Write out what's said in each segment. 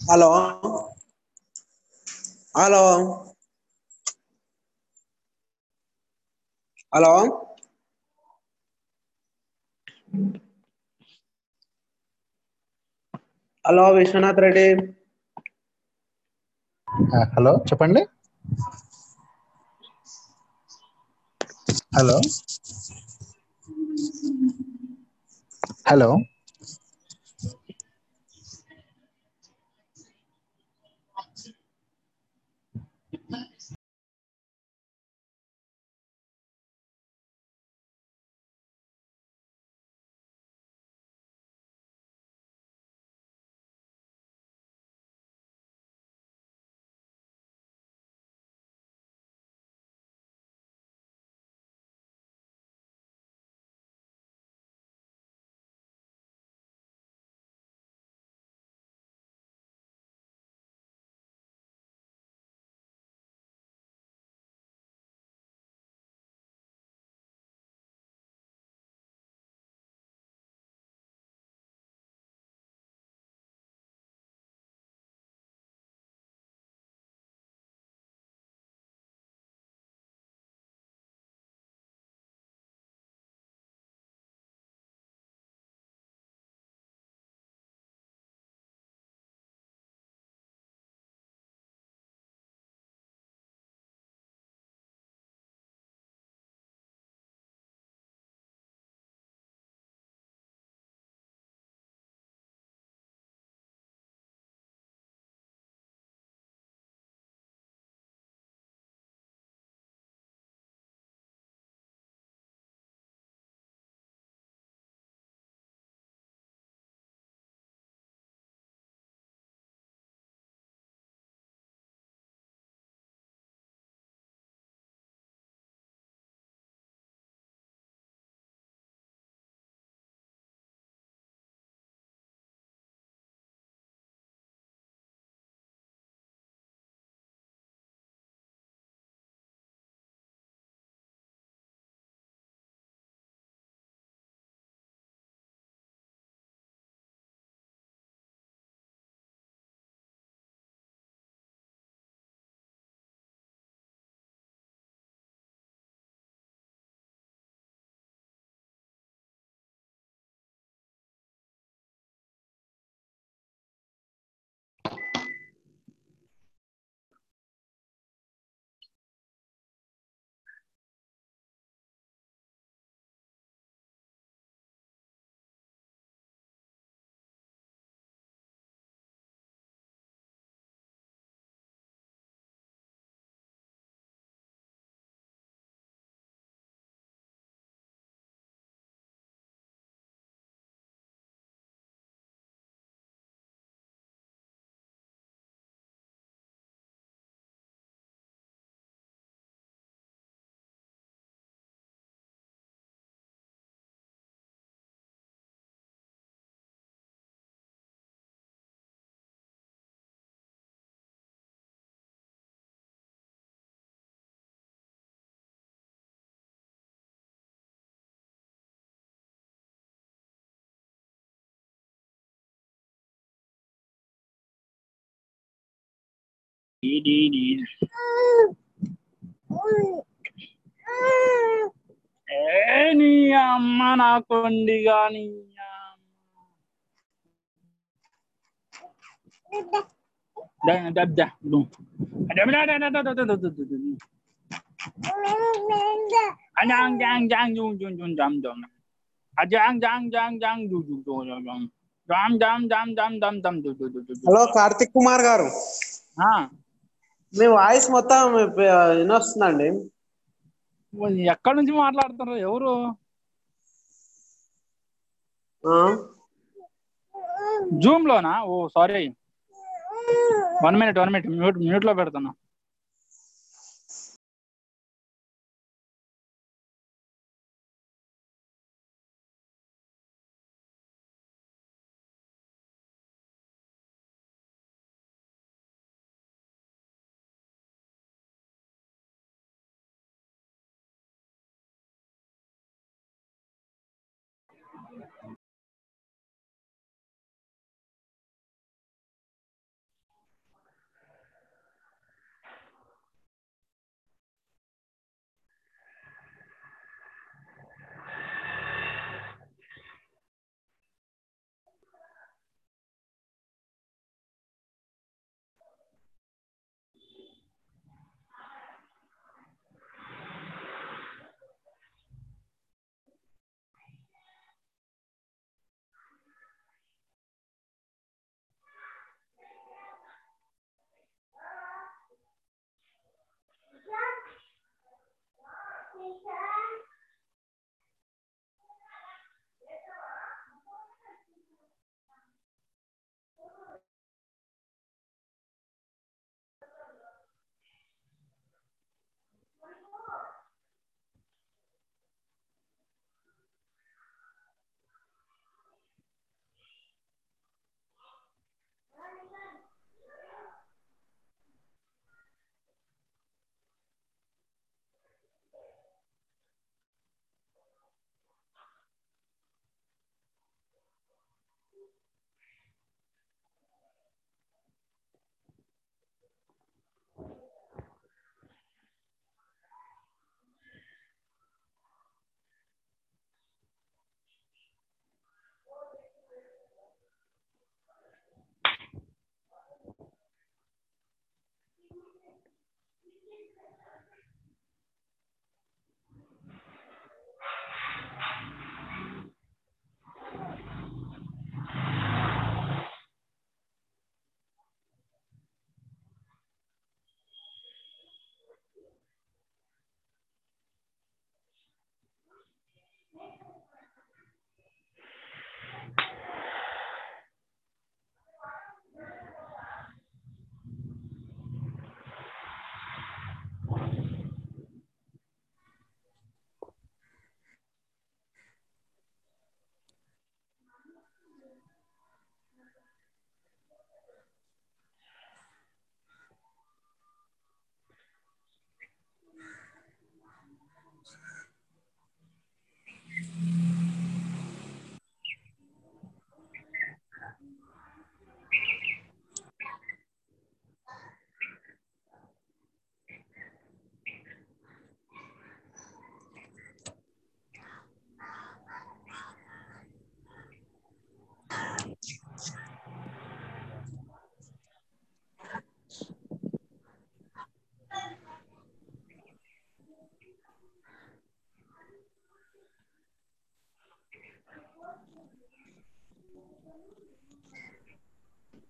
Hello hello hello hello Vishwanath Reddy hello చెప్పండి. Hello. Hello. Di di di. Eh Dada, amma nakondi belum. Ada ada ada ada ada ada ada. Anjang jang jang jung jam jam. Jang jang jang jung jung Kartik Kumar garu. Ah. మీ voice మొత్తం వినొస్తుందండి. ఎక్కడి నుంచి మాట్లాడుతున్నారు? ఎవరు? Zoom లోనా ఓ sorry. One minute one minute. Mute మ్యూట్లో పెడుతున్నా.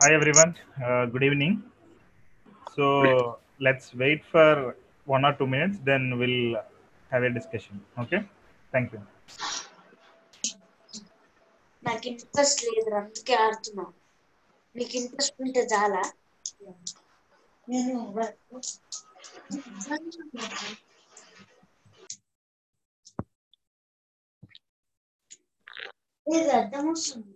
Hi everyone, uh, good evening. So let's wait for one or two minutes, then we'll have a discussion. Okay, thank you. నాకు ఇంట్రెస్ట్ లేదు అందుకే ఆడుతున్నా. నీకు ఇంట్రెస్ట్ ఉంటే చాలా. నేను అర్థం వస్తుంది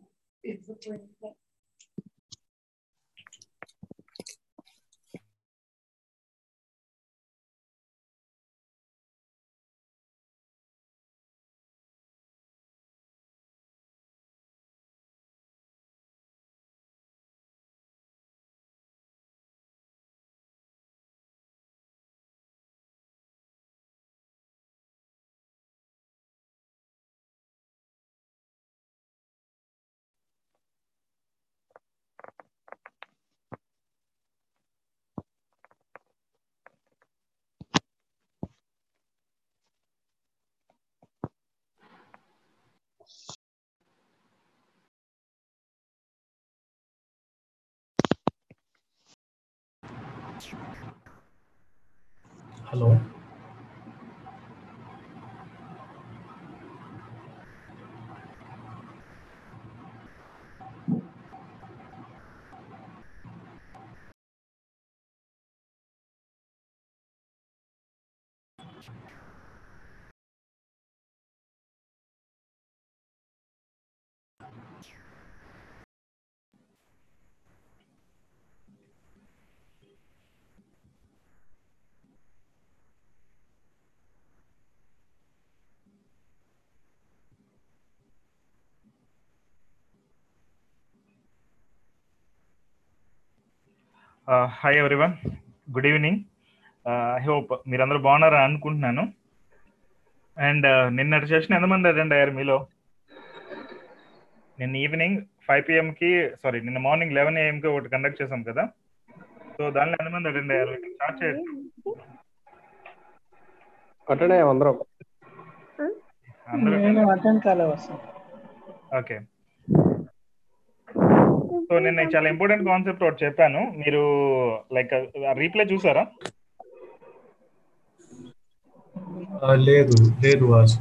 hello hi everyone good evening I hope మీరందరూ బాగున్నారా అనుకుంటున్నాను. అండ్ నిన్నటి సెషన్ ఎంతమంది అటెండ్ అయ్యారు మీలో? నిన్న ఈవినింగ్ ఫైవ్ పిఎంకి సారీ నిన్న మార్నింగ్ లెవెన్ ఏఎంకి ఒకటి కండక్ట్ చేసాం కదా. సో దానిలో ఎంతమంది అటెండ్ అయ్యారు? స్టార్ట్ చేయండి. అటెండ్ అయ్యాం అందరం. ఓకే సో నేను చాలా ఇంపార్టెంట్ కాన్సెప్ట్ ఒకటి చెప్పాను. మీరు లైక్ రీప్లే చూసారా? లేదు లేదు వాసు.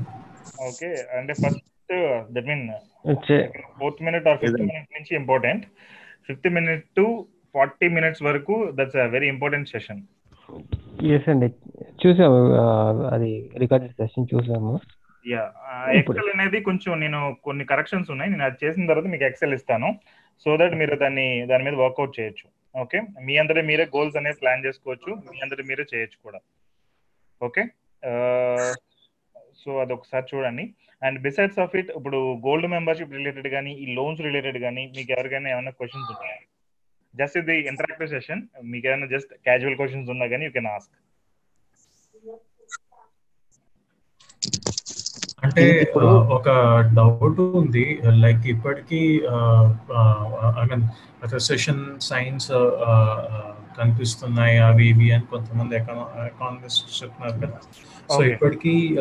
ఓకే అంటే first that mean fourth minute or fifth minute నుంచి important fifth minute to forty minutes వరకు that's a very important session yes అండి. చూసాము అది రికార్డ్ సెషన్ చూసాము. యా ఎక్సెల్ అనేది కొంచెం నేను కొన్ని కరెక్షన్స్ ఉన్నాయి. నేను అది చేసిన తర్వాత మీకు ఎక్సెల్ ఇస్తాను. సో దట్ మీరు దాన్ని దాని మీద వర్కౌట్ చేయొచ్చు. ఓకే? మీ అందరి మీరే గోల్స్ అనేవి ప్లాన్ చేసుకోవచ్చు. మీ అందరి మీరే చేయొచ్చు కూడా. ఓకే? సో అది ఒకసారి చూడండి. అండ్ బిసైడ్స్ ఆఫ్ ఇట్ ఇప్పుడు గోల్డ్ మెంబర్షిప్ రిలేటెడ్ కానీ ఈ లోన్స్ రిలేటెడ్ కానీ మీకు ఎవరికైనా ఏమైనా క్వశ్చన్స్ ఉన్నాయా? జస్ట్ ఇది ఇంటరాక్టివ్ సెషన్ మీకు ఏమైనా జస్ట్ క్యాజువల్ క్వశ్చన్స్ ఉన్నా కానీ యూ కెన్ ఆస్క్ అంటే ఇప్పుడు- ఒక డౌట్ ఉంది. లైక్ ఇప్పటికీ ఐ మీన్ రిసెషన్ సైన్స్ కనిపిస్తున్నాయి. అవి ఇవి అని కొంతమంది ఎకానమిస్ట్ చెప్తున్నారు కదా. సో. ఇప్పటికీ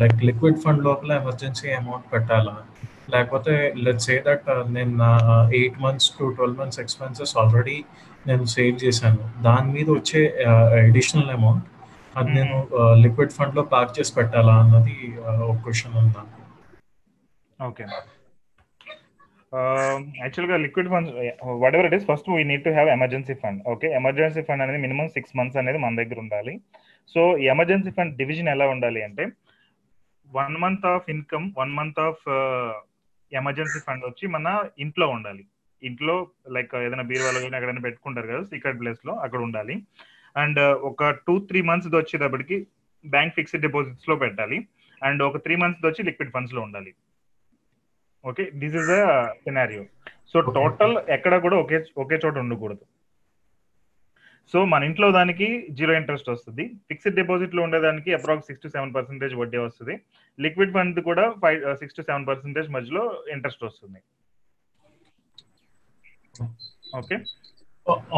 లైక్ లిక్విడ్ ఫండ్ లోపల ఎమర్జెన్సీ అమౌంట్ పెట్టాలా? లేకపోతే లెట్ సే దట్ నేను నా eight months to twelve months expenses already నేను సేవ్ చేశాను. దాని మీద వచ్చే అడిషనల్ అమౌంట్ అది నేను లిక్విడ్ ఫండ్లో పార్క్ చేసి పెట్టాలా అన్నది ఒక క్వశ్చన్ ఉంది నాకు. ఓకే. యాక్చువల్గా liquid funds whatever it is first we need to have emergency fund okay emergency fund అనేది మినిమం సిక్స్ మంత్స్ అనేది మన దగ్గర ఉండాలి. సో ఈ ఎమర్జెన్సీ ఫండ్ డివిజన్ ఎలా ఉండాలి అంటే one month of income one month of emergency fund వచ్చి మన ఇంట్లో ఉండాలి. ఇంట్లో లైక్ ఏదైనా బీరువాలో కానీ ఎక్కడైనా పెట్టుకుంటారు కదా సీక్రెట్ ప్లేస్లో అక్కడ ఉండాలి. అండ్ ఒక టూ త్రీ మంత్స్ వచ్చేటప్పటికి బ్యాంక్ ఫిక్స్డ్ డిపాజిట్స్లో పెట్టాలి. అండ్ ఒక త్రీ మంత్స్ వచ్చి లిక్విడ్ ఫండ్స్లో ఉండాలి. Okay? This is a scenario so total ఎక్కడ కూడా ఒకే ఒకే చోట ఉండకూడదు. సో మన ఇంట్లో దానికి జీరో ఇంట్రెస్ట్ వస్తుంది. ఫిక్స్డ్ డిపాజిట్లో ఉండేదానికి approx six to seven percentage వడ్డీ వస్తుంది. లిక్విడ్ ఫండ్ కూడా five six to seven percentage మధ్యలో ఇంట్రెస్ట్ వస్తుంది. Okay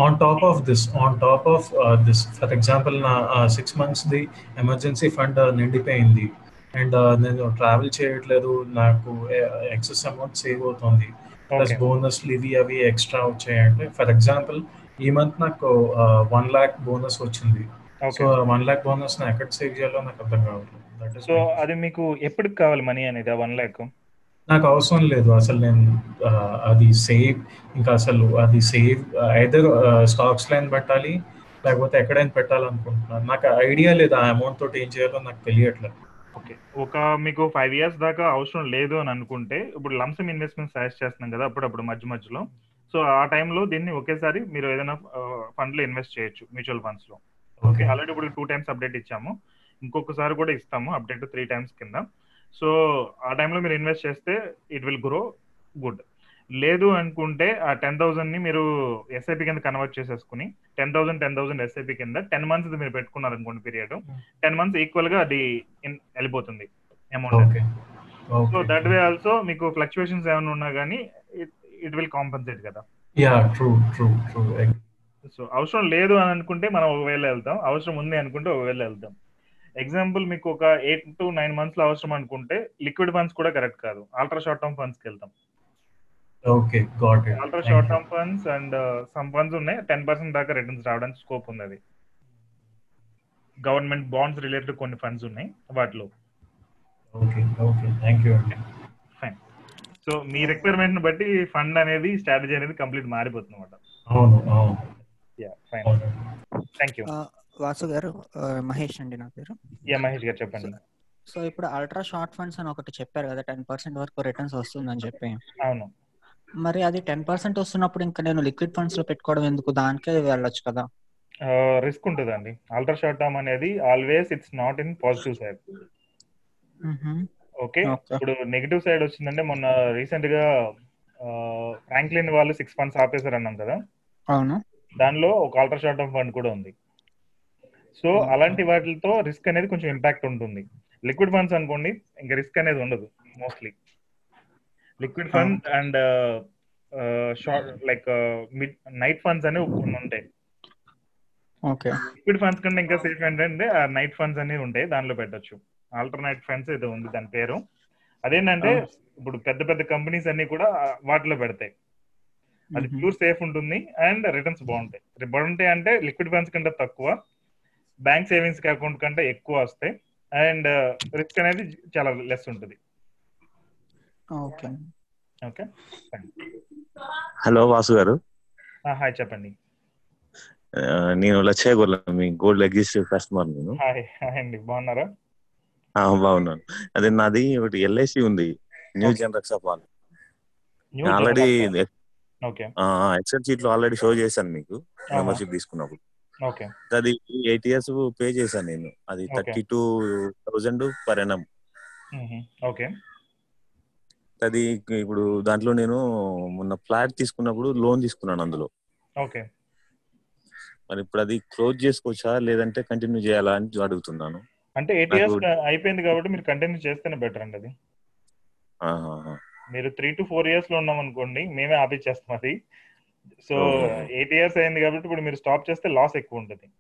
on top of this on top of this for example నా six months the emergency fund నిండిపోయింది. అండ్ నేను ట్రావెల్ చేయట్లేదు నాకు ఎక్సెస్ అమౌంట్ సేవ్ అవుతుంది. ప్లస్ బోనస్ ఇవి అవి ఎక్స్ట్రా వచ్చాయంటే ఫర్ ఎగ్జాంపుల్ ఈ మంత్ నాకు వన్ లాక్ బోనస్ వచ్చింది. సో వన్ లాక్ బోనస్ ఎక్కడ సేవ్ చేయాలో నాకు అర్థం కావట్లేదు. సో అది మీకు ఎప్పటికి కావాలి మనీ అనేది వన్ ల్యాక్ నాకు అవసరం లేదు. అసలు నేను అది సేవ్ ఇంకా అసలు అది సేవ్ ఐదర్ స్టాక్స్ లైన్ పెట్టాలి లేకపోతే ఎక్కడైనా పెట్టాలనుకుంటున్నాను. నాకు ఐడియా లేదు ఆ అమౌంట్ తోటి ఏం చేయాలో నాకు తెలియట్లేదు. ఓకే. ఒక మీకు ఫైవ్ ఇయర్స్ దాకా అవసరం లేదు అని అనుకుంటే ఇప్పుడు లంసమ్ ఇన్వెస్ట్మెంట్ సజెస్ట్ చేస్తున్నాం కదా అప్పుడప్పుడు మధ్య మధ్యలో. సో ఆ టైంలో దీన్ని ఒకేసారి మీరు ఏదైనా ఫండ్లో ఇన్వెస్ట్ చేయొచ్చు మ్యూచువల్ ఫండ్స్లో. ఓకే. ఓకే. ఆల్రెడీ ఇప్పుడు టూ టైమ్స్ అప్డేట్ ఇచ్చాము. ఇంకొకసారి కూడా ఇస్తాము అప్డేట్ త్రీ టైమ్స్ కింద. సో ఆ టైంలో మీరు ఇన్వెస్ట్ చేస్తే ఇట్ విల్ గ్రో గుడ్. లేదు అనుకుంటే ఆ టెన్ థౌసండ్ని మీరు ఎస్ఐపి కింద కన్వర్ట్ చేసేసుకుని ten thousand ten thousand SIP కింద టెన్ మంత్స్ మీరు పెట్టుకున్నారు అనుకోండి పీరియడ్ టెన్ మంత్స్ ఈక్వల్గా అది వెళ్ళిపోతుంది amount so that way also మీకు ఫ్లక్చువేషన్స్ ఏమైనా ఉన్నా కానీ ఇట్ విల్ కాంపన్సేట్ కదా. Yeah true true true so అవసరం లేదు అని అనుకుంటే మనం ఒకవేళ వెళ్తాం అవసరం ఉంది అనుకుంటే ఒకవేళ వెళ్తాం. ఎగ్జాంపుల్ మీకు ఒక ఎయిట్ టు నైన్ మంత్స్లో అవసరం అనుకుంటే లిక్విడ్ ఫండ్స్ కూడా కరెక్ట్ కాదు. అల్ట్రా షార్ట్ టర్మ్ ఫండ్స్కి వెళ్తాం okay got it ultra short term funds and some funds ఉన్నాయి. టెన్ పర్సెంట్ దాకా రిటర్న్స్ రావడానికి స్కోప్ ఉంది అది గవర్నమెంట్ బాండ్స్ రిలేటెడ్ కొన్ని ఫండ్స్ ఉన్నాయి. వాటిలో. ఓకే ఓకే థ్యాంక్ యూ అండి ఫైన్ సో మీ రిక్వైర్మెంట్ని బట్టి ఫండ్ అనేది స్ట్రాటజీ అనేది కంప్లీట్ మారిపోతుంది అనమాట అవును. అవును. Yeah fine thank you Vasu గారు మహేష్ అండి నా పేరు. యా మహేష్ గారు చెప్పండి. సో ఇప్పుడు అల్ట్రా షార్ట్ ఫండ్స్ అని ఒకటి చెప్పారు కదా టెన్ పర్సెంట్ వరకు రిటర్న్స్ వస్తుందని చెప్పి. అవును. మరి అది టెన్ పర్సెంట్ వస్తున్నప్పుడు ఇంకా నేను లిక్విడ్ ఫండ్స్లో పెట్టుకోవడం ఎందుకు? దానికే వెళ్ళొచ్చు కదా. రిస్క్ ఉంటుందండి. అల్ట్రా షార్ట్ టర్మ్ అనేది always it's not in positive side. Okay? ఇప్పుడు నెగిటివ్ సైడ్ వచ్చిందంటే మొన్న రీసెంట్గా ఫ్రాంక్లిన్ వాళ్ళు సిక్స్ ఫండ్స్ ఆపేశారు అన్నాం కదా. అవును. దానిలో ఒక అల్ట్రా షార్ట్ టర్మ్ ఫండ్ కూడా ఉంది. So Okay. అలాంటి వాటితో రిస్క్ అనేది కొంచెం ఇంపాక్ట్ ఉంటుంది. లిక్విడ్ ఫండ్స్ అనుకోండి ఇంకా రిస్క్ అనేది ఉండదు mostly liquid fund and short like midnight funds అనేవి కొన్ని ఉంటాయి. ఓకే లిక్విడ్ ఫండ్స్ కంటే ఇంకా సేఫ్ ఏంటంటే ఆ నైట్ ఫండ్స్ అనేవి ఉంటాయి దానిలో పెట్టొచ్చు. ఆల్టర్నేట్ ఫండ్స్ ఏదో ఉంది దాని పేరు. అదేంటంటే ఇప్పుడు పెద్ద పెద్ద కంపెనీస్ అన్ని కూడా వాటిలో పెడతాయి. అది. ప్యూర్ సేఫ్ ఉంటుంది అండ్ రిటర్న్స్ బాగుంటాయి. బాగుంటాయి అంటే లిక్విడ్ ఫండ్స్ కంటే తక్కువ బ్యాంక్ సేవింగ్స్ అకౌంట్ కంటే ఎక్కువ వస్తాయి. అండ్ రిస్క్ అనేది చాలా లెస్ ఉంటుంది. ఓకే. ఓకే హలో వాసు గారు. హాయ్ చెప్పండి. నేను లచ్చయ్య గొల్ల మీ గోల్డ్ ఎగ్జిస్టివ్ కస్టమర్ నేను. హాయ్ హాయ్ అండి బాగున్నారా? ఆ, బాగున్నాను. అదే నాది ఒకటి ఎల్ఐసి ఉంది న్యూ. జనరక్స్ ఆఫ్ ఆల్ ఆల్రెడీ ఎక్సెల్ షీట్లో ఆల్రెడీ షో చేశాను మీకు మెంబర్షిప్ తీసుకున్నప్పుడు. అది ఎయిట్ ఇయర్స్ పే చేశాను నేను. అది Okay. Thirty two thousand per annum okay. అది ఇప్పుడు దాంట్లో నేను మొన్న ఫ్లాట్ తీసుకున్నప్పుడు లోన్ తీసుకున్నాను అందులో. ఓకే. మరి ఇప్పుడు అది క్లోజ్ చేసుకోవచ్చా? లేదంటే కంటిన్యూ చేయాలా అని అడుగుతున్నాను. అంటే ఎయిట్ ఇయర్స్ అయిపోయింది కాబట్టి మీరు కంటిన్యూ చేస్తేనే బెటర్ అండి అది. మీరు త్రీ టు ఫోర్ ఇయర్స్లో ఉన్నాం అనుకోండి మేమే ఆపిచ్చేస్తాం అది. సో. ఎయిట్ ఇయర్స్ అయింది కాబట్టి ఇప్పుడు మీరు స్టాప్ చేస్తే లాస్ ఎక్కువ ఉంటుంది.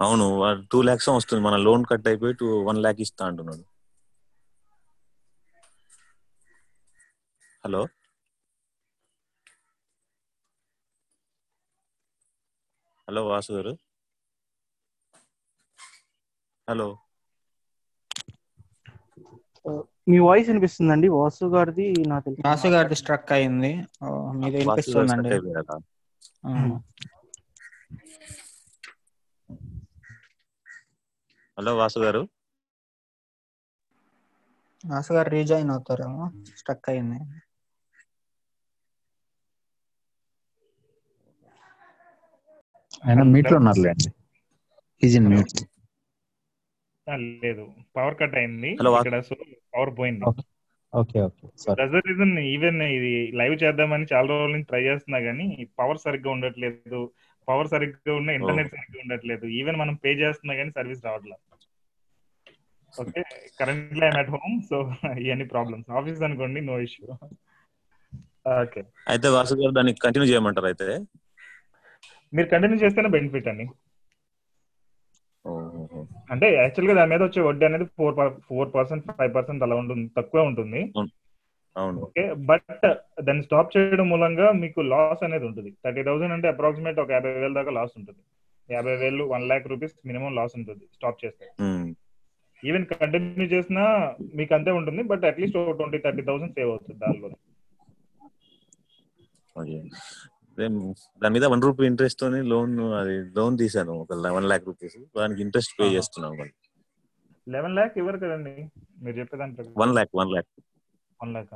అవును టూ ల్యాక్స్ వస్తుంది. మన లోన్ కట్ అయిపోయి టూ వన్ ల్యాక్ ఇస్తా అంటున్నాడు. హలో? హలో వాసు గారు హలో మీ వాయిస్ వినిపిస్తుందండి. వాసు గారిది నాకు తెలిసి వాసు గారిది స్ట్రక్ అయింది. మీది వినిపిస్తుందండి. హలో వాసు గారు. వాసు గారు రీజాయిన్ అవుతారేమో స్ట్రక్ అయింది. ఆయన మీట్లో ఉన్నారులేండి. ఈజ్ ఇన్ మ్యూట్ లేదు. పవర్ కట్ అయింది. ఇక్కడ సో పవర్ పోయింది. Okay. Okay sorry that's the reason even ఇది లైవ్ చేద్దామని చాలా రోజుల నుంచి ట్రై చేస్తున్నా గానీ పవర్ సరిగ్గా ఉండట్లేదు. పవర్ సరిగ్గా ఉన్న ఇంటర్నెట్ సరిగ్గా ఉండట్లేదు. ఈవెన్ మనం పే చేస్తున్నా కానీ సర్వీస్ రావట్లేదు okay currently I'm at home so ఇవన్నీ ప్రాబ్లమ్స్ ఆఫీస్ అనుకోండి నో ఇష్యూ ఓకే అయితే వాసు గారు దాన్ని కంటిన్యూ చేయమంటారు అయితే? మీరు కంటిన్యూ చేస్తేనే బెనిఫిట్ అండి. అంటే యాక్చువల్గా దాని మీద వచ్చే వడ్డీ అనేది four four percent five percent అలా ఉంటుంది తక్కువే ఉంటుంది. అవును. ఓకే. బట్ దాన్ని స్టాప్ చేయడం మూలంగా మీకు లాస్ అనేది ఉంటుంది. థర్టీ థౌసండ్ అంటే అప్రాక్సిమేట్ ఒక యాభై వేల దాకా లాస్ ఉంటుంది. యాభై వేలు one lakh rupees minimum loss ఉంటుంది స్టాప్ చేస్తే. ఈవెన్ కంటిన్యూ చేసినా మీకు అంతే ఉంటుంది. But at least twenty thirty thousand save అవుతుంది దానిలో దాని మీద వన్ రూపీ ఇంట్రెస్ట్ తోని లోన్ అది లోన్ తీసాను ఒక వన్ లాక్ రూపీస్ దానికి ఇంట్రెస్ట్ పే మళ్ళీ లెవెన్ ల్యాక్ ఇవ్వరు కదండి? మీరు చెప్పేదాంట్లో one lakh one lakh one lakh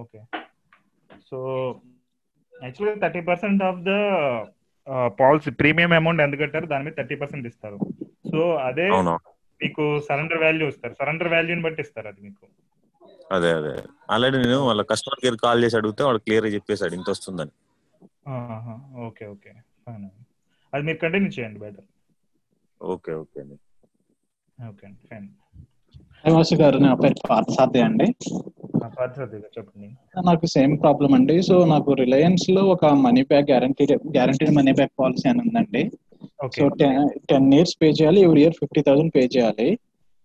okay. So యాక్చువల్గా thirty percent of the policy premium amount ఎంత కట్టారు దాని మీద థర్టీ పర్సెంట్ ఇస్తారు. సో అదే మీకు సరెండర్ వాల్యూ ఇస్తారు. సరెండర్ వాల్యూని బట్టి ఇస్తారు అది మీకు. అదే అదే. ఆల్రెడీ నేను వాళ్ళ కస్టమర్ కేర్ కాల్ చేసి అడిగితే వాడు క్లియర్ చెప్పేశాడు ఇంత వస్తుందని. Okay okay. ఫైన్ అది మీరు కంటిన్యూ చేయండి బెటర్ ఓకే ఓకే అండి. ఓకే అండి ఫైన్ వాసు గారు నా పేరు పార్థసారథి అండి. చెప్పండి. నాకు సేమ్ ప్రాబ్లం అండి. సో నాకు రిలయన్స్లో ఒక money back guarantee guaranteed money back policy అని ఉందండి. Okay. So ten years pay చేయాలి. Every year fifty thousand pay చేయాలి.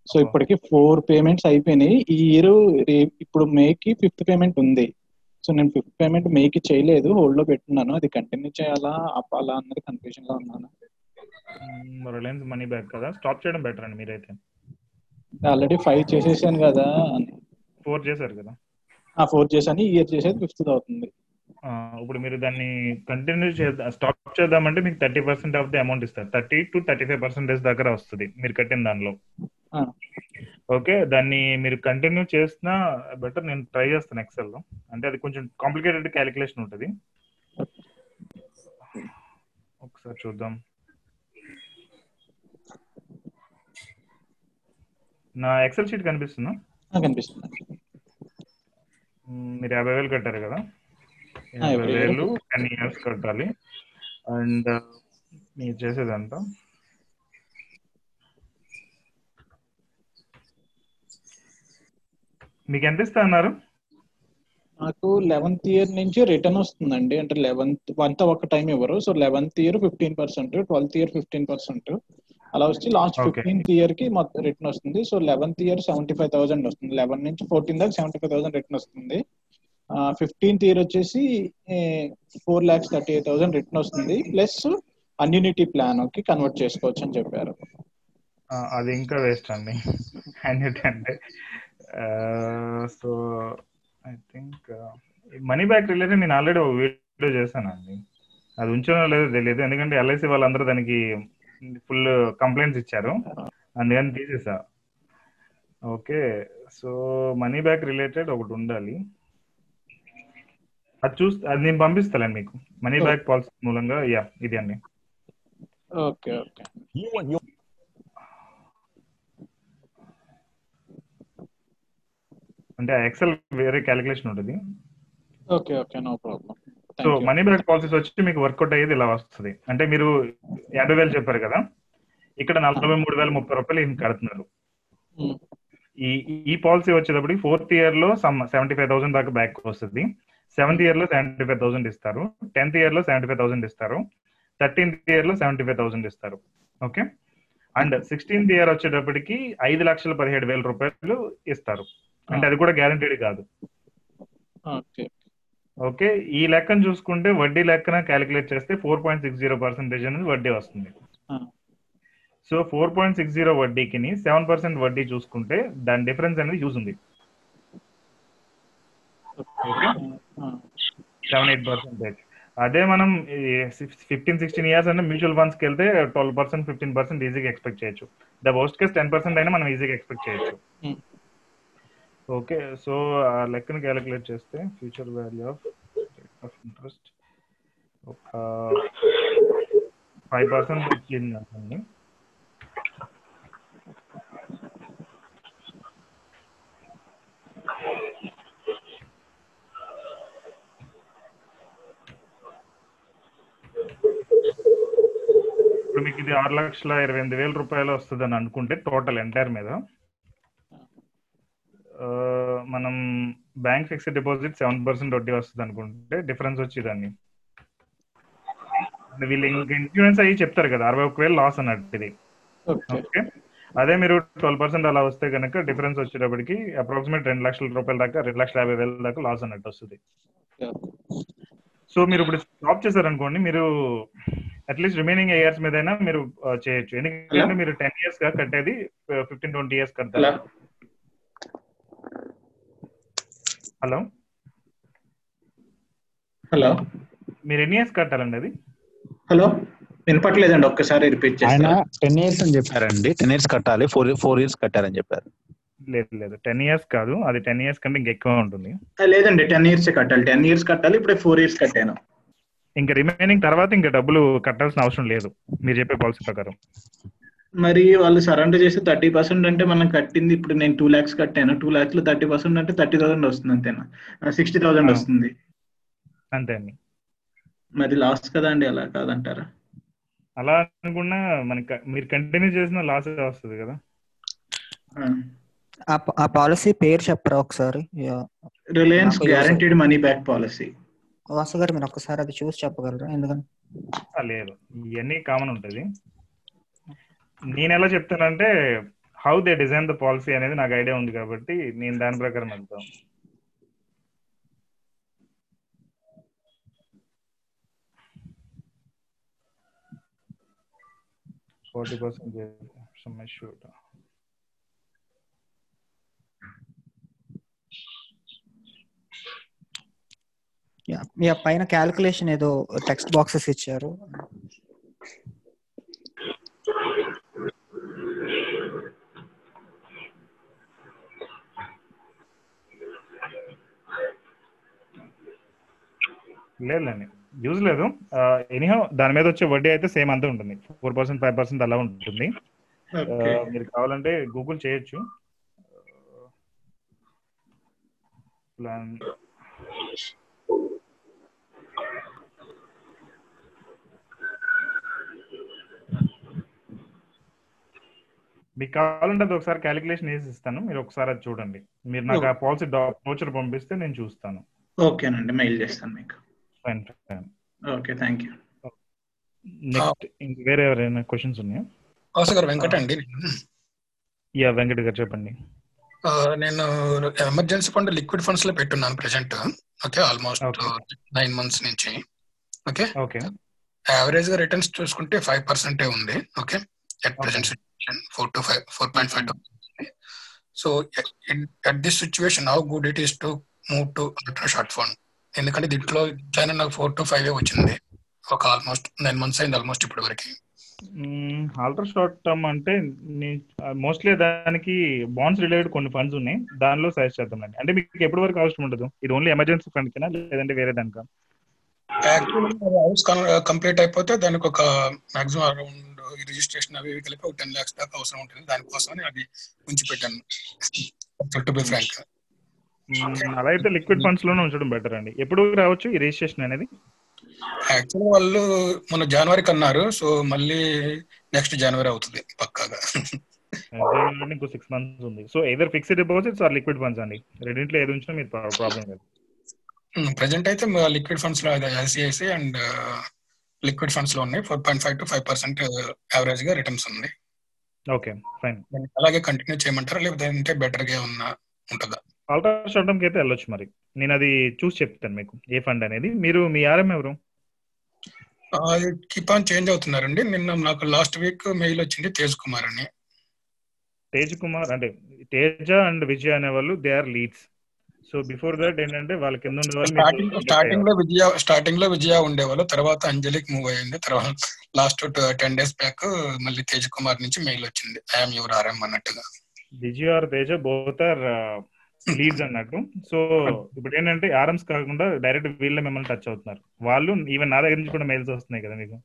సో ఇప్పటికి ఫోర్ పేమెంట్స్ అయిపోయినాయి. ఈ ఇయర్ ఇప్పుడు మేకి ఫిఫ్త్ పేమెంట్ ఉంది. సో నేను ఫిఫ్త్ పేమెంట్ మేకి చేయలేదు హోల్డ్లో పెట్టున్నాను. అది కంటిన్యూ చేయాలా ఆపాలా అన్నది కన్ఫ్యూజన్లో ఉన్నాను రిలయన్స్ మనీ బ్యాక్ కదా? స్టాప్ చేయడం బెటర్ అండి మీరైతే. ఆల్రెడీ ఫైవ్ చేసేసాను కదా ఫోర్ చేశారు కదా? ఆ ఫోర్ చేశాను. ఇయర్ చేసేది ఫిఫ్త్ అవుతుంది. ఇప్పుడు మీరు దాన్ని కంటిన్యూ చేద్దాం స్టాప్ చేద్దామంటే మీకు thirty percent of the amount ఇస్తారు. Thirty to thirty five percentage దగ్గర వస్తుంది మీరు కట్టిన దానిలో. ఓకే దాన్ని మీరు కంటిన్యూ చేసినా బెటర్. నేను ట్రై చేస్తాను ఎక్సెల్లో. అంటే అది కొంచెం కాంప్లికేటెడ్ క్యాలిక్యులేషన్ ఉంటుంది. ఒకసారి చూద్దాం. నా ఎక్సెల్ షీట్ కనిపిస్తుందా? మ్మ్, మీరు యాభై వేలు కట్టారు కదా? యాభై వేలు. టెన్ ఇయర్స్ కట్టాలి. అండ్ మీరు చేసేదంతా? మీకు ఎంత ఇస్తా అన్నారు? నాకు లెవెన్త్ ఇయర్ నుంచి రిటర్న్ వస్తుందండి. అంటే లెవెన్త్ అంతా ఒక టైం ఇవ్వరు. So eleventh year fifteen percent twelfth year fifteen percent అలా వచ్చి లాస్ట్. ఫిఫ్టీన్త్ ఇయర్కి మొత్తం రిటర్న్ వస్తుంది. So eleventh year seventy five thousand వస్తుంది. లెవెన్ నుంచి ఫోర్టీన్ దాకా సెవెంటీ ఫైవ్ థౌసండ్ రిటర్న్ వస్తుంది ఫిఫ్టీన్త్ ఇయర్ వచ్చేసి four lakhs thirty eight thousand return వస్తుంది. ప్లస్ అన్యూనిటీ ప్లాన్కి కన్వర్ట్ చేసుకోవచ్చు అని చెప్పారు. అది ఇంకా వేస్ట్ అండి. అన్నిటి అంటే. So I think money back related నేను ఆల్రెడీ ఒక వీడియో చేశానండి. అది ఉంచానో లేదో తెలియదు. ఎందుకంటే ఎల్ఐసి వాళ్ళందరూ దానికి ఫుల్ కంప్లైంట్స్ ఇచ్చారు. అందుకని తీసేసా. Okay so money back related ఒకటి ఉండాలి. అది చూస్ అది నేను పంపిస్తాను మీకు. మనీ బ్యాక్ పాలసీ మూలంగా యా ఇది అండి. Okay okay. అంటే ఎక్సెల్ వేరే క్యాలిక్యులేషన్ ఉంటుంది. Okay okay no problem so money back policies వచ్చి మీకు వర్కౌట్ అయ్యేది ఇలా వస్తుంది. అంటే మీరు యాభై వేలు చెప్పారు కదా ఇక్కడ నలభై మూడు వేల ముప్పై రూపాయలు ఈయన కడుతున్నారు. ఉమ్. ఈ ఈ పాలసీ వచ్చేటప్పటికి ఫోర్త్ ఇయర్లో సమ్ సెవెంటీ ఫైవ్ థౌసండ్ దాకా బ్యాక్ వస్తుంది. సెవెంత్ ఇయర్లో సెవెంటీ ఫైవ్ థౌసండ్ ఇస్తారు. టెన్త్ ఇయర్లో సెవెంటీ ఫైవ్ థౌసండ్ ఇస్తారు. థర్టీన్త్ ఇయర్లో సెవెంటీ ఫైవ్ థౌసండ్ ఇస్తారు. ఓకే అండ్ సిక్స్టీన్త్ ఇయర్ వచ్చేటప్పటికి ఐదు లక్షల పదిహేడు వేల రూపాయలు ఇస్తారు. అంటే అది కూడా గ్యారంటీడ్ కాదు. ఓకే. ఈ లెక్కను చూసుకుంటే వడ్డీ లెక్కన క్యాలిక్యులేట్ చేస్తే four point six zero percentage అనేది వడ్డీ వస్తుంది. So four point six zero వడ్డీకి సెవెన్ పర్సెంట్ వడ్డీ చూసుకుంటే దాని డిఫరెన్స్ అనేది యూజ్ ఉంది. సెవెన్ ఎయిట్ పర్సెంటేజ్ అదే మనం ఫిఫ్టీన్ సిక్స్టీన్ ఇయర్స్ అంటే మ్యూచువల్ ఫండ్స్కి వెళ్తే ట్వెల్వ్ పర్సెంట్ ఫిఫ్టీన్ పర్సెంట్ ఈజీగా ఎక్స్పెక్ట్ చేయొచ్చు. The worst case ten percent అయినా మనం ఈజీగా ఎక్స్పెక్ట్ చేయొచ్చు. ఓకే సో ఆ లెక్కను క్యాలిక్యులేట్ చేస్తే future value of of interest ఒక ఫైవ్ పర్సెంట్ వచ్చింది అండి ఇప్పుడు మీకు ఇది ఆరు లక్షల ఇరవై ఎనిమిది వేల రూపాయలు వస్తుంది అని అనుకుంటే టోటల్ ఎంటైర్ మీద ఆ, మనం bank fixed deposit seven percent వడ్డీ వస్తుంది అనుకుంటే డిఫరెన్స్ వచ్చి దాన్ని వీళ్ళు ఇన్సూరెన్స్ అయ్యి చెప్తారు కదా అరవై ఒక వేలు లాస్ అన్నట్టు ఇది. ఓకే. అదే మీరు ట్వెల్వ్ పర్సెంట్ అలా వస్తే కనుక డిఫరెన్స్ వచ్చేటప్పటికి అప్రాక్సిమేట్ రెండు లక్షల రూపాయల దాకా రెండు లక్షల యాభై వేల దాకా లాస్ అన్నట్టు వస్తుంది. సో మీరు ఇప్పుడు స్టాప్ చేశారనుకోండి మీరు అట్లీస్ట్ రిమైనింగ్ ఇయర్స్ మీదైనా మీరు చేయొచ్చు. ఎందుకంటే మీరు టెన్ ఇయర్స్గా కట్టేది ఫిఫ్టీన్ ట్వంటీ ఇయర్స్ కడతారు. హలో? హలో? మీరు ఎన్ని ఇయర్స్ కట్టాలండి అది? హలో? వినపట్లేదండి ఒక్కసారి రిపీట్ ఆయన చేస్తారా టెన్ ఇయర్స్ అని చెప్పారండి. టెన్ ఇయర్స్ కట్టాలి ఫోర్ ఫోర్ ఇయర్స్ కట్టారని చెప్పారు. లేదు లేదు. టెన్ ఇయర్స్ కాదు అది టెన్ ఇయర్స్ కంటే ఇంకెక్కువ ఉంటుంది. ఆ, లేదండి టెన్ ఇయర్స్ కట్టాలి. టెన్ ఇయర్స్ కట్టాలి ఇప్పుడే ఫోర్ ఇయర్స్ కట్టాను. ఇంకా రిమైనింగ్ తర్వాత ఇంకా డబ్బులు కట్టాల్సిన అవసరం లేదు. మీరు చెప్పే పాలసీ ప్రకారం. మరి వాళ్ళు సరెండర్ చేసి థర్టీ పర్సెంట్ అంటే మనం కట్టింది ఇప్పుడు నేను టూ ల్యాక్స్ కట్టాను. టూ ల్యాక్స్లో థర్టీ పర్సెంట్ అంటే థర్టీ థౌసండ్ వస్తుంది అంతేనా? Sixty thousand. వస్తుంది. అంతే అండి. మరి లాస్ట్ కదా అండి అలా కాదంటారా? అలా అనుకున్నా మనకి మీరు కంటిన్యూ చేసిన లాస్ వస్తుంది కదా? ఆ. పాలసీ పేరు చెప్పరా ఒకసారి. Reliance guaranteed money back policy Vasu garu మీరు ఒక్కసారి అది చూసి చెప్పగలరా? ఎందుకంటే లేదు. ఇవన్నీ కామన్ ఉంటుంది. నేను ఎలా చెప్తానంటే how they design the policy అనేది నాకు ఐడియా ఉంది కాబట్టి నేను దాని ప్రకారం వెళ్తాను. ఫార్టీ పర్సెంట్ షూట్ యా, పైన క్యాలిక్యులేషన్ ఏదో టెక్స్ట్ బాక్సెస్ ఇచ్చారు. లేదండి యూజ్ లేదు. ఎనీహో దాని మీద వచ్చే వడ్డీ అయితే సేమ్ అంతే ఉంటుంది. ఫోర్ పర్సెంట్ ఫైవ్ పర్సెంట్ అలా ఉంటుంది. మీరు కావాలంటే గూగుల్ చేయొచ్చు. ప్లాన్. మీకు కావాలంటే అది ఒకసారి క్యాలిక్యులేషన్ వేసి ఇస్తాను. మీరు ఒకసారి అది చూడండి. మీరు నాకు ఆ పాలసీ వోచర్ పంపిస్తే నేను చూస్తాను. ఓకేనండి. మెయిల్ చేస్తాను మీకు. Fine fine okay thank you next ఇంక వేరే ఎవరైనా క్వశ్చన్స్ ఉన్నాయా? వాసు గారు వెంకట అండి. యా వెంకట్ గారు చెప్పండి. నేను ఎమర్జెన్సీ ఫండ్ లిక్విడ్ ఫండ్స్లో పెట్టున్నాను present okay almost nine months నుంచి. ఓకే. ఓకే. యావరేజ్గా రిటర్న్స్ చూసుకుంటే ఫైవ్ పర్సెంటే ఉంది. Okay. At present situation four to five four point five so at this situation how good it is to move to ultra short fund ఎందుకంటే దీంట్లో ఇట్లయినా నాకు four to five వచ్చింది. ఒక ఆల్మోస్ట్ నైన్ మంత్స్ అయింది almost ఇప్పటి వరకు. Ultra short term అంటే మోస్ట్లీ దానికి బాండ్స్ రిలేటెడ్ కొన్ని ఫండ్స్ ఉన్నాయి. దానిలో సజెస్ట్ చేద్దామండి. అంటే మీకు ఎప్పటి వరకు అవసరం ఉండదు? ఇది ఓన్లీ ఎమర్జెన్సీ ఫండ్ కినా లేదంటే వేరే దానికా? హౌస్ కంప్లీట్ అయిపోతే దానికి ఒక మాక్సిమం అరౌండ్ రిజిస్ట్రేషన్ అవి ఇవి కలిపి ఒక టెన్ లాక్స్ దాకా అవసరం ఉంటుంది. దానికోసం అది ఉంచి పెట్టాను టు బి ఫ్రాంక్ అలా అయితే లిక్విడ్ ఫండ్స్లోనే ఉంచడం బెటర్ అండి. ఎప్పుడు రావచ్చు ఈ రిజిస్ట్రేషన్ అనేది? యాక్చువల్ వాళ్ళు మన జనవరికి అన్నారు సో మళ్ళీ నెక్స్ట్ జనవరి అవుతుంది పక్కాగా. జనవరి ఇంకో సిక్స్ మంత్స్ ఉంది. So either fixed deposits or liquid funds అండి. రెండింటిలో ఏది ఉంచినా మీరు ప్రాబ్లం లేదు. ప్రజెంట్ అయితే లిక్విడ్ ఫండ్స్లో ఐసిఐసి అండ్ లిక్విడ్ ఫండ్స్లో ఉన్నాయి. Four point five to five percent యావరేజ్గా రిటర్న్స్ ఉంది. Okay fine. అలాగే కంటిన్యూ చేయమంటారా? లేకపోతే బెటర్గా ఉన్న ఉంటుందా? ఆల్టా షార్ట్ టర్మ్కి అయితే వెళ్ళొచ్చు మరి. నేను అది చూసి చెప్తాను మీకు ఏ ఫండ్ అనేది. మీరు మీ ఆర్ఎం ఎవరు? కీప్ ఆన్ చేంజ్ అవుతున్నారండి. నిన్న నాకు లాస్ట్ వీక్ మెయిల్ వచ్చింది తేజ్ కుమార్ అని. తేజ్ కుమార్ అంటే తేజ అండ్ విజయ్ అనే వాళ్ళు they are leads. So before that ఏంటంటే వాళ్ళ కింద స్టార్టింగ్ స్టార్టింగ్లో విజయ స్టార్టింగ్లో విజయ ఉండేవాళ్ళు. తర్వాత అంజలికి మూవ్ అయింది తర్వాత లాస్ట్ టెన్ డేస్ బ్యాక్ మళ్ళీ తేజ్ కుమార్ నుంచి మెయిల్ వచ్చింది. ఐఎమ్ యువర్ ఆర్ఎం అన్నట్టుగా. Vijay are Teja both are leads అన్నట్టు. సో ఇప్పుడు ఏంటంటే ఆర్ఎంస్ కాకుండా డైరెక్ట్ వీళ్ళే మిమ్మల్ని టచ్ అవుతున్నారు. వాళ్ళు ఈవెన్ నా దగ్గర నుంచి కూడా మెయిల్స్ వస్తున్నాయి కదా మీకు.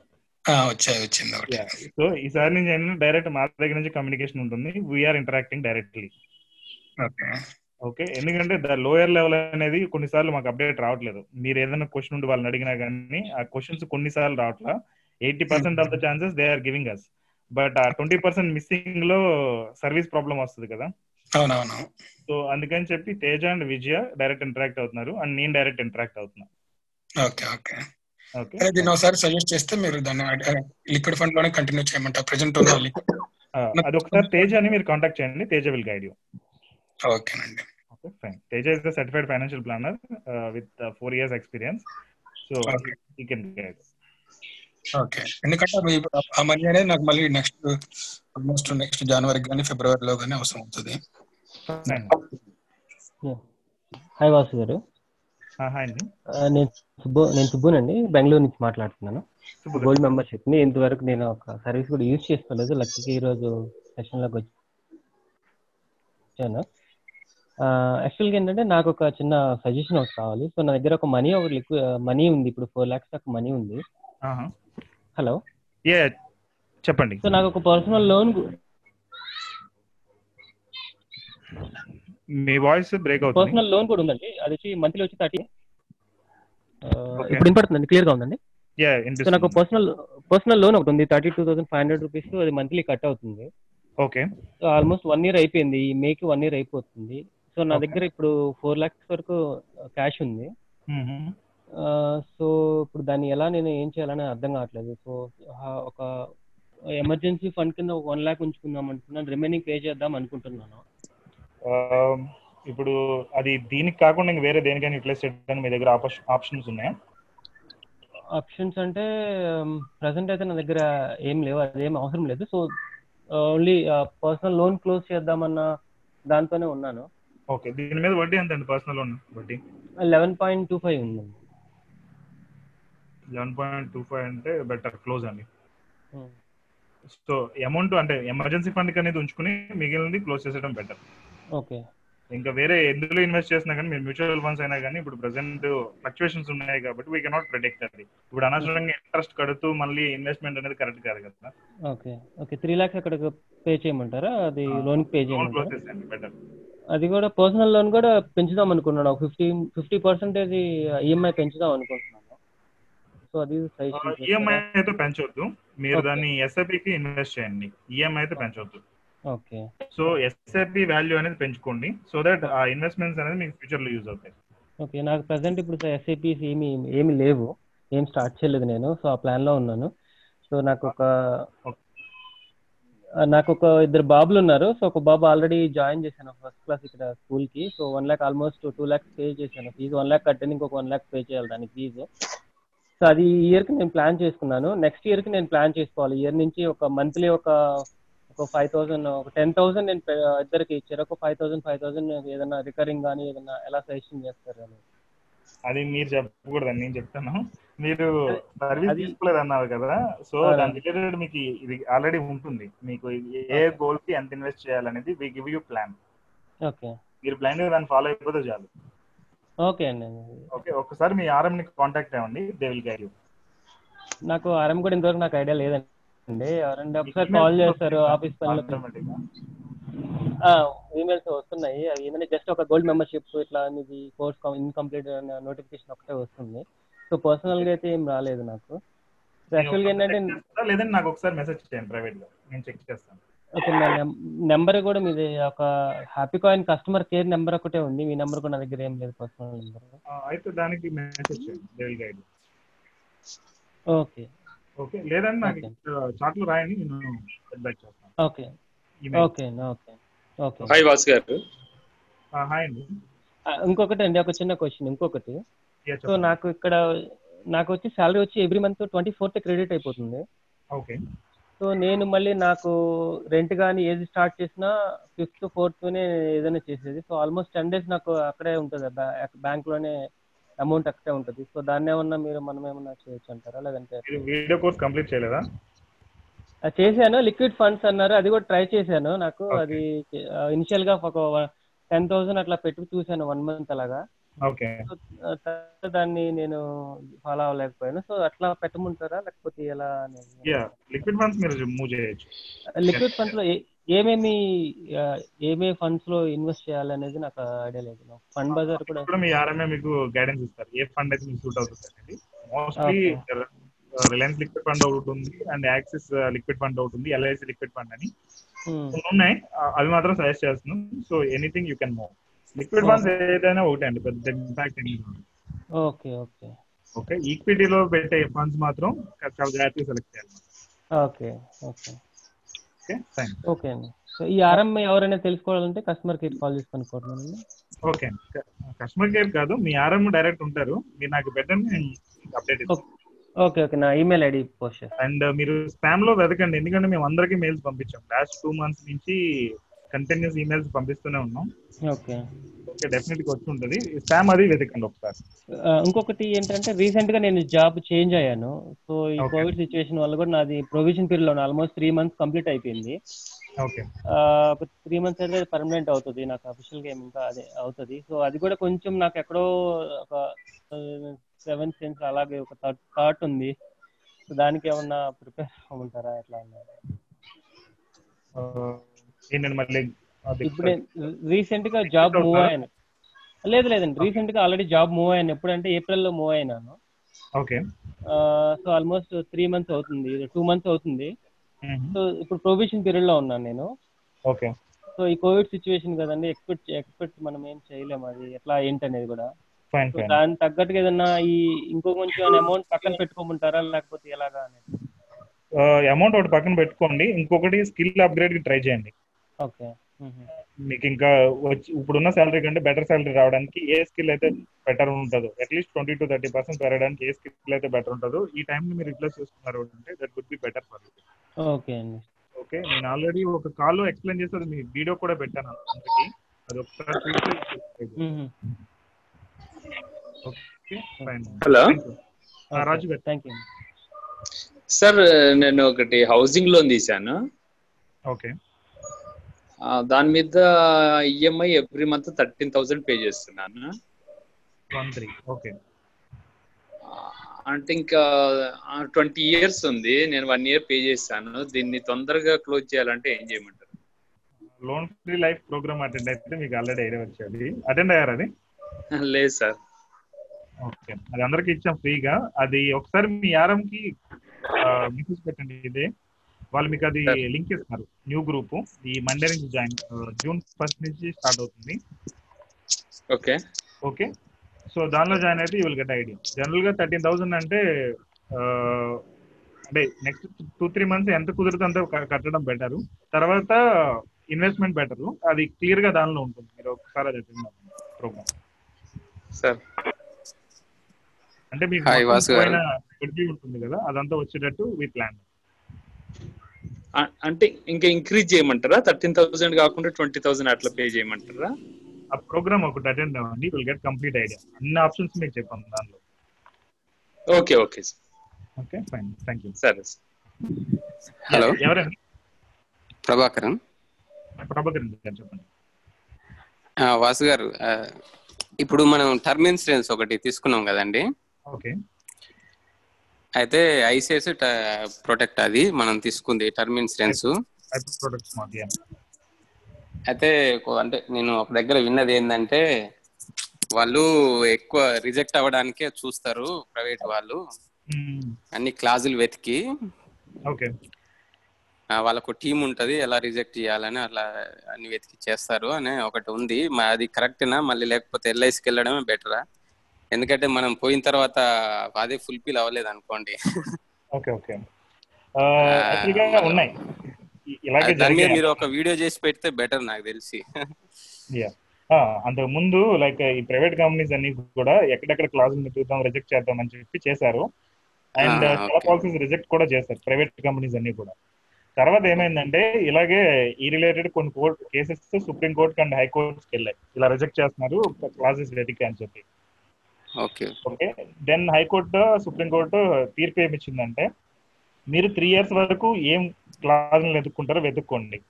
వచ్చాయి వచ్చింది సో ఈసారి నుంచి డైరెక్ట్ మా దగ్గర నుంచి కమ్యూనికేషన్ ఉంటుంది. We're interacting directly okay okay. ఎందుకంటే ద లోయర్ లెవెల్ అనేది కొన్నిసార్లు మాకు అప్డేట్ రావట్లేదు. మీరు ఏదైనా క్వశ్చన్ ఉండి వాళ్ళని అడిగినా కానీ ఆ క్వశ్చన్స్ కొన్నిసార్లు రావట్లా. Eighty percent of the chances they are giving us but ఆ ట్వంటీ పర్సెంట్ మిస్సింగ్లో సర్వీస్ ప్రాబ్లం వస్తుంది కదా. అవునవును. సో అందుకని చెప్పి Teja and Vijaya direct interact అవుతున్నారు. అండ్ నేను డైరెక్ట్ ఇంటరాక్ట్ అవుతున్నా. Okay okay. ఓకే. దీన్ని ఒకసారి సజెస్ట్ చేస్తే మీరు దాన్ని లిక్విడ్ ఫండ్లోనే కంటిన్యూ చేయమంటారు. ఉన్న అది ఒకసారి తేజ అని మీరు కాంటాక్ట్ చేయండి. Teja will guide you. ఓకేనండి. Okay fine Teja is the certified financial planner with four years experience so you can guide okay ఎందుకంటే అవి ఆ మనీ అనేది నాకు మళ్ళీ నెక్స్ట్ ఆల్మోస్ట్ నెక్స్ట్ జనవరి కానీ ఫిబ్రవరిలో కానీ అవసరం అవుతుంది. హాయ్ వాసు గారు. హాయ్ అండి ఆ, నేను సుబ్బు నేను సుబ్బునండి. బెంగళూరు నుంచి మాట్లాడుతున్నాను. గోల్డ్ మెంబర్షిప్ని ఇంతవరకు నేను ఒక సర్వీస్ కూడా యూజ్ చేసుకోలేదు. లక్కీకి ఈ రోజు సెషన్లోకి వచ్చాను. యాక్చువల్గా ఏంటంటే నాకు ఒక చిన్న సజెషన్ ఒకటి కావాలి. సో నా దగ్గర ఒక మనీ ఒక లిక్విడ్ మనీ ఉంది. ఇప్పుడు ఫోర్ ల్యాక్స్ దాకా మనీ ఉంది. హలో? చెప్పండి. సో నాకు ఒక పర్సనల్ లోన్ మీ వాయిస్ బ్రేక్ అవుతుంది. పర్సనల్ లోన్ కూడా ఉందండి. అది వచ్చి మంత్లీ వచ్చి థర్టీ. ఇప్పుడు వినపడుతుందండి? క్లియర్గా ఉందండి సో నాకు పర్సనల్ పర్సనల్ లోన్ ఒకటి ఉంది. Thirty two thousand five hundred rupees అది మంత్లీ కట్ అవుతుంది. ఓకే. ఆల్మోస్ట్ వన్ ఇయర్ అయిపోయింది. ఈ మేకి వన్ ఇయర్ అయిపోతుంది. సో నా దగ్గర ఇప్పుడు ఫోర్ లాక్స్ వరకు క్యాష్ ఉంది. సో ఇప్పుడు దాన్ని ఎలా నేను ఏం చేయాలని అర్థం కావట్లేదు. సో ఒక ఎమర్జెన్సీ ఫండ్ కింద ఒక వన్ ల్యాక్ ఉంచుకుందాం అనుకున్నాను రిమైనింగ్ పే చేద్దాం అనుకుంటున్నాను. ఇప్పుడు అది దీనికి కాకుండా ఇంక వేరే దేనికైనా యూటిలైజ్ చేయడానికి మీ దగ్గర ఆప్షన్స్ ఉన్నాయా? ఆప్షన్స్ అంటే ప్రజెంట్ అయితే నా దగ్గర ఏం లేవు అదేం అవసరం లేదు. So only personal loan close చేద్దామన్న దాంతోనే ఉన్నాను. ఓకే దీని మీద వడ్డీ ఎంత అండి పర్సనల్ లోన్ వడ్డీ? లెవెన్ పాయింట్ టూ ఫైవ్ ఉందండి. లెవెన్ పాయింట్ టూ ఫైవ్ అంటే బెటర్ క్లోజ్ అండి. సో అమౌంట్ అంటే ఎమర్జెన్సీ ఫండ్ అనేది ఉంచుకుని మిగిలినది క్లోజ్ చేసేయడం బెటర్ ఓకే. ఇంకా వేరే ఎందులో ఇన్వెస్ట్ చేసినా కానీ మీరు మ్యూచువల్ ఫండ్స్ అయినా కానీ ఇప్పుడు ప్రెసెంట్ ఫ్లక్చువేషన్స్ ఉన్నాయి కాబట్టి వీ కెనాట్ ప్రిడిక్ట్ అది. ఇప్పుడు అనవసరంగా ఇంట్రెస్ట్ కడుతూ మళ్ళీ ఇన్వెస్ట్మెంట్ అనేది కరెక్ట్ కాదు కదా. ఓకే ఓకే త్రీ లాక్స్ అక్కడ పే చేయమంటారా? అది లోన్ పే చేయమంటారా? అది కూడా పర్సనల్ లోన్ కూడా పెంచుదాం అనుకున్నాను ఫిఫ్టీ ఫిఫ్టీ పర్సెంటేజ్ ఈఎంఐ పెంచుదాం అనుకుంటున్నాను. సో అది ఈఎంఐ అయితే పెంచొద్దు. మీరు. దాన్ని ఎస్ఐపికి ఇన్వెస్ట్ చేయండి. ఈఎంఐ అయితే పెంచొద్దు. ఓకే సో ఎస్ఐపి వాల్యూ అనేది పెంచుకోండి. సో దట్ ఆ ఇన్వెస్ట్మెంట్స్ అనేది మీకు ఫ్యూచర్లో యూజ్ అవుతాయి. ఓకే. నాకు ప్రజెంట్ ఇప్పుడు ఎస్ఐపిస్ ఏమి ఏమి లేవు. ఏం స్టార్ట్ చేయలేదు నేను. సో ఆ ప్లాన్లో ఉన్నాను. సో నాకు ఒక నాకు ఒక ఇద్దరు బాబులు ఉన్నారు. సో ఒక బాబు ఆల్రెడీ జాయిన్ చేశాను ఫస్ట్ క్లాస్ ఇక్కడ స్కూల్కి. So one lakh almost two lakhs pay చేశాను. ఫీజు వన్ ల్యాక్ కట్టాను ఇంకొక వన్ ల్యాక్ పే చేయాలి దానికి ఫీజు సో అది ఇయర్కి నేను ప్లాన్ చేసుకున్నాను. నెక్స్ట్ ఇయర్కి నేను ప్లాన్ చేసుకోవాలి. ఇయర్ నుంచి ఒక మంత్లీ ఒక ఒక ఫైవ్ థౌసండ్ ఒక టెన్ థౌసండ్ నేను ఇద్దరికి ఇచ్చారు ఒక ఫైవ్ థౌసండ్ ఫైవ్ థౌసండ్ ఏదైనా రికరింగ్ కానీ ఏదైనా ఎలా సజెషన్ చేస్తారు అని? అది మీరు చెప్పకూడదు నేను చెప్తాను. మీరు సర్వీస్ తీసుకోలేదు అన్నారు కదా సో. దాని రిలేటెడ్ మీకు ఇది ఆల్రెడీ ఉంటుంది. మీకు ఏ గోల్కి ఎంత ఇన్వెస్ట్ చేయాలనేది we give you plan okay. మీరు ప్లాన్ దాన్ని ఫాలో అయిపోతే చాలు. ఓకే అండి. ఓకే ఒకసారి మీ ఆర్ఎం ని కాంటాక్ట్ అవ్వండి దే విల్ గైడ్ యూ నాకు ఆర్ఎం కూడా ఇంతవరకు నాకు ఐడియా లేదండి. ఎవరంటే ఒకసారి Email కాల్ చేస్తారు ఆఫీస్ పనిలో. ఈమెయిల్స్ వస్తున్నాయి. అవి ఏంటంటే జస్ట్ ఒక గోల్డ్ మెంబర్షిప్ ఇట్లా మీది కోర్స్ ఇన్కంప్లీట్ నోటిఫికేషన్ ఒకటే వస్తుంది. సో పర్సనల్గా అయితే ఏం రాలేదు నాకు. యాక్చువల్గా ఏంటంటే లేదంటే నాకు ఒకసారి మెసేజ్ చేయండి ప్రైవేట్గా నేను చెక్ చేస్తాను. ఓకే నెంబర్ కూడా మీది ఒక Happy Coin customer care number ఒకటే ఉంది. మీ నెంబర్ కూడా నా దగ్గర ఏం లేదు పర్సనల్ నెంబర్. అయితే దానికి మెసేజ్ చేయండి గైడ్ ఓకే. ఓకే. నాకు Okay. చాట్లో రాయండి నేను ఫీడ్బ్యాక్ చేస్తాను. Okay. Okay okay. Okay. Hi Vasu garu hi అండి. ఇంకొకటి అండి ఒక చిన్న క్వశ్చన్ ఇంకొకటి. సో. నాకు ఇక్కడ నాకు వచ్చి శాలరీ వచ్చి every month twenty fourth credit అయిపోతుంది. ఓకే. సో నేను మళ్ళీ నాకు రెంట్ కానీ ఏది స్టార్ట్ చేసినా ఫిఫ్త్ ఫోర్త్నే ఏదైనా చేసేది. సో ఆల్మోస్ట్ టెన్ డేస్ నాకు అక్కడే ఉంటుంది బ్యాంక్లోనే అమౌంట్ అక్కడే ఉంటుంది. సో దాన్ని ఏమన్నా మీరు మనం ఏమన్నా చేయొచ్చు అంటారా? లేదంటే వీడియో కోర్స్ కంప్లీట్ చేయలేదా? చేశాను. లిక్విడ్ ఫండ్స్ అన్నారు. అది కూడా ట్రై చేశాను. నాకు అది ఇనిషియల్గా ఒక టెన్ థౌసండ్ అట్లా పెట్టి చూశాను వన్ మంత్ అలాగా. ఓకే. దాన్ని నేను ఫాలో అవ్వలేకపోయాను. సో అట్లా పెట్టమంటారా? లేకపోతే ఎలా లిక్విడ్ ఫండ్స్ మీరు మూవ్ చేయొచ్చు. లిక్విడ్ ఫండ్స్లో ఏమేమి ఆ, ఏమేమి ఫండ్స్లో ఇన్వెస్ట్ చేయాలనేది నాకు ఐడియా లేదు. ఫండ్ బజార్ కూడా మీ ఆర్ఎంఏ మీకు గైడెన్స్ ఇస్తారు. ఏ ఫండ్ అయితే మీకు సూట్ అవుతుంది అనేది. మోస్ట్లీ రిలయన్స్ లిక్విడ్ ఫండ్ ఒకటి ఉంది అండ్ యాక్సిస్ లిక్విడ్ ఫండ్ ఒకటి ఉంది. ఎల్ఐసి లిక్విడ్ ఫండ్ అని. Hmm. ఉన్నాయి. అవి మాత్రం సజెస్ట్ చేస్తున్నాం. So anything you can move liquid funds ఏదైనా ఒకటే అండి. పెద్ద ఇంపాక్ట్ ఏమి ఓకే ఓకే ఓకే ఈక్విటీలో పెట్టే ఫండ్స్ మాత్రం చాలా జాగ్రత్తగా సెలెక్ట్ చేయాలి. ఓకే ఓకే ఓకే అండి. సో ఈ ఆర్ఎంఐ ఎవరైనా తెలుసుకోవాలంటే కస్టమర్ కేర్ కాల్ చేసి కనుక్కోవడం ఓకే కస్టమర్ కేర్ కాదు మీ ఆర్ఎం డైరెక్ట్ ఉంటారు. మీరు నాకు పెట్టండి నేను అప్డేట్ ఓకే. ఓకే నా ఈమెయిల్ ఐడి పోస్ట్ అండ్ మీరు స్పామ్లో వెతకండి ఎందుకంటే మేము అందరికీ మెయిల్స్ పంపించాం. లాస్ట్ టూ మంత్స్ నుంచి కంటిన్యూస్ ఈమెయిల్స్ పంపిస్తూనే ఉన్నాం. ఓకే. ఓకే డెఫినెట్గా వచ్చి ఉంటుంది స్పామ్ అది వెతకండి ఒకసారి. ఇంకొకటి ఏంటంటే రీసెంట్గా నేను జాబ్ చేంజ్ అయ్యాను. సో ఈ. కోవిడ్ సిచ్యువేషన్ వల్ల కూడా నాది ప్రొవిజన్ పీరియడ్లో ఆల్మోస్ట్ త్రీ మంత్స్ కంప్లీట్ అయిపోయింది. ఓకే. త్రీ మంత్స్ అయితే పర్మనెంట్ అవుతుంది. నాకు అఫీషియల్గా ఇంకా అదే అవుతుంది. సో అది కూడా కొంచెం నాకు ఎక్కడో ఒక సెవెన్ సెన్స్ అలాగే ఒక థాట్ ఉంది. దానికి ఏమన్నా ప్రిపేర్ అవ్వమంటారా ఎట్లా అన్నారు మళ్ళీ ఇప్పుడు రీసెంట్గా జాబ్ మూవ్ అయ్యాను. లేదు లేదండి. రీసెంట్గా ఆల్రెడీ జాబ్ మూవ్ అయ్యాను. ఎప్పుడంటే ఏప్రిల్లో మూవ్ అయినాను. Okay so almost three months అవుతుంది. టూ మంత్స్ అవుతుంది. సో ఇప్పుడు ప్రొవిషన్ పీరియడ్లో ఉన్నాను నేను. ఓకే సో ఈ కోవిడ్ సిచ్యువేషన్ కదండి ఎక్స్పెక్ట్ ఎక్స్పెక్ట్ మనం ఏం చేయలేము. అది ఎట్లా ఏంటి అనేది కూడా దానికి తగ్గట్టుగా ఏదన్నా ఈ ఇంకో కొంచెం అమౌంట్ పక్కన పెట్టుకోమంటారా లేకపోతే ఎలాగా అనేది? అమౌంట్ ఒకటి పక్కన పెట్టుకోండి. ఇంకొకటి స్కిల్ అప్గ్రేడ్కి ట్రై చేయండి. ఓకే. మీకు ఇంకా వచ్చి ఇప్పుడున్న శాలరీ కంటే బెటర్ శాలరీ రావడానికి ఏ స్కిల్ అయితే బెటర్ ఉంటుందో at least twenty to thirty percent పెరగడానికి ఏ స్కిల్ అయితే బెటర్ ఉంటుందో ఈ టైం ని మీరు రిప్లేస్ చేసుకున్నారు అంటే that would be better for okay అండి. ఓకే నేను ఆల్రెడీ ఒక కాల్లో ఎక్స్ప్లెయిన్ చేసి అది మీ వీడియో కూడా పెట్టాను అందరికి అది ఒకసారి చూసి ఓకే ఫైన్ హలో. రాజు గారు. థ్యాంక్ యూ సార్ నేను ఒకటి హౌసింగ్ లోన్ తీశాను. ఓకే. దాని మీద EMI every month thirteen thousand pay చేస్తున్నాను ఓకే అంటే ఇంకా ట్వంటీ ఇయర్స్ ఉంది. నేను వన్ ఇయర్ పే చేశాను. దీన్ని తొందరగా క్లోజ్ చేయాలంటే ఏం చేయమంటారు? Loan free life program attend అయితే మీకు ఆల్రెడీ ఐడియా వచ్చేది. అటెండ్ అయ్యారు అది? లేదు సార్. ఓకే అది అందరికి ఇచ్చాం ఫ్రీగా. అది ఒకసారి మీ ఆర్ఎం కి మెసేజ్ పెట్టండి ఇదే. వాళ్ళు మీకు అది లింక్ ఇస్తారు న్యూ గ్రూప్. ఈ మండే నుంచి జాయిన్ జూన్ ఫస్ట్ నుంచి స్టార్ట్ అవుతుంది. ఓకే. ఓకే? సో దానిలో జాయిన్ అయితే యూ విల్ గెట్ ఐడియా. జనరల్గా థర్టీన్ థౌసండ్ అంటే అంటే నెక్స్ట్ టూ త్రీ మంత్స్ ఎంత కుదిరితే అంత కట్టడం బెటర్. తర్వాత ఇన్వెస్ట్మెంట్ బెటర్. అది క్లియర్గా దానిలో ఉంటుంది. మీరు ఒకసారి అది ప్రోగ్రామ్. సార్. అంటే మీకు ఉంటుంది కదా అదంతా వచ్చేటట్టు వి ప్లాన్ అంటే ఇంకా ఇంక్రీజ్ చేయమంటారా? థర్టీన్ థౌసండ్ కాకుండా ట్వంటీ థౌసండ్ అట్లా పే చేయమంటారా? ఆ ప్రోగ్రామ్ ఒకటి అటెండ్ అవ్వండి విల్ గెట్ కంప్లీట్ ఐడియా అన్ని ఆప్షన్స్ మీకు చెప్పాను దానిలో okay okay sir. Okay fine thank you సరే హలో. ఎవరండి? ప్రభాకరన్. ప్రభాకర్ గారు చెప్పండి. వాసు గారు ఇప్పుడు మనం టర్మ్ ఇన్సూరెన్స్ ఒకటి తీసుకున్నాం కదండి. ఓకే. అయితే ఐసిఐసి ప్రొటెక్ట్ అది మనం తీసుకుంది టర్మ్ ఇన్సూరెన్స్ అయితే అంటే నేను ఒక దగ్గర విన్నది ఏంటంటే వాళ్ళు ఎక్కువ రిజెక్ట్ అవ్వడానికే చూస్తారు ప్రైవేట్ వాళ్ళు. అన్ని క్లాజులు వెతికి. వాళ్ళకు టీం ఉంటది ఎలా రిజెక్ట్ చేయాలని అలా అన్ని వెతికి చేస్తారు అని ఒకటి ఉంది. అది కరెక్టేనా మళ్ళీ లేకపోతే ఎల్ఐసికి వెళ్ళడమే బెటరా ఎందుకంటే మనం పోయిన తర్వాత అదే ఫుల్ఫిల్ అవ్వలేదు అనుకోండి. Okay okay. ఉన్నాయి. ఇలాగే దాని మీద జరిగాయి. మీరు ఒక వీడియో చేసి పెడితే బెటర్ నాకు తెలిసి. యా అంతకు ముందు లైక్ ఈ ప్రైవేట్ కంపెనీస్ అన్ని కూడా ఎక్కడెక్కడ క్లాసులు వెతుకుతాం రిజెక్ట్ చేద్దాం అని చెప్పి చేశారు. అండ్ Ah, చాలా. పాలసీస్ రిజెక్ట్ కూడా చేశారు ప్రైవేట్ కంపెనీస్ అన్ని కూడా. తర్వాత ఏమైందంటే ఇలాగే ఈ రిలేటెడ్ కొన్ని court cases supreme court and హైకోర్ట్స్కి వెళ్ళాయి. ఇలా రిజెక్ట్ చేస్తున్నారు క్లాసెస్ వెతికి అని చెప్పి. Okay. Okay. Then high court supreme court తీర్పు ఏమి ఇచ్చిందంటే మీరు త్రీ ఇయర్స్ వరకు ఏం క్లాసులు వెతుక్కుంటారో వెతుక్కోండి.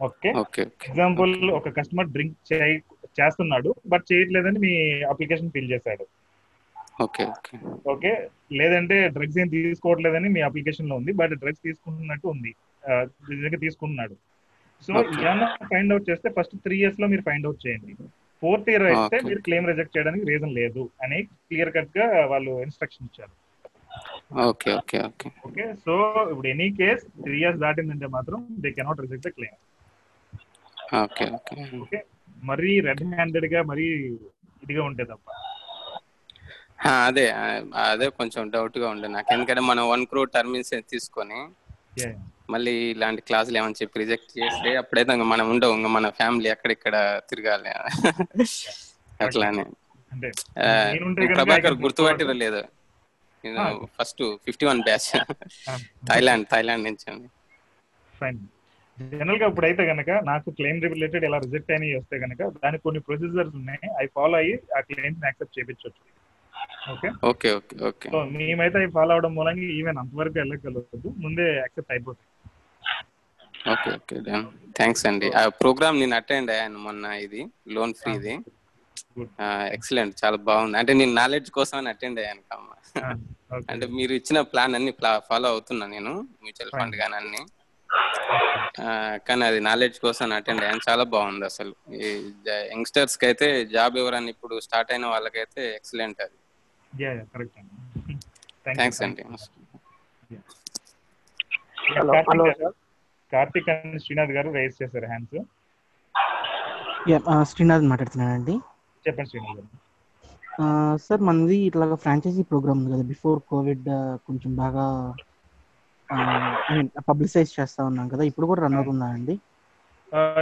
ఓకే? ఎగ్జాంపుల్ ఒక కస్టమర్ డ్రింక్ చేస్తున్నాడు బట్ చేయట్లేదని మీ అప్లికేషన్ ఫిల్ చేశాడు. Okay okay. లేదంటే డ్రగ్స్ ఏం తీసుకోవట్లేదని మీ అప్లికేషన్లో ఉంది బట్ డ్రగ్స్ తీసుకుంటున్నట్టు ఉంది. తీసుకుంటున్నాడు సో. ఏమన్నా ఫైండ్ అవుట్ చేస్తే ఫస్ట్ త్రీ ఇయర్స్లో మీరు ఫైండ్ అవుట్ చేయండి. ఫోర్త్ ఇయర్ అయితే. మీరు క్లెయిమ్ రిజెక్ట్ చేయడానికి రీజన్ లేదు అని క్లియర్ కట్గా వాళ్ళు ఇన్స్ట్రక్షన్ ఇచ్చారు. Okay okay okay. Okay so ఇప్పుడు ఎనీ కేస్ త్రీ ఇయర్స్ దాటిందంటే మాత్రం they cannot reject the claim okay okay. Okay మరీ రెడ్ హ్యాండెడ్గా మరీ ఇదిగా ఉంటే తప్ప. అదే అదే కొంచెం డౌట్గా ఉండే నాకు. ఎందుకంటే మనం వన్ క్రోర్ టర్మిన్స్ తీసుకొని Yeah. మళ్ళీ ఇలాంటి క్లాసులు ఏమని చెప్పి రిజెక్ట్ చేస్తే అప్పుడైతే ఇంకా మనం ఉండవు ఇంకా మన ఫ్యామిలీ ఎక్కడెక్కడ తిరగాలి. అట్లానే. ప్రభాకర్ గుర్తుపట్టిరో లేదు. నేను. First fifty one batch. Thailand Thailand నుంచి అండి. జనరల్గా ఇప్పుడైతే కనుక నాకు క్లెయిమ్ రిలేటెడ్ ఎలా రిజెక్ట్ అయినవి వస్తే కనుక దానికి కొన్ని ప్రొసీజర్స్ ఉన్నాయి. అవి ఫాలో అయ్యి ఆ claims accept చేయించవచ్చు okay okay okay okay so మేమైతే అవి ఫాలో అవడం మూలంగా ఈవెన్ అంతవరకు వెళ్ళగలదు. ముందే యాక్సెప్ట్ అయిపోతుంది ఓకే ఓకే థ్యాంక్స్ అండి. ఆ ప్రోగ్రామ్ నేను అటెండ్ అయ్యాను మొన్న ఇది లోన్ ఫ్రీది ఎక్సలెంట్ చాలా బాగుంది. అంటే నేను నాలెడ్జ్ కోసం అటెండ్ అయ్యాను కమ్మ. అంటే మీరు ఇచ్చిన ప్లాన్ అన్ని ఫాలో అవుతున్నా నేను మ్యూచువల్ ఫండ్ కానీ అన్ని కానీ అది నాలెడ్జ్ కోసం అటెండ్ అయ్యాను. చాలా బాగుంది అసలు. ఈ యంగ్స్టర్స్కి అయితే జాబ్ ఎవరన్నా ఇప్పుడు స్టార్ట్ అయిన వాళ్ళకైతే ఎక్సలెంట్ అది. థ్యాంక్స్ అండి. Hello, hello, sir. Karthik and Srinath గారు రైజ్ చేశారు హ్యాండ్స్ యా, ఆ, శ్రీనాథ్ మాట్లాడుతున్నానండి చెప్పండి శ్రీనాథ్ గారు. ఆ, సార్ మనది ఇట్లాగా ఫ్రాంచైజీ ప్రోగ్రామ్ ఉంది కదా బిఫోర్ కోవిడ్ కొంచెం బాగా పబ్లిసైజ్ చేస్తా ఉన్నాం కదా ఇప్పుడు కూడా రన్ అవుతుందా అండి?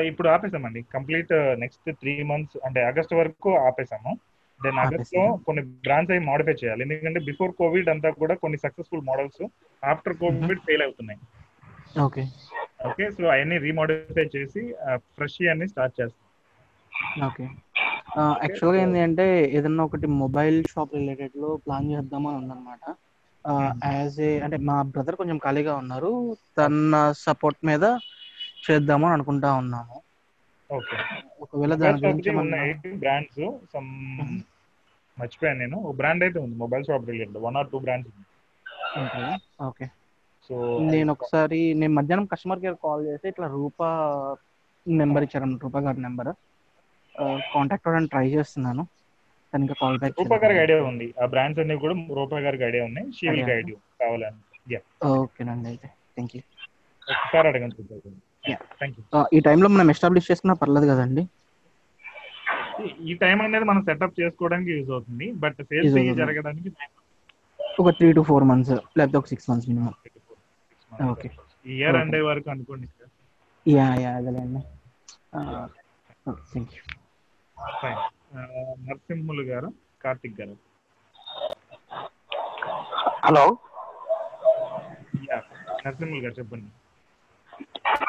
ఇప్పుడు ఆపేసామండి. కంప్లీట్ నెక్స్ట్ త్రీ మంత్స్ అంటే ఆగస్ట్ వరకు ఆపేసాము. దెన్ ఆగస్ట్లో కొన్ని బ్రాండ్స్ అవి మాడిఫై చేయాలి. ఎందుకంటే బిఫోర్ కోవిడ్ అంతా కూడా కొన్ని successful models after Covid fail అవుతున్నాయి. ఓకే ఓకే సో అవన్నీ రీమోడిఫై చేసి ఫ్రెష్ అన్ని స్టార్ట్ చేస్తాం. ఓకే. యాక్చువల్గా ఏంటి అంటే ఏదన్నా ఒకటి మొబైల్ షాప్ రిలేటెడ్లో ప్లాన్ చేద్దామని ఉందన్నమాట. యాజ్ ఏ అంటే మా బ్రదర్ కొంచెం ఖాళీగా ఉన్నారు. తన సపోర్ట్ మీద చేద్దామని అనుకుంటా ఉన్నాము. ఓకే. ఒకవేళ దాని గురించి ఉన్నాయి బ్రాండ్స్ సమ్ మర్చిపోయాను నేను. ఒక బ్రాండ్ అయితే ఉంది mobile shop related. One or two brands okay okay. So నేను ఒకసారి నేను మధ్యాహ్నం కస్టమర్ కేర్ కాల్ చేసి ఇట్లా రూపా నెంబర్ ఇచ్చారన్న రూపా గారి నెంబర్. కాంటాక్ట్ అవ్వడానికి ట్రై చేస్తున్నాను. తనకి కాల్ బ్యాక్ రూపా గారికి ఐడియా ఉంది. ఆ బ్రాండ్స్ అన్ని కూడా రూపా గారికి ఐడియా ఉన్నాయి. షీ విల్ గైడ్ యూ కావాలని. యా ఓకేనండి అయితే. థ్యాంక్ యూ ఒకసారి అడగండి ఈ టైంలో మనం ఎస్టాబ్లిష్ చేసుకున్నా పర్లేదు కదండి. ఈ టైం అనేది మనం సెటప్ చేసుకోవడానికి యూజ్ అవుతుంది. But sales. జరగడానికి ఒక త్రీ టు ఫోర్ మంత్స్ లేకపోతే ఒక six months minimum okay. Year అండే వరకు అనుకోండి యా యా అదేలేండి. థ్యాంక్ యూ ఫైన్ నరసింహులు గారు కార్తిక్ గారు. హలో. యా నరసింహులు గారు చెప్పండి.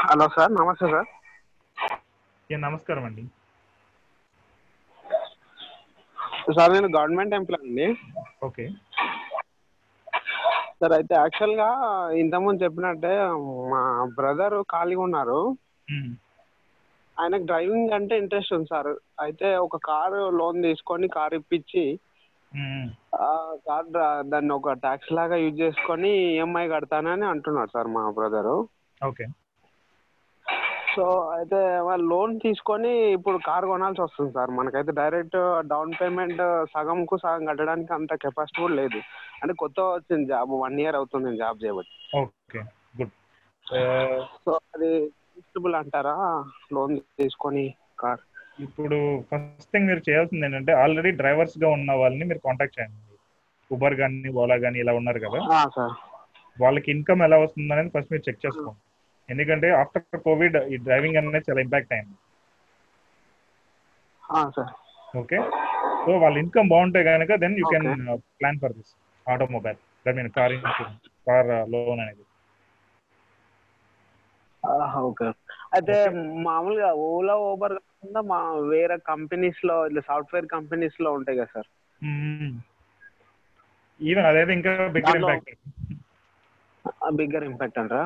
హలో సార్ నమస్తే సార్. యా నమస్కారం అండి. సార్ నేను గవర్నమెంట్ ఎంప్లాయ్ అండి. ఓకే. సార్ అయితే యాక్చువల్గా ఇంతకుముందు చెప్పినట్టే మా బ్రదర్ ఖాళీగా ఉన్నారు. ఆయనకు డ్రైవింగ్ అంటే ఇంట్రెస్ట్ ఉంది సార్. అయితే ఒక కారు లోన్ తీసుకొని కార్ ఇప్పించి కార్ దాన్ని ఒక ట్యాక్స్ లాగా యూజ్ చేసుకొని ఈఎంఐ కడతానని అంటున్నాడు సార్ మా బ్రదరు ఓకే. సో అయితే వాళ్ళు లోన్ తీసుకొని ఇప్పుడు కార్ కొనాల్సి వస్తుంది సార్. మనకైతే డైరెక్ట్ డౌన్ పేమెంట్ సగంకు సగం కట్టడానికి అంత కెపాసిటీ కూడా లేదు. అంటే కొత్త వచ్చింది జాబ్ వన్ ఇయర్ అవుతుంది నేను జాబ్ చేయబట్టి. Okay good. సో అది ఫిజిబుల్ అంటారా? లోన్ తీసుకొని కార్. ఇప్పుడు ఫస్ట్ థింగ్ మీరు చేయాల్సింది ఏంటంటే ఆల్రెడీ డ్రైవర్స్గా ఉన్న వాళ్ళని మీరు కాంటాక్ట్ చేయండి. ఉబర్ కానీ ఓలా కానీ ఇలా ఉన్నారు కదా. సార్. వాళ్ళకి ఇన్కమ్ ఎలా వస్తుంది అనేది ఫస్ట్ మీరు చెక్ చేసుకోండి. ఎందుకంటే ఆఫ్టర్ కోవిడ్ ఈ డ్రైవింగ్ అనేది చాలా ఇంపాక్ట్ అయింది. సార్ ఓకే సో వాళ్ళ ఇన్కమ్ బాగుంటే కనుక then you can plan for this automobile I mean car insurance car loan అనేది. ఓకే అయితే మామూలుగా ఓలా ఓబర్ కాకుండా మా వేరే కంపెనీస్లో ఇట్లా సాఫ్ట్వేర్ కంపెనీస్లో ఉంటాయి కదా సార్ ఈవెన్ అదైతే ఇంకా బిగ్గర్ ఇంపాక్ట్ బిగ్గర్ ఇంపాక్ట్ అంటారా?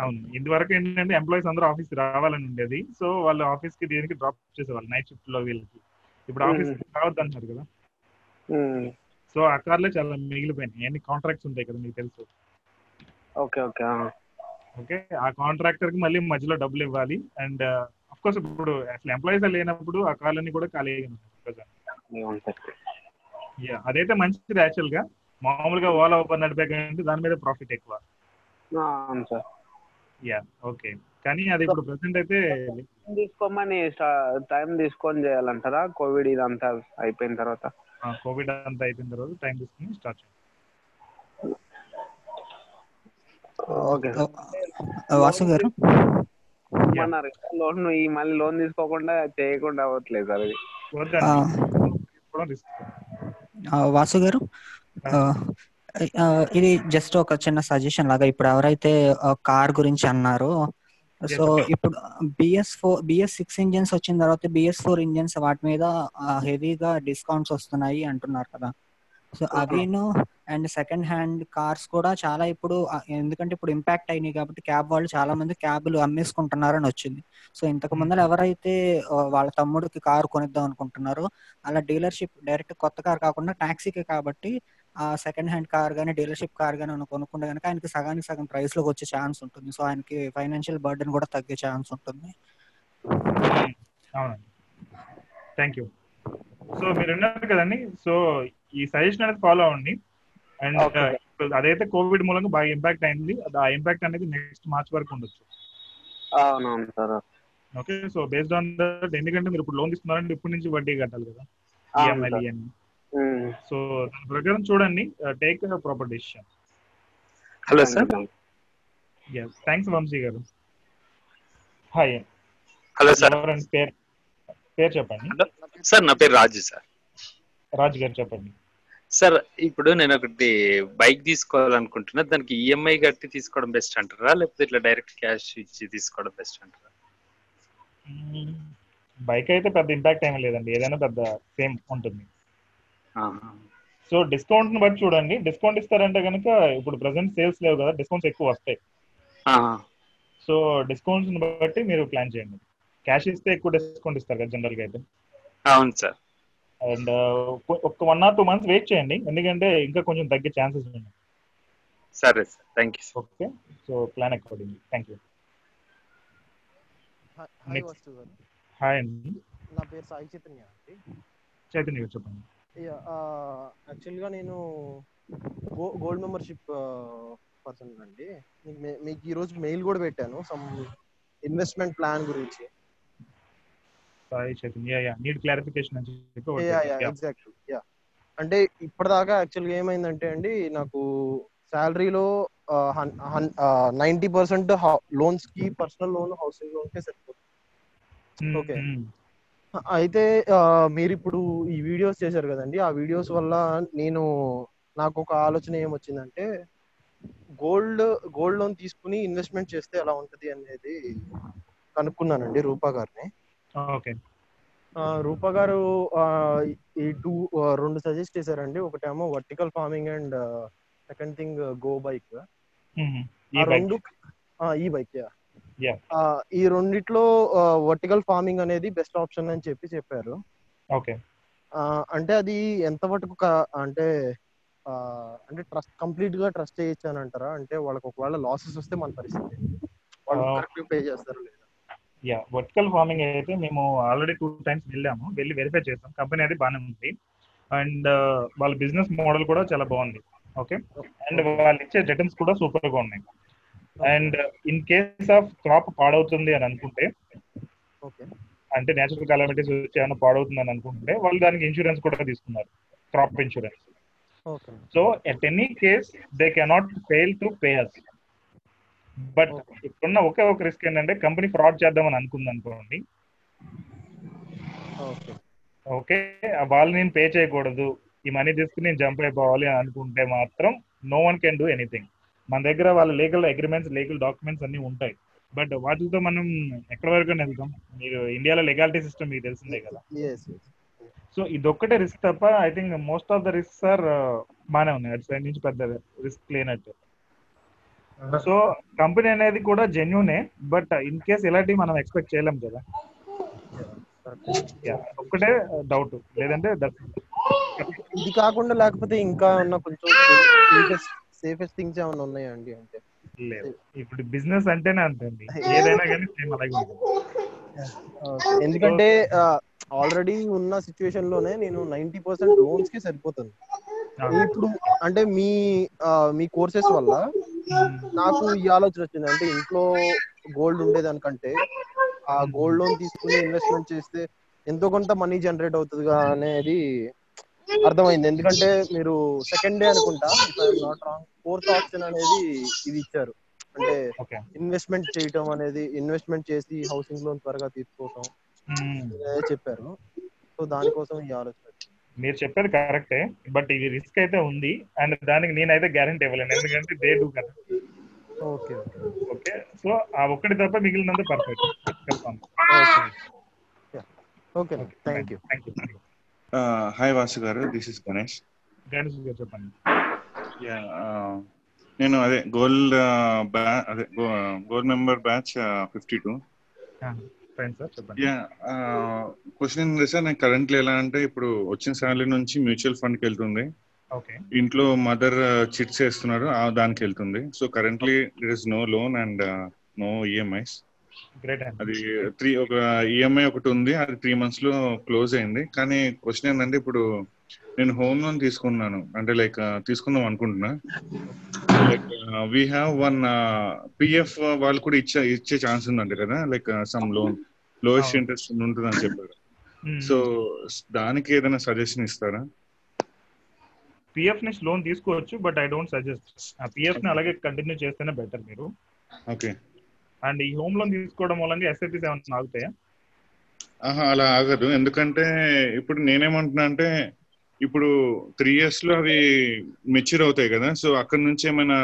అవును. ఇదివరకు ఏంటంటే ఎంప్లాయీస్ అందరూ ఆఫీస్ రావాలని ఉండేది. సో వాళ్ళు ఆఫీస్కి దీనికి డ్రాప్ చేసేవాళ్ళు? నైట్ షిఫ్ట్లో వీళ్ళకి. ఇప్పుడు ఆఫీస్ రావద్దు అంటారు కదా. సో ఆ కార్లే చాలా మిగిలిపోయినాయి. ఎన్ని కాంట్రాక్ట్స్ ఉంటాయి కదా మీకు తెలుసు? Okay okay okay? ఆ కాంట్రాక్టర్కి మళ్ళీ మధ్యలో డబ్బులు ఇవ్వాలి. అండ్ అఫ్ కోర్స్ ఇప్పుడు అసలు ఎంప్లాయీస్ లేనప్పుడు ఆ కార్లన్నీ కూడా ఖాళీ అదైతే మంచిది యాక్చువల్గా. మామూలుగా ఓలా ఓపెన్ నడిపే కంటే దాని మీద ప్రాఫిట్ ఎక్కువ. సార్. యా ఓకే కానీ అది ఇప్పుడు ప్రెసెంట్ అయితే తీసుకోమని టైం తీసుకొని చేయాలంటారా? కోవిడ్ ఇదంతా అయిపోయిన తర్వాత? కోవిడ్ అంతా అయిపోయిన తర్వాత టైం తీసుకుని స్టార్ట్ చేయండి ఓకే. వాసు గారు? మన లోన్ ఈ మళ్ళీ లోన్ తీసుకోకుండా చేయకుండా అవ్వట్లేదు సార్ ఆ, వాసు గారు? ఇది జస్ట్ ఒక చిన్న సజెషన్ లాగా ఇప్పుడు ఎవరైతే కార్ గురించి అన్నారో సో ఇప్పుడు BS four BS six engines వచ్చిన తర్వాత బిఎస్ ఫోర్ ఇంజిన్స్ వాటి మీద హెవీగా డిస్కౌంట్స్ వస్తున్నాయి అంటున్నారు కదా. సో అవిను అండ్ సెకండ్ హ్యాండ్ కార్స్ కూడా చాలా ఇప్పుడు ఎందుకంటే ఇప్పుడు ఇంపాక్ట్ అయినాయి కాబట్టి క్యాబ్ వాళ్ళు చాలా మంది క్యాబ్లు అమ్మేసుకుంటున్నారని వచ్చింది. సో ఇంతకు ముందర ఎవరైతే వాళ్ళ తమ్ముడికి కారు కొనిద్దాం అనుకుంటున్నారో అలా డీలర్షిప్ డైరెక్ట్ కొత్త కార్ కాకుండా టాక్సీకి కాబట్టి ఆ సెకండ్ హ్యాండ్ కార్ కానీ డీలర్షిప్ కార్ కానీ మనం కొనుక్కుంటే కనుక ఆయనకి సగానికి సగం ప్రైస్లోకి వచ్చే ఛాన్స్ ఉంటుంది. సో ఆయనకి ఫైనాన్షియల్ బర్డెన్ కూడా తగ్గే ఛాన్స్ ఉంటుంది. అవునండి. థ్యాంక్ యూ సో మీరు విన్నారు కదండి. సో ఈ సజెషన్ అనేది ఫాలో అవ్వండి. అండ్ అదైతే కోవిడ్ మూలంగా బాగా ఇంపాక్ట్ అయింది. ఆ ఇంపాక్ట్ అనేది నెక్స్ట్ మార్చ్ వరకు ఉండొచ్చు. అవునవును sir. Okay so based on that ఎందుకంటే మీరు ఇప్పుడు లోన్ తీసుకున్నారంటే ఇప్పటి నుంచి వడ్డీ కట్టాలి కదా. ఈఎంఐ సో దాని ప్రకారం చూడండి take proper decision hello sir. Thanks Vamsi గారు. హాయ్ హలో సార్ పేరు పేరు చెప్పండి. సార్ నా పేరు రాజు సార్ రాజు గారు చెప్పండి. సార్ ఇప్పుడు నేను ఒకటి బైక్ తీసుకోవాలనుకుంటున్నా. దానికి ఈఎంఐ కట్టి తీసుకోవడం బెస్ట్ అంటారా? లేకపోతే ఇట్లా డైరెక్ట్ క్యాష్ ఇచ్చి తీసుకోవడం బెస్ట్ అంటారా? బైక్ అయితే పెద్ద ఇంపాక్ట్ ఏమీ లేదండి. ఏదైనా పెద్ద సేమ్ ఉంటుంది. సో డిస్కౌంట్ని బట్టి చూడండి. డిస్కౌంట్ ఇస్తారంటే కనుక ఇప్పుడు ప్రెసెంట్ సేల్స్ లేవు కదా డిస్కౌంట్స్ ఎక్కువ వస్తాయి. సో డిస్కౌంట్స్ని బట్టి మీరు ప్లాన్ చేయండి. క్యాష్ ఇస్తే ఎక్కువ డిస్కౌంట్ ఇస్తారు కదా జనరల్గా అయితే. అవును సార్. అండ్ ఒక one or two months wait చేయండి. ఎందుకంటే ఇంకా కొంచెం తగ్గే ఛాన్సెస్ ఉన్నాయి. సరే sir. Thank you okay. So plan according thank you. Hi అండి. నా పేరు సాయి చైతన్య అండి. చైతన్య గారు చెప్పండి యాక్చువల్గా నేను గో గోల్డ్ మెంబర్షిప్ పర్సన్ అండి. మీకు ఈ రోజు మెయిల్ కూడా పెట్టాను. సమ్ ఇన్వెస్ట్మెంట్ ప్లాన్ గురించి. యా నీడ్ క్లారిఫికేషన్ అని చెప్పి ఒకటి పెట్టారు. Yeah. ఎగ్జాక్ట్లీ యా అంటే ఇప్పటిదాకా యాక్చువల్గా ఏమైందంటే అండి నాకు శాలరీలో నైంటీ పర్సెంట్ లోన్స్కి పర్సనల్ లోన్ హౌసింగ్ లోన్ కే సరిపోతుంది ఓకే అయితే మీరు ఇప్పుడు ఈ వీడియోస్ చేశారు కదండి. ఆ వీడియోస్ వల్ల నేను నాకు ఒక ఆలోచన ఏమొచ్చిందంటే గోల్డ్ గోల్డ్ లోన్ తీసుకుని ఇన్వెస్ట్మెంట్ చేస్తే ఎలా ఉంటది అనేది కనుక్కున్నానండి రూపా గారిని. ఓకే. రూపా గారు ఈ టూ రెండు సజెస్ట్ చేశారండి. ఒకటేమో vertical farming and second thing go bike. ఈ ఆ బైక్. రెండు ఈ బైక్ ఈ రెండిట్లో వర్టికల్ ఫార్మింగ్ అనేది బెస్ట్ ఆప్షన్ అని చెప్పి చెప్పారు. ఓకే అంటే అది ఎంత మటుకు క- అంటే అంటే ట్రస్ట్ కంప్లీట్గా ట్రస్ట్ చేయొచ్చు అని అంటారా అంటే వాళ్ళకి ఒకవేళ లాసెస్ వస్తే మన పరిస్థితి? వాళ్ళు. కరెక్ట్ పే చేస్తారు లేదా? యా వర్టికల్ ఫార్మింగ్ అయితే మేము ఆల్రెడీ టూ టైమ్స్ వెళ్ళాము. వెళ్ళి వెరిఫై చేసాం. కంపెనీ అది బాగానే ఉంది. అండ్ వాళ్ళ బిజినెస్ మోడల్ కూడా చాలా బాగుంది. ఓకే అండ్ వాళ్ళు ఇచ్చే రిటర్న్స్ కూడా సూపర్గా ఉన్నాయి. And in case of crop పాడవుతుంది అని అనుకుంటే అంటే నేచురల్ కాలమిటీస్ వచ్చి ఏమైనా పాడవుతుంది అని అనుకుంటే వాళ్ళు దానికి ఇన్సూరెన్స్ కూడా తీసుకున్నారు. Crop insurance so at any case they cannot fail to pay us but ఇప్పుడున్న ఒకే ఒక రిస్క్ ఏంటంటే కంపెనీ ఫ్రాడ్ చేద్దామని అనుకుంది అనుకోండి ఓకే ఓకే వాళ్ళు నేను పే చేయకూడదు. ఈ మనీ తీసుకుని నేను జంప్ అయిపోవాలి అని అనుకుంటే మాత్రం no one can do anything మన దగ్గర వాళ్ళ లీగల్ అగ్రిమెంట్స్ లీగల్ డాక్యుమెంట్స్ అన్ని ఉంటాయి. బట్ వాటితో మనం ఎక్కడి వరకు వెళ్తాం? మీరు ఇండియాలో లెగాలిటీ సిస్టమ్ మీకు తెలిసిందే కదా. సో ఇదొక్కటే రిస్క్ తప్ప I think most of the risk are బాగానే ఉన్నాయి. అటు సైడ్ నుంచి పెద్ద రిస్క్ లేనట్టు. సో కంపెనీ అనేది కూడా జెన్యునే బట్ ఇన్ కేస్ ఇలాంటివి మనం ఎక్స్పెక్ట్ చేయలేం కదా. ఒక్కటే డౌట్ లేదంటే. ఇది కాకుండా లేకపోతే ఇంకా ఉన్న కొంచెం సేఫెస్ట్ థింగ్స్ ఏమైనా ఉన్నాయా అండి అంటే? లేదు. ఇప్పుడు బిజినెస్ అంటేనే అంతండి. ఏదైనా కానీ సేమ్ అలాగే ఉంటుంది. ఎందుకంటే ఆల్రెడీ ఉన్న సిచ్యువేషన్లోనే నేను నైన్టీ పర్సెంట్ లోన్స్కి సరిపోతుంది ఇప్పుడు అంటే మీ మీ కోర్సెస్ వల్ల నాకు ఈ ఆలోచన వచ్చింది. అంటే ఇంట్లో గోల్డ్ ఉండేదానికంటే ఆ గోల్డ్ లోన్ తీసుకుని ఇన్వెస్ట్మెంట్ చేస్తే ఎంతో కొంత మనీ జనరేట్ అవుతుంది అనేది అర్థమైంది. ఎందుకంటే మీరు సెకండ్ డే అనుకుంటా నాట్ రాంగ్ ఫోర్త్ ఆప్షన్ అనేది ఇది ఇచ్చారు. అంటే ఇన్వెస్ట్మెంట్ చేయటం అనేది ఇన్వెస్ట్మెంట్ చేసి హౌసింగ్ లోన్ త్వరగా తీసుకోవటం చెప్పారు. సో దానికోసం ఈ ఆలోచన. మీరు చెప్పేది కరెక్టే బట్ ఇది రిస్క్ అయితే ఉంది అండ్ దానికి నేనైతే గ్యారంటీ ఇవ్వలేను ఎందుకంటే దే డూ కదా. Okay okay. సో ఆ ఒక్కటి తప్ప మిగిలినంత పర్ఫెక్ట్. చెప్తాను okay. Thank you thank you hi Vasu గారు దిస్ ఇస్ గణేష్. గణేష్ గారు చెప్పండి. నేను అదే గోల్డ్ బ్యా అదే gold member batch fifty two question ఏంటంటే సార్? నేను కరెంట్లీ ఎలా అంటే ఇప్పుడు వచ్చిన శాలరీ నుంచి మ్యూచువల్ ఫండ్కి వెళ్తుంది. ఓకే. ఇంట్లో మదర్ చిట్స్ వేస్తున్నారు ఆ దానికి వెళ్తుంది. So currently there is no loan and no EMIs అది త్రీ ఒక ఈఎంఐ ఒకటి ఉంది అది త్రీ మంత్స్లో క్లోజ్ అయింది. కానీ క్వశ్చన్ ఏంటంటే ఇప్పుడు నేను హోమ్ లోన్ తీసుకున్నాను. అంటే లైక్ తీసుకుందాం అనుకుంటున్నా. Like we have one PF వాళ్ళు కూడా ఇచ్చే ఇచ్చే ఛాన్స్ ఉందండి కదా? Like some loan lowest interest ఉంటుందని చెప్పారు. సో దానికి ఏదైనా సజెషన్ ఇస్తారా? పిఎఫ్ నుంచి లోన్ తీసుకోవచ్చు బట్ ఐ డోంట్ సజెస్ట్ ఆ పిఎఫ్ని అలాగే కంటిన్యూ చేస్తేనే బెటర్ మీరు. ఓకే అండ్ ఈ హోమ్ లోన్ తీసుకోవడం మూలంగా ఎస్ఐపిస్ ఏమైనా ఆగుతాయా? అలా ఆగదు. ఎందుకంటే ఇప్పుడు నేనేమంటున్నా అంటే ఇప్పుడు త్రీ ఇయర్స్లో అవి మెచ్యూర్ అవుతాయి కదా. సో అక్కడ నుంచి ఏమైనా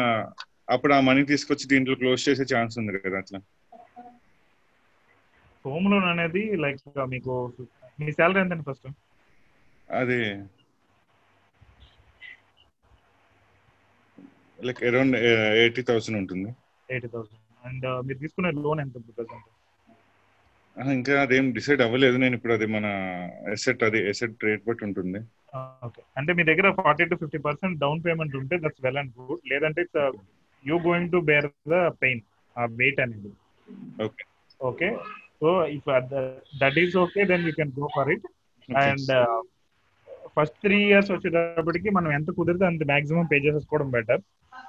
అప్పుడు ఆ మనీ తీసుకొచ్చి దీంట్లో క్లోజ్ చేసే ఛాన్స్ ఉంది కదా అట్లా? హోమ్ లోన్ అనేది లైక్ మీకు మీ శాలరీ ఎంతండి ఫస్ట్ అది. లైక్ అరౌండ్ ఎయిటీ థౌసండ్ ఉంటుంది. ఎయిటీ థౌసండ్ అండ్ మీరు తీసుకునే లోన్ ఎంత ప్రజెంట్ ఆహా, ఇంకా అదేం డిసైడ్ అవ్వలేదు. నేను ఇప్పుడు అది మన ఎసెట్ అది ఎసెట్ రేట్ బట్టి ఉంటుంది. ఓకే. అంటే మీ దగ్గర forty to fifty percent down payment ఉంటే దట్స్ వెల్ అండ్ గుడ్ లేదంటే you going to bear the pain ఆ వెయిట్ అనేది. Okay. Okay. So if that is okay then you can go for it and first three years వచ్చేటప్పటికి మనం ఎంత కుదిరితే అంత maximum pay చేసేసుకోవడం better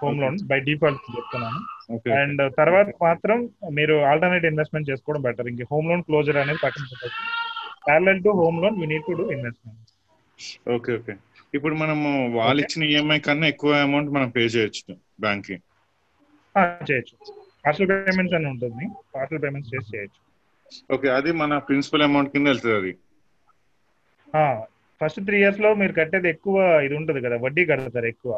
home loan by default చెప్తున్నాను. Okay. And తర్వాత మాత్రం మీరు ఆల్టర్నేట్ ఇన్వెస్ట్మెంట్ చేసుకోవడం బెటర్ ఇంక హోమ్ లోన్ క్లోజర్ అనేది పక్కన పెట్టచ్చు. Parallel to home loan you need to do investment okay okay ఇప్పుడు మనము వాళ్ళు ఇచ్చిన ఈఎంఐ కన్నా ఎక్కువ అమౌంట్ మనం పే చేయొచ్చు బ్యాంక్కి. చేయొచ్చు. పార్సల్ పేమెంట్స్ అని ఉంటుంది. పార్సల్ పేమెంట్స్ చేసి చేయొచ్చు. ఓకే అది మన ప్రిన్సిపల్ అమౌంట్ కింద వెళ్తుంది అది. ఫస్ట్ త్రీ ఇయర్స్లో మీరు కట్టేది ఎక్కువ ఇది ఉంటుంది కదా వడ్డీ కడతారు ఎక్కువ.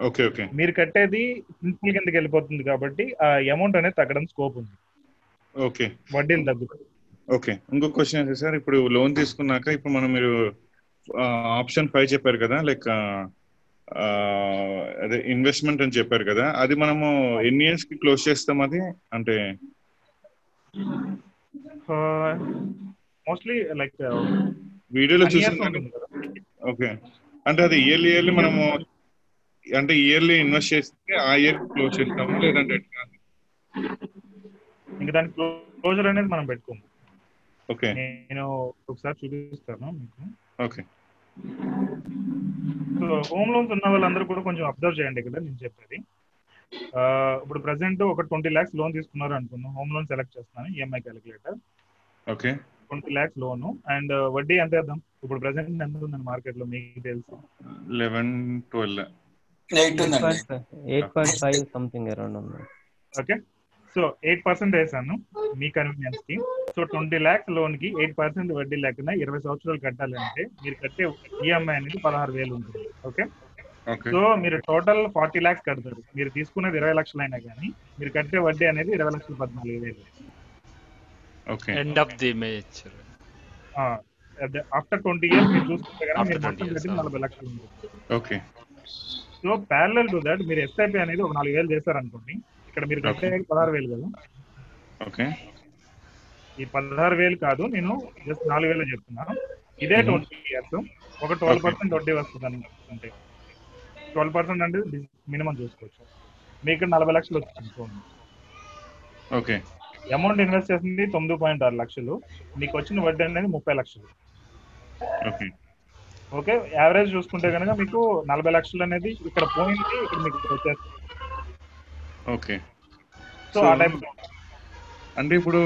Okay okay. మీరు కట్టేది ప్రిన్సిపల్ కిందకి వెళ్ళిపోతుంది కాబట్టి ఆ అమౌంట్ అనేది తగ్గడం స్కోప్ ఉంది. ఓకే. వడ్డీలు తగ్గుతాయి. ఓకే. ఇంకొక క్వశ్చన్ అయితే సార్? ఇప్పుడు లోన్ తీసుకున్నాక ఇప్పుడు మనం మీరు ఆప్షన్ ఫైవ్ చెప్పారు కదా లైక్ అదే ఇన్వెస్ట్మెంట్ అని చెప్పారు కదా అది మనము ఎన్ని ఇయర్స్కి క్లోజ్ చేస్తాం అది? అంటే మోస్ట్లీ లైక్ వీడియోలో చూసిన ఓకే. అంటే అది ఇయర్లీ ఇయర్లీ మనము అంటే ఇయర్లీ ఇన్వెస్ట్ చేస్తే ఆ ఇయర్ క్లోజ్ చేస్తాము లేదంటే? ఇంకా క్లోజ్ క్లోజర్ అనేది మనం పెట్టుకోము ఓకే. నేను ఒకసారి చూపిస్తాను మీకు. ఓకే. సో హోమ్ లోన్స్ ఉన్న వాళ్ళందరూ కూడా కొంచెం అబ్జర్వ్ చేయండి ఇక్కడ నేను చెప్పేది. ఇప్పుడు ప్రెసెంట్ ఒక ట్వంటీ ల్యాక్స్ లోన్ తీసుకున్నారు అనుకుందాం. హోమ్ లోన్ సెలెక్ట్ చేస్తున్నాను EMI calculator okay. Twenty lakhs loan. And వడ్డీ ఎంత వేద్దాం? ఇప్పుడు ప్రెసెంట్ ఎంత ఉందండి మార్కెట్లో మీకు తెలుసు. Eleven twelve. ఎయిట్ ఉందండి. Eight point five something around ఉంది. ఓకే. సో ఎయిట్ పర్సెంట్ వేసాను మీ కన్వీనియన్స్కి. సో ట్వంటీ ల్యాక్స్ లోన్కి ఎయిట్ పర్సెంట్ వడ్డీ లేకుండా ఇరవై సంవత్సరాలు కట్టాలి అంటే మీరు కట్టే ఈఎంఐ అనేది పదహారు వేలు ఉంటుంది. ఓకే? ఓకే. సో మీరు టోటల్ ఫార్టీ ల్యాక్స్ కడతారు. మీరు తీసుకునేది ఇరవై లక్షలు అయినా కానీ మీరు కట్టే వడ్డీ అనేది ఇరవై లక్షల పద్నాలుగు వేలు. Okay. End of the mature after twenty years మీరు చూసుకుంటే After మీరు 20 మొత్తం ah. నలభై లక్షలు ఉంటుంది. Okay. So parallel to that మీరు ఎస్ఐపి అనేది ఒక నాలుగు వేలు చేశారనుకోండి ఇక్కడ మీరు కట్టే పదహారు వేలు కదా. ఓకే ఈ పదహారు వేలు కాదు నేను జస్ట్ నాలుగు వేలు చెప్తున్నాను ఇదే ట్వంటీ ఇయర్స్ ఒక ట్వెల్వ్ పర్సెంట్ వడ్డీ వస్తుంది అనుకుంటే ట్వెల్వ్ పర్సెంట్ అంటే మినిమం చూసుకోవచ్చు. మీకు నలభై లక్షలు వచ్చింది ఓకే అమౌంట్ ఇన్వెస్ట్ చేసింది తొమ్మిది పాయింట్ ఆరు లక్షలు. మీకు వచ్చిన వడ్డీ అనేది ముప్పై లక్షలు. Okay okay? యావరేజ్ చూసుకుంటే కనుక మీకు నలభై లక్షలు అనేది ఇక్కడ పోయింది ఇక్కడ మీకు వచ్చేస్తుంది. ఓకే. సో ఆ టైప్ అంటే ఇప్పుడు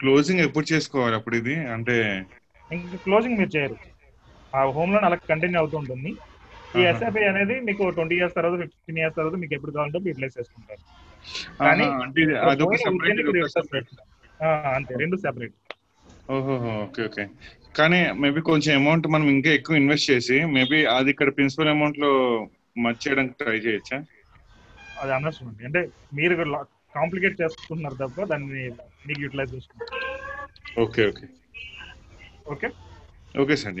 క్లోజింగ్ ఎప్పుడు చేసుకోవాలి అప్పుడు ఇది? అంటే ఇంకా క్లోజింగ్ మీరు చేయరు. ఆ హోమ్ లోన్ అలా కంటిన్యూ అవుతూ ఉంటుంది. ఈ. ఎస్ఐపి అనేది మీకు ట్వంటీ ఇయర్స్ తర్వాత ఫిఫ్టీన్ ఇయర్స్ తర్వాత మీకు ఎప్పుడు కావాలంటే యూటిలైజ్ చేసుకుంటారు. కానీ అంతే రెండు సెపరేట్ ఓహోహో ఓకే ఓకే. కానీ మేబీ కొంచెం అమౌంట్ మనం ఇంకా ఎక్కువ ఇన్వెస్ట్ చేసి మేబీ అది ఇక్కడ ప్రిన్సిపల్ అమౌంట్లో మర్చి చేయడానికి ట్రై చేయొచ్చా? అది అనవసరం అండి అంటే మీరు కాంప్లికేట్ చేసుకుంటున్నారు తప్ప దాన్ని మీకు యూటిలైజ్ చేసుకుంటారు. Okay okay okay okay sir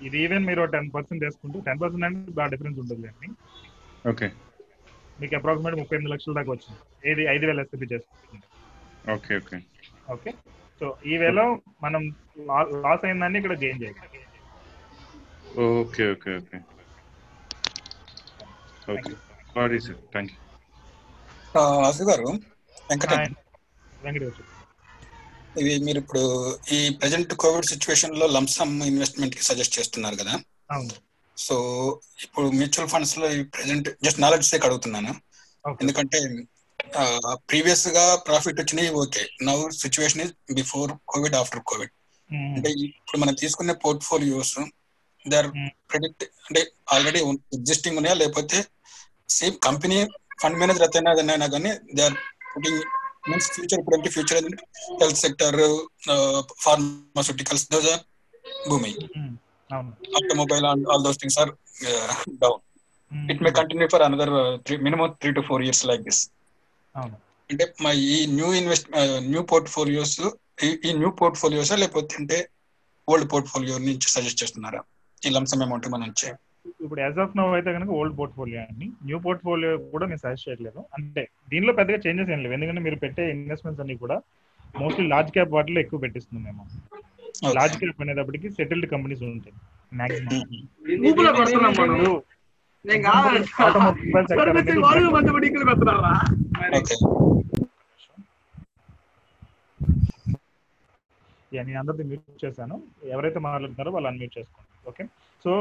ఇది ఈవెన్ మీరు టెన్ పర్సెంట్ వేసుకుంటే టెన్ పర్సెంట్ అంటే బాగా డిఫరెన్స్ ఉంటుంది అండి. ఓకే మీకు అప్రాక్సిమేట్ ముప్పై ఎనిమిది లక్షల దాకా వచ్చింది. ఏది ఐదు వేల ఎస్ఐపి చేసుకుంటే ఓకే ఓకే ఓకే సో ఈ వేలో మనం లాస్ అయిందాన్ని ఇక్కడ గెయిన్ చేయాలి okay okay okay. Okay. Sorry sir thank you అసు గారు వెంకటేష్ వెంకటేష్. ఇది మీరు ఇప్పుడు ఈ ప్రజెంట్ కోవిడ్ సిచ్యువేషన్లో లంసమ్ ఇన్వెస్ట్మెంట్కి సజెస్ట్ చేస్తున్నారు కదా? అవును. సో ఇప్పుడు మ్యూచువల్ ఫండ్స్లో ప్రెసెంట్ జస్ట్ నాలెడ్జ్ సేక్ అడుగుతున్నాను. ఎందుకంటే ప్రీవియస్గా ప్రాఫిట్ వచ్చినాయి okay. Now situation is before Covid after Covid అంటే ఇప్పుడు మనం తీసుకునే పోర్ట్ఫోలియోస్ దే ఆర్ ప్రెడిక్ట్ అంటే ఆల్రెడీ ఎగ్జిస్టింగ్ ఉన్నాయా? లేకపోతే సేమ్ కంపెనీ ఫండ్ మేనేజర్ అయినా కానీ they are putting means future ఇప్పుడు అంటే future health sector pharmaceuticals those are భూమి automobile all those things are down it may continue for another three minimum three to four years like this అంటే మా ఈ new invest new portfolios ఈ new portfolios లేకపోతే అంటే old portfolio నుంచి suggest చేస్తున్నారా? ఈ లంసమ్ అమౌంట్ మన నుంచి ఇప్పుడు యాజ్ ఆఫ్ నో అయితే కనుక ఓల్డ్ పోర్ట్ఫోలియో అండి. న్యూ పోర్ట్ఫోలియో కూడా నేను సజెస్ట్ చేయట్లేదు. అంటే దీనిలో పెద్దగా చేంజెస్ ఏం లేవు. ఎందుకంటే మీరు పెట్టే ఇన్వెస్ట్మెంట్స్ అన్ని కూడా మోస్ట్లీ లార్జ్ క్యాప్ వాటిలో ఎక్కువ పెట్టిస్తున్నాం మేము. లార్జ్ క్యాప్ అనేటప్పటికి సెటిల్డ్ కంపెనీస్ ఉంటాయి. మాక్సిమం. ఊపిలో కొడుతున్నాం మనం. నేను కాదు. ఆటోమొబైల్ సెక్టర్ కొడుకొచ్చి వాళ్ళు మంచి బడికలు పెడుతున్నారా యా, నేను అందరిది మ్యూట్ చేశాను. ఎవరైతే మాట్లాడుతున్నారో వాళ్ళు అన్మ్యూట్ చేసుకోండి. ఓకే? సో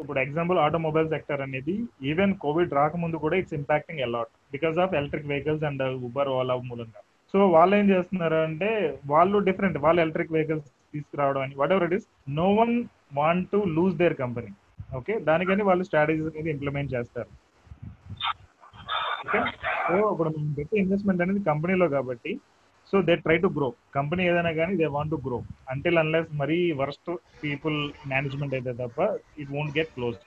ఇప్పుడు ఎగ్జాంపుల్ ఆటోమొబైల్ సెక్టర్ అనేది ఈవెన్ కోవిడ్ రాకముందు కూడా it's impacting a lot because of electric vehicles and Uber Ola మూలంగా. సో వాళ్ళు ఏం చేస్తున్నారు అంటే వాళ్ళు డిఫరెంట్ వాళ్ళు ఎలక్ట్రిక్ వెహికల్స్ తీసుకురావడం అని whatever it is no one want to lose their company okay? దానికని వాళ్ళు స్ట్రాటజీస్ అనేది ఇంప్లిమెంట్ చేస్తారు. ఓకే? సో ఇప్పుడు మనం పెట్టే ఇన్వెస్ట్మెంట్ అనేది కంపెనీలో కాబట్టి so they try to grow company ఏదైనా కానీ they want to grow until unless మరీ వర్స్ట్ పీపుల్ మేనేజ్మెంట్ అయితే తప్ప ఇట్ వోంట్ గెట్ క్లోజ్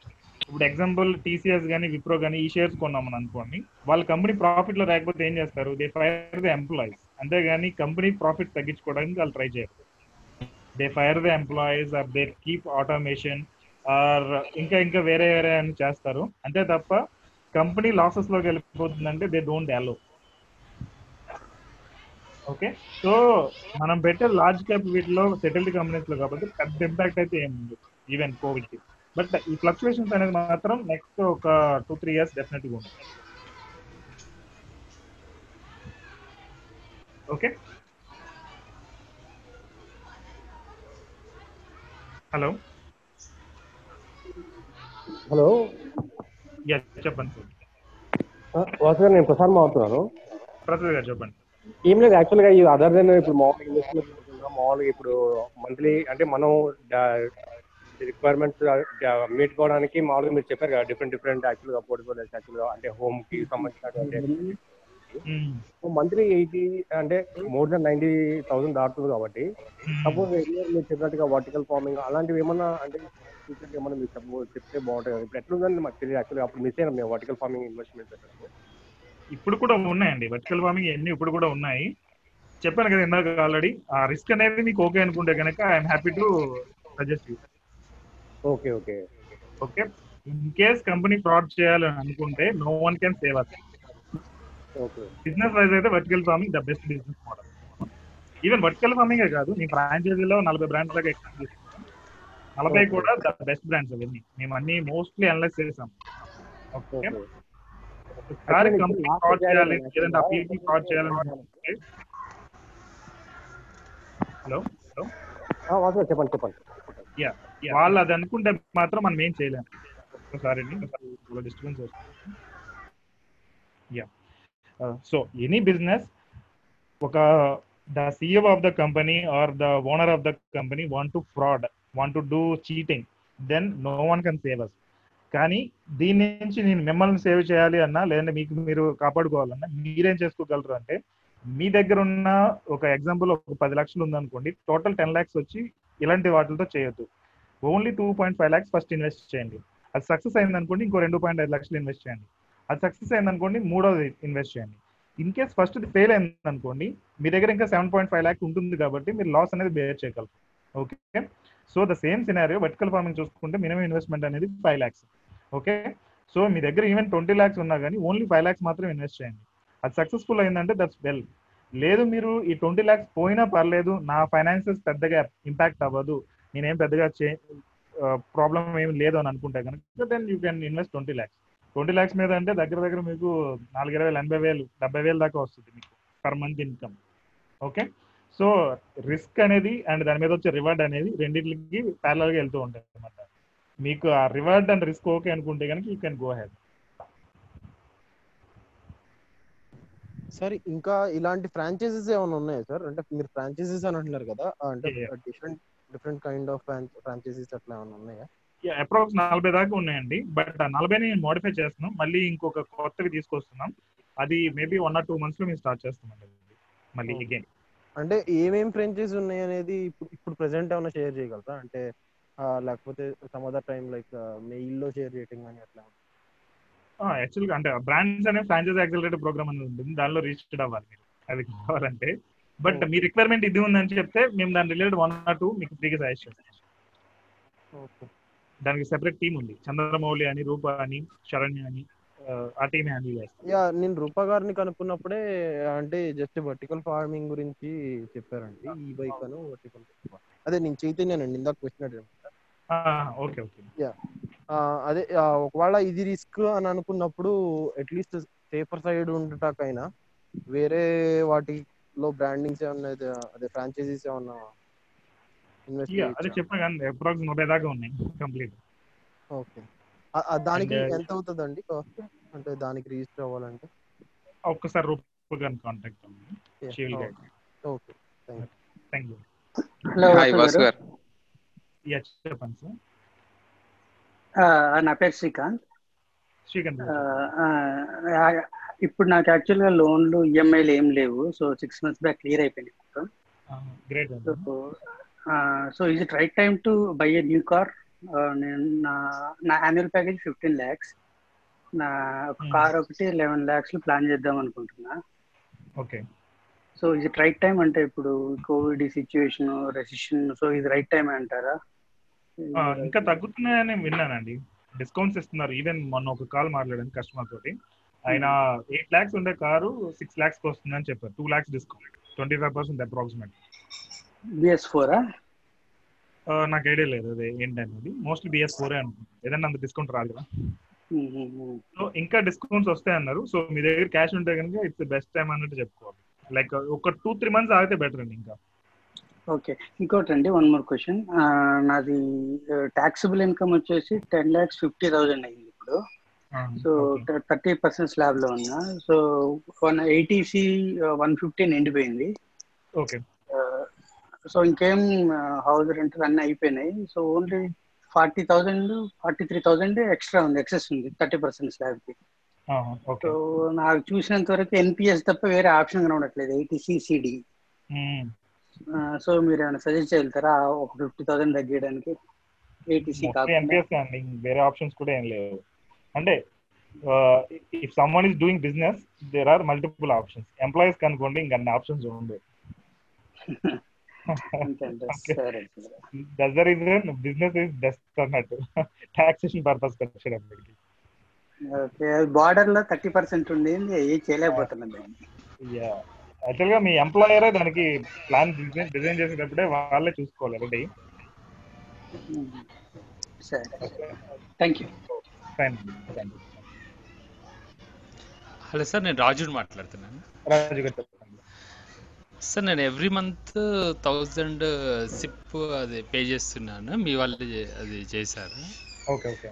ఇప్పుడు ఎగ్జాంపుల్ టీసీఎస్ కానీ విప్రో కానీ ఈ షేర్స్ కొన్నామని అనుకోండి వాళ్ళ కంపెనీ ప్రాఫిట్లో రాకపోతే ఏం చేస్తారు? దే ఫైర్ ద ఎంప్లాయీస్ అంతేగాని కంపెనీ ప్రాఫిట్ తగ్గించుకోవడానికి వాళ్ళు ట్రై చేయరు. They fire the employees or they keep automation or ఇంకా ఇంకా వేరే వేరే అని చేస్తారు. అంతే తప్ప కంపెనీ లాసెస్లోకి వెళ్ళిపోతుందంటే they don't allow. Okay? So మనం పెట్టే లార్జ్ క్యాప్ వీటిలో సెటిల్డ్ కంపెనీస్లో కాబట్టి పెద్ద ఇంపాక్ట్ అయితే ఏముంది ఉంది ఈవెన్ కోవిడ్కి బట్ ఈ ఫ్లక్చుయేషన్స్ అనేది మాత్రం నెక్స్ట్ ఒక టూ త్రీ ఇయర్స్ డెఫినెట్గా ఉంటుంది. ఓకే? హలో? హలో. చెప్పండి. వాసు గారు నేను ప్రసాద్ మాట్లాడుతున్నాను ప్రసాద్ గారు చెప్పండి. ఏం లేదు యాక్చువల్గా ఈ అదర్ దెన్ ఇప్పుడు మామూలుగా ఇన్వెస్ట్మెంట్ మామూలుగా ఇప్పుడు మంత్లీ అంటే మనం రిక్వైర్మెంట్స్ మీట్ కావడానికి మామూలుగా మీరు చెప్పారు కదా డిఫరెంట్ డిఫరెంట్ యాక్చువల్గా పోర్టబుల్ యాక్చువల్గా అంటే హోమ్కి సంబంధించినటువంటి మంత్లీ ఎయిటీ అంటే మోర్ దెన్ నైన్టీ థౌసండ్ దాటుతుంది కాబట్టి సపోజ్ మీరు చెప్పినట్టుగా వర్టికల్ ఫార్మింగ్ అలాంటివి ఏమన్నా అంటే ఫ్యూచర్ ఏమన్నా మీరు చెప్ప చెప్తే బాగుంటుంది ఇప్పుడు ఎట్లుందని మాకు తెలియదు. యాక్చువల్గా అప్పుడు మిస్ అయినా మేము వర్టికల్ ఫార్మింగ్ ఇన్వెస్ట్మెంట్ ఇప్పుడు కూడా ఉన్నాయండి. వర్టికల్ ఫార్మింగ్ ఎన్ని ఇప్పుడు కూడా ఉన్నాయి. చెప్పాను కదా ఇందాక ఆల్రెడీ. ఆ రిస్క్ అనేది మీకు ఓకే అనుకుంటే కనుక I'm happy to suggest you. Okay okay. Okay. In case company fraud చేయాలని అనుకుంటే no one can save us. Business wise అయితే vertical farming the best business model even vertical farming కాదు మీ ఫ్రాంచైజీలో నలభై బ్రాండ్స్ దాకా ఎక్స్పెక్ట్ చేస్తున్నాం నలభై కూడా ద బెస్ట్ బ్రాండ్స్ అవన్నీ మేము అన్ని మోస్ట్లీ అనలైజ్ చేసాం. ఓకే ఒకసారి కంపెనీ ఫ్రాడ్ చేయాలి లేదంటే ఆ పీపీ ఫ్రాడ్ హలో హలో చెప్పండి చెప్పండి. యా వాళ్ళు అది అనుకుంటే మాత్రం మనం ఏం చేయలేము ఒకసారి డిస్టర్బెన్స్ వస్తుంది. యా సో ఎనీ బిజినెస్ ఒక the CEO of the company or the owner of the company want to fraud want to do cheating then no one can save us కానీ దీని నుంచి నేను మిమ్మల్ని సేవ్ చేయాలి అన్నా లేదంటే మీకు మీరు కాపాడుకోవాలన్నా మీరేం చేసుకోగలరు అంటే మీ దగ్గర ఉన్న ఒక ఎగ్జాంపుల్ ఒక పది లక్షలు ఉందనుకోండి టోటల్ టెన్ ల్యాక్స్ వచ్చి ఇలాంటి వాటితో చేయొద్దు. Only two point five lakhs first invest చేయండి. అది సక్సెస్ అయింది అనుకోండి ఇంకో రెండు పాయింట్ ఐదు లక్షలు ఇన్వెస్ట్ చేయండి. అది సక్సెస్ అయింది అనుకోండి మూడోది ఇన్వెస్ట్ చేయండి. ఇన్ కేస్ ఫస్ట్ ఫెయిల్ అయింది అనుకోండి మీ దగ్గర ఇంకా సెవెన్ పాయింట్ ఫైవ్ ల్యాక్ ఉంటుంది కాబట్టి మీరు లాస్ అనేది బేర్ చేయగలరు. Okay so the same scenario vertical farming చూసుకుంటే మినిమం ఇన్వెస్ట్మెంట్ అనేది ఫైవ్ ల్యాక్స్ ఓకే సో మీ దగ్గర ఈవెన్ ట్వంటీ ల్యాక్స్ ఉన్నా కానీ ఓన్లీ ఫైవ్ ల్యాక్స్ మాత్రం ఇన్వెస్ట్ చేయండి. అది సక్సెస్ఫుల్ అయిందంటే దట్స్ వెల్ లేదు మీరు ఈ ట్వంటీ ల్యాక్స్ పోయినా పర్లేదు నా ఫైనాన్సెస్ పెద్దగా ఇంపాక్ట్ అవ్వదు నేనేం పెద్దగా చే ప్రాబ్లం ఏం లేదు అని అనుకుంటే కనుక then you can invest twenty lakhs twenty lakhs మీద అంటే దగ్గర దగ్గర మీకు నాలుగు ఇరవై ఎనభై వేలు డెబ్బై వేలు దాకా వస్తుంది మీకు per month income okay so risk అనేది అండ్ దాని మీద వచ్చే రివార్డ్ అనేది రెండింటికి ప్యారల్గా వెళ్తూ ఉంటాయి అనమాట మీకు ఆ రివార్డ్ అండ్ రిస్క్ ఓకే అనుకుంటే కనుక you can go head sir ఇంకా ఇలాంటి ఫ్రాంచైజీస్ ఏమైనా ఉన్నాయా సార్ అంటే మీరు ఫ్రాంచైజీస్ అని అంటున్నారు కదా అంటే different different kind of franchises అట్లా ఏమైనా ఉన్నాయా? అప్రాక్స్ నలభై దాకా ఉన్నాయండి. బట్ ఆ నలభైని నేను మోడిఫై చేస్తున్నాం. మళ్ళీ ఇంకొక కొత్తవి తీసుకొస్తున్నాం. అది మేబీ వన్ ఆర్ టూ మంత్స్లో మేము స్టార్ట్ చేస్తామండి. మళ్ళీ అగైన్ అంటే ఏమేం ఫ్రాంచైజ్ ఉన్నాయి అనేది ఇప్పుడు ఇప్పుడు ప్రెసెంట్ ఏమైనా షేర్ చేయగలరా? అంటే లేకపోతే సమ్ అదర్ టైం లైక్ మెయిల్లో షేర్ చేయటం కానీ అట్లా యాక్చువల్గా అంటే బ్రాండ్స్ అనే ఫ్రాంచైజ్ యాక్సిలరేటర్ ప్రోగ్రామ్ అనేది ఉంటుంది. దానిలో రిజిస్టర్డ్ అవ్వాలి మీరు. అది కావాలంటే. బట్ మీ రిక్వైర్మెంట్ ఇది ఉందని చెప్తే మేము దాని రిలేటెడ్ వన్ ఆర్ టూ మీకు ఫ్రీగా సజెస్ట్ చేస్తాం. దానికి సెపరేట్ టీం ఉంది. చంద్రమౌళి అని రూప అని శరణ్య అని ఆ టీం హ్యాండిల్ చేస్తాం యా నేను రూపా గారిని కనుక్కున్నప్పుడే అంటే జస్ట్ వర్టికల్ ఫార్మింగ్ గురించి చెప్పారండి. ఈ బైక్ అను వర్టికల్ అదే నేను చైతన్యానండి ఇందాక క్వశ్చన్ అడిగాను ఓకే ఓకే యా అదే ఒకవేళ ఇది రిస్క్ అని అనుకున్నప్పుడు అట్లీస్ట్ సేఫర్ సైడ్ ఉండటాకైనా వేరే వాటిలో బ్రాండింగ్స్ ఏమన్నా అదే ఫ్రాంచైజీస్ ఏమన్నా అదే చెప్పా కానీ అప్రాక్స్ నలభై దాకా ఉన్నాయి కంప్లీట్. ఓకే. దానికి ఎంత అవుతుందండి కాస్ట్? అంటే దానికి రిజిస్టర్ అవ్వాలంటే? ఒక్కసారి రూప గారిని కాంటాక్ట్ అవ్వండి. Okay thank you hello Vasu garu. చెప్పండి సార్ నా పేరు శ్రీకాంత్. శ్రీకాంత్ ఇప్పుడు నాకు యాక్చువల్గా లోన్లు ఈఎంఐలు ఏం లేవు. So six months back clear అయిపోయింది మొత్తం. So is it right time to buy a new car నేను నా నా యాన్యువల్ ప్యాకేజ్ ఫిఫ్టీన్ ల్యాక్స్ నా కార్ ఒకటి లెవెన్ ల్యాక్స్ ప్లాన్ చేద్దాం అనుకుంటున్నా. ఓకే సో ఇది రైట్ టైం అంటే ఇప్పుడు కోవిడ్ సిచ్యువేషన్ రెసిషన్ సో ఇది రైట్ టైం అంటారా? ఇంకా తగ్గుతున్నాయని విన్నానండి. డిస్కౌంట్స్ ఇస్తున్నారు. ఈవెన్ మొన్న ఒక కాల్ మాట్లాడాను కస్టమర్ తోటి. ఆయన ఎయిట్ ల్యాక్స్ ఉండే కారు సిక్స్ ల్యాక్స్ వస్తుందని చెప్పారు. Two lakhs discount twenty five percent approximate BS ఫోరా నాకు ఐడియా లేదు అది ఏంటనేది మోస్ట్లీ బిఎస్ ఫోరే అనుకుంటున్నాను ఏదన్నా అంత డిస్కౌంట్ రాదు కదా. సో ఇంకా డిస్కౌంట్స్ వస్తాయి అన్నారు. సో మీ దగ్గర క్యాష్ ఉంటే కనుక ఇట్స్ బెస్ట్ టైం అన్నట్టు చెప్పుకోవాలి. లైక్ ఒక టూ త్రీ మంత్స్ ఆగితే బెటర్ అండి ఇంకా. ఓకే. ఇంకోటి అండి వన్ మోర్ క్వశ్చన్ నాది ట్యాక్సిబుల్ ఇన్కమ్ వచ్చేసి టెన్ ల్యాక్స్ ఫిఫ్టీ థౌసండ్ అయింది ఇప్పుడు. సో థర్టీ పర్సెంట్ స్లాబ్లో ఉన్నా. So one eighty C one fifty నిండిపోయింది. ఓకే. సో ఇంకేం హౌస్ రెంట్ అన్ని అయిపోయినాయి. So only forty thousand forty three thousand extra ఉంది ఎక్సెస్ ఉంది థర్టీ పర్సెంట్ స్లాబ్కి. ఓకే సో నాకు చూసినంత వరకు ఎన్పిఎస్ తప్ప వేరే ఆప్షన్ కనబడట్లేదు ఎయిటీసీ సిడి సో మీరు ఏమైనా సజెస్ట్ చేయగలుగుతారా? ఒక ఫిఫ్టీ థౌసండ్ తగ్గించడానికి ఏటీసీ వేరే ఆప్షన్స్ కూడా ఏం లేవు. అంటే if someone is doing business there are multiple options employees కనుకోండి ఇంకా అన్ని ఆప్షన్స్ ఉండవు. సరే thus the reason business is best అన్నట్టు. టాక్సేషన్ పర్పస్ వచ్చేటప్పటికి ఓకే బార్డర్లో థర్టీ పర్సెంట్ ఉంది ఏం చేయలేకపోతున్నాం దాన్ని యాక్చువల్గా మీ ఎంప్లాయరే దానికి ప్లాన్ డిజైన్ డిజైన్ చేసేటప్పుడే వాళ్ళే చూసుకోవాలి రెడీ? సరే thank you you hello sir నేను రాజుని మాట్లాడుతున్నాను. రాజు గారు సార్ నేను ఎవ్రీ మంత్ థౌజండ్ సిప్ అది పే చేస్తున్నాను. మీ వాళ్ళు అది చేశారు. Okay okay.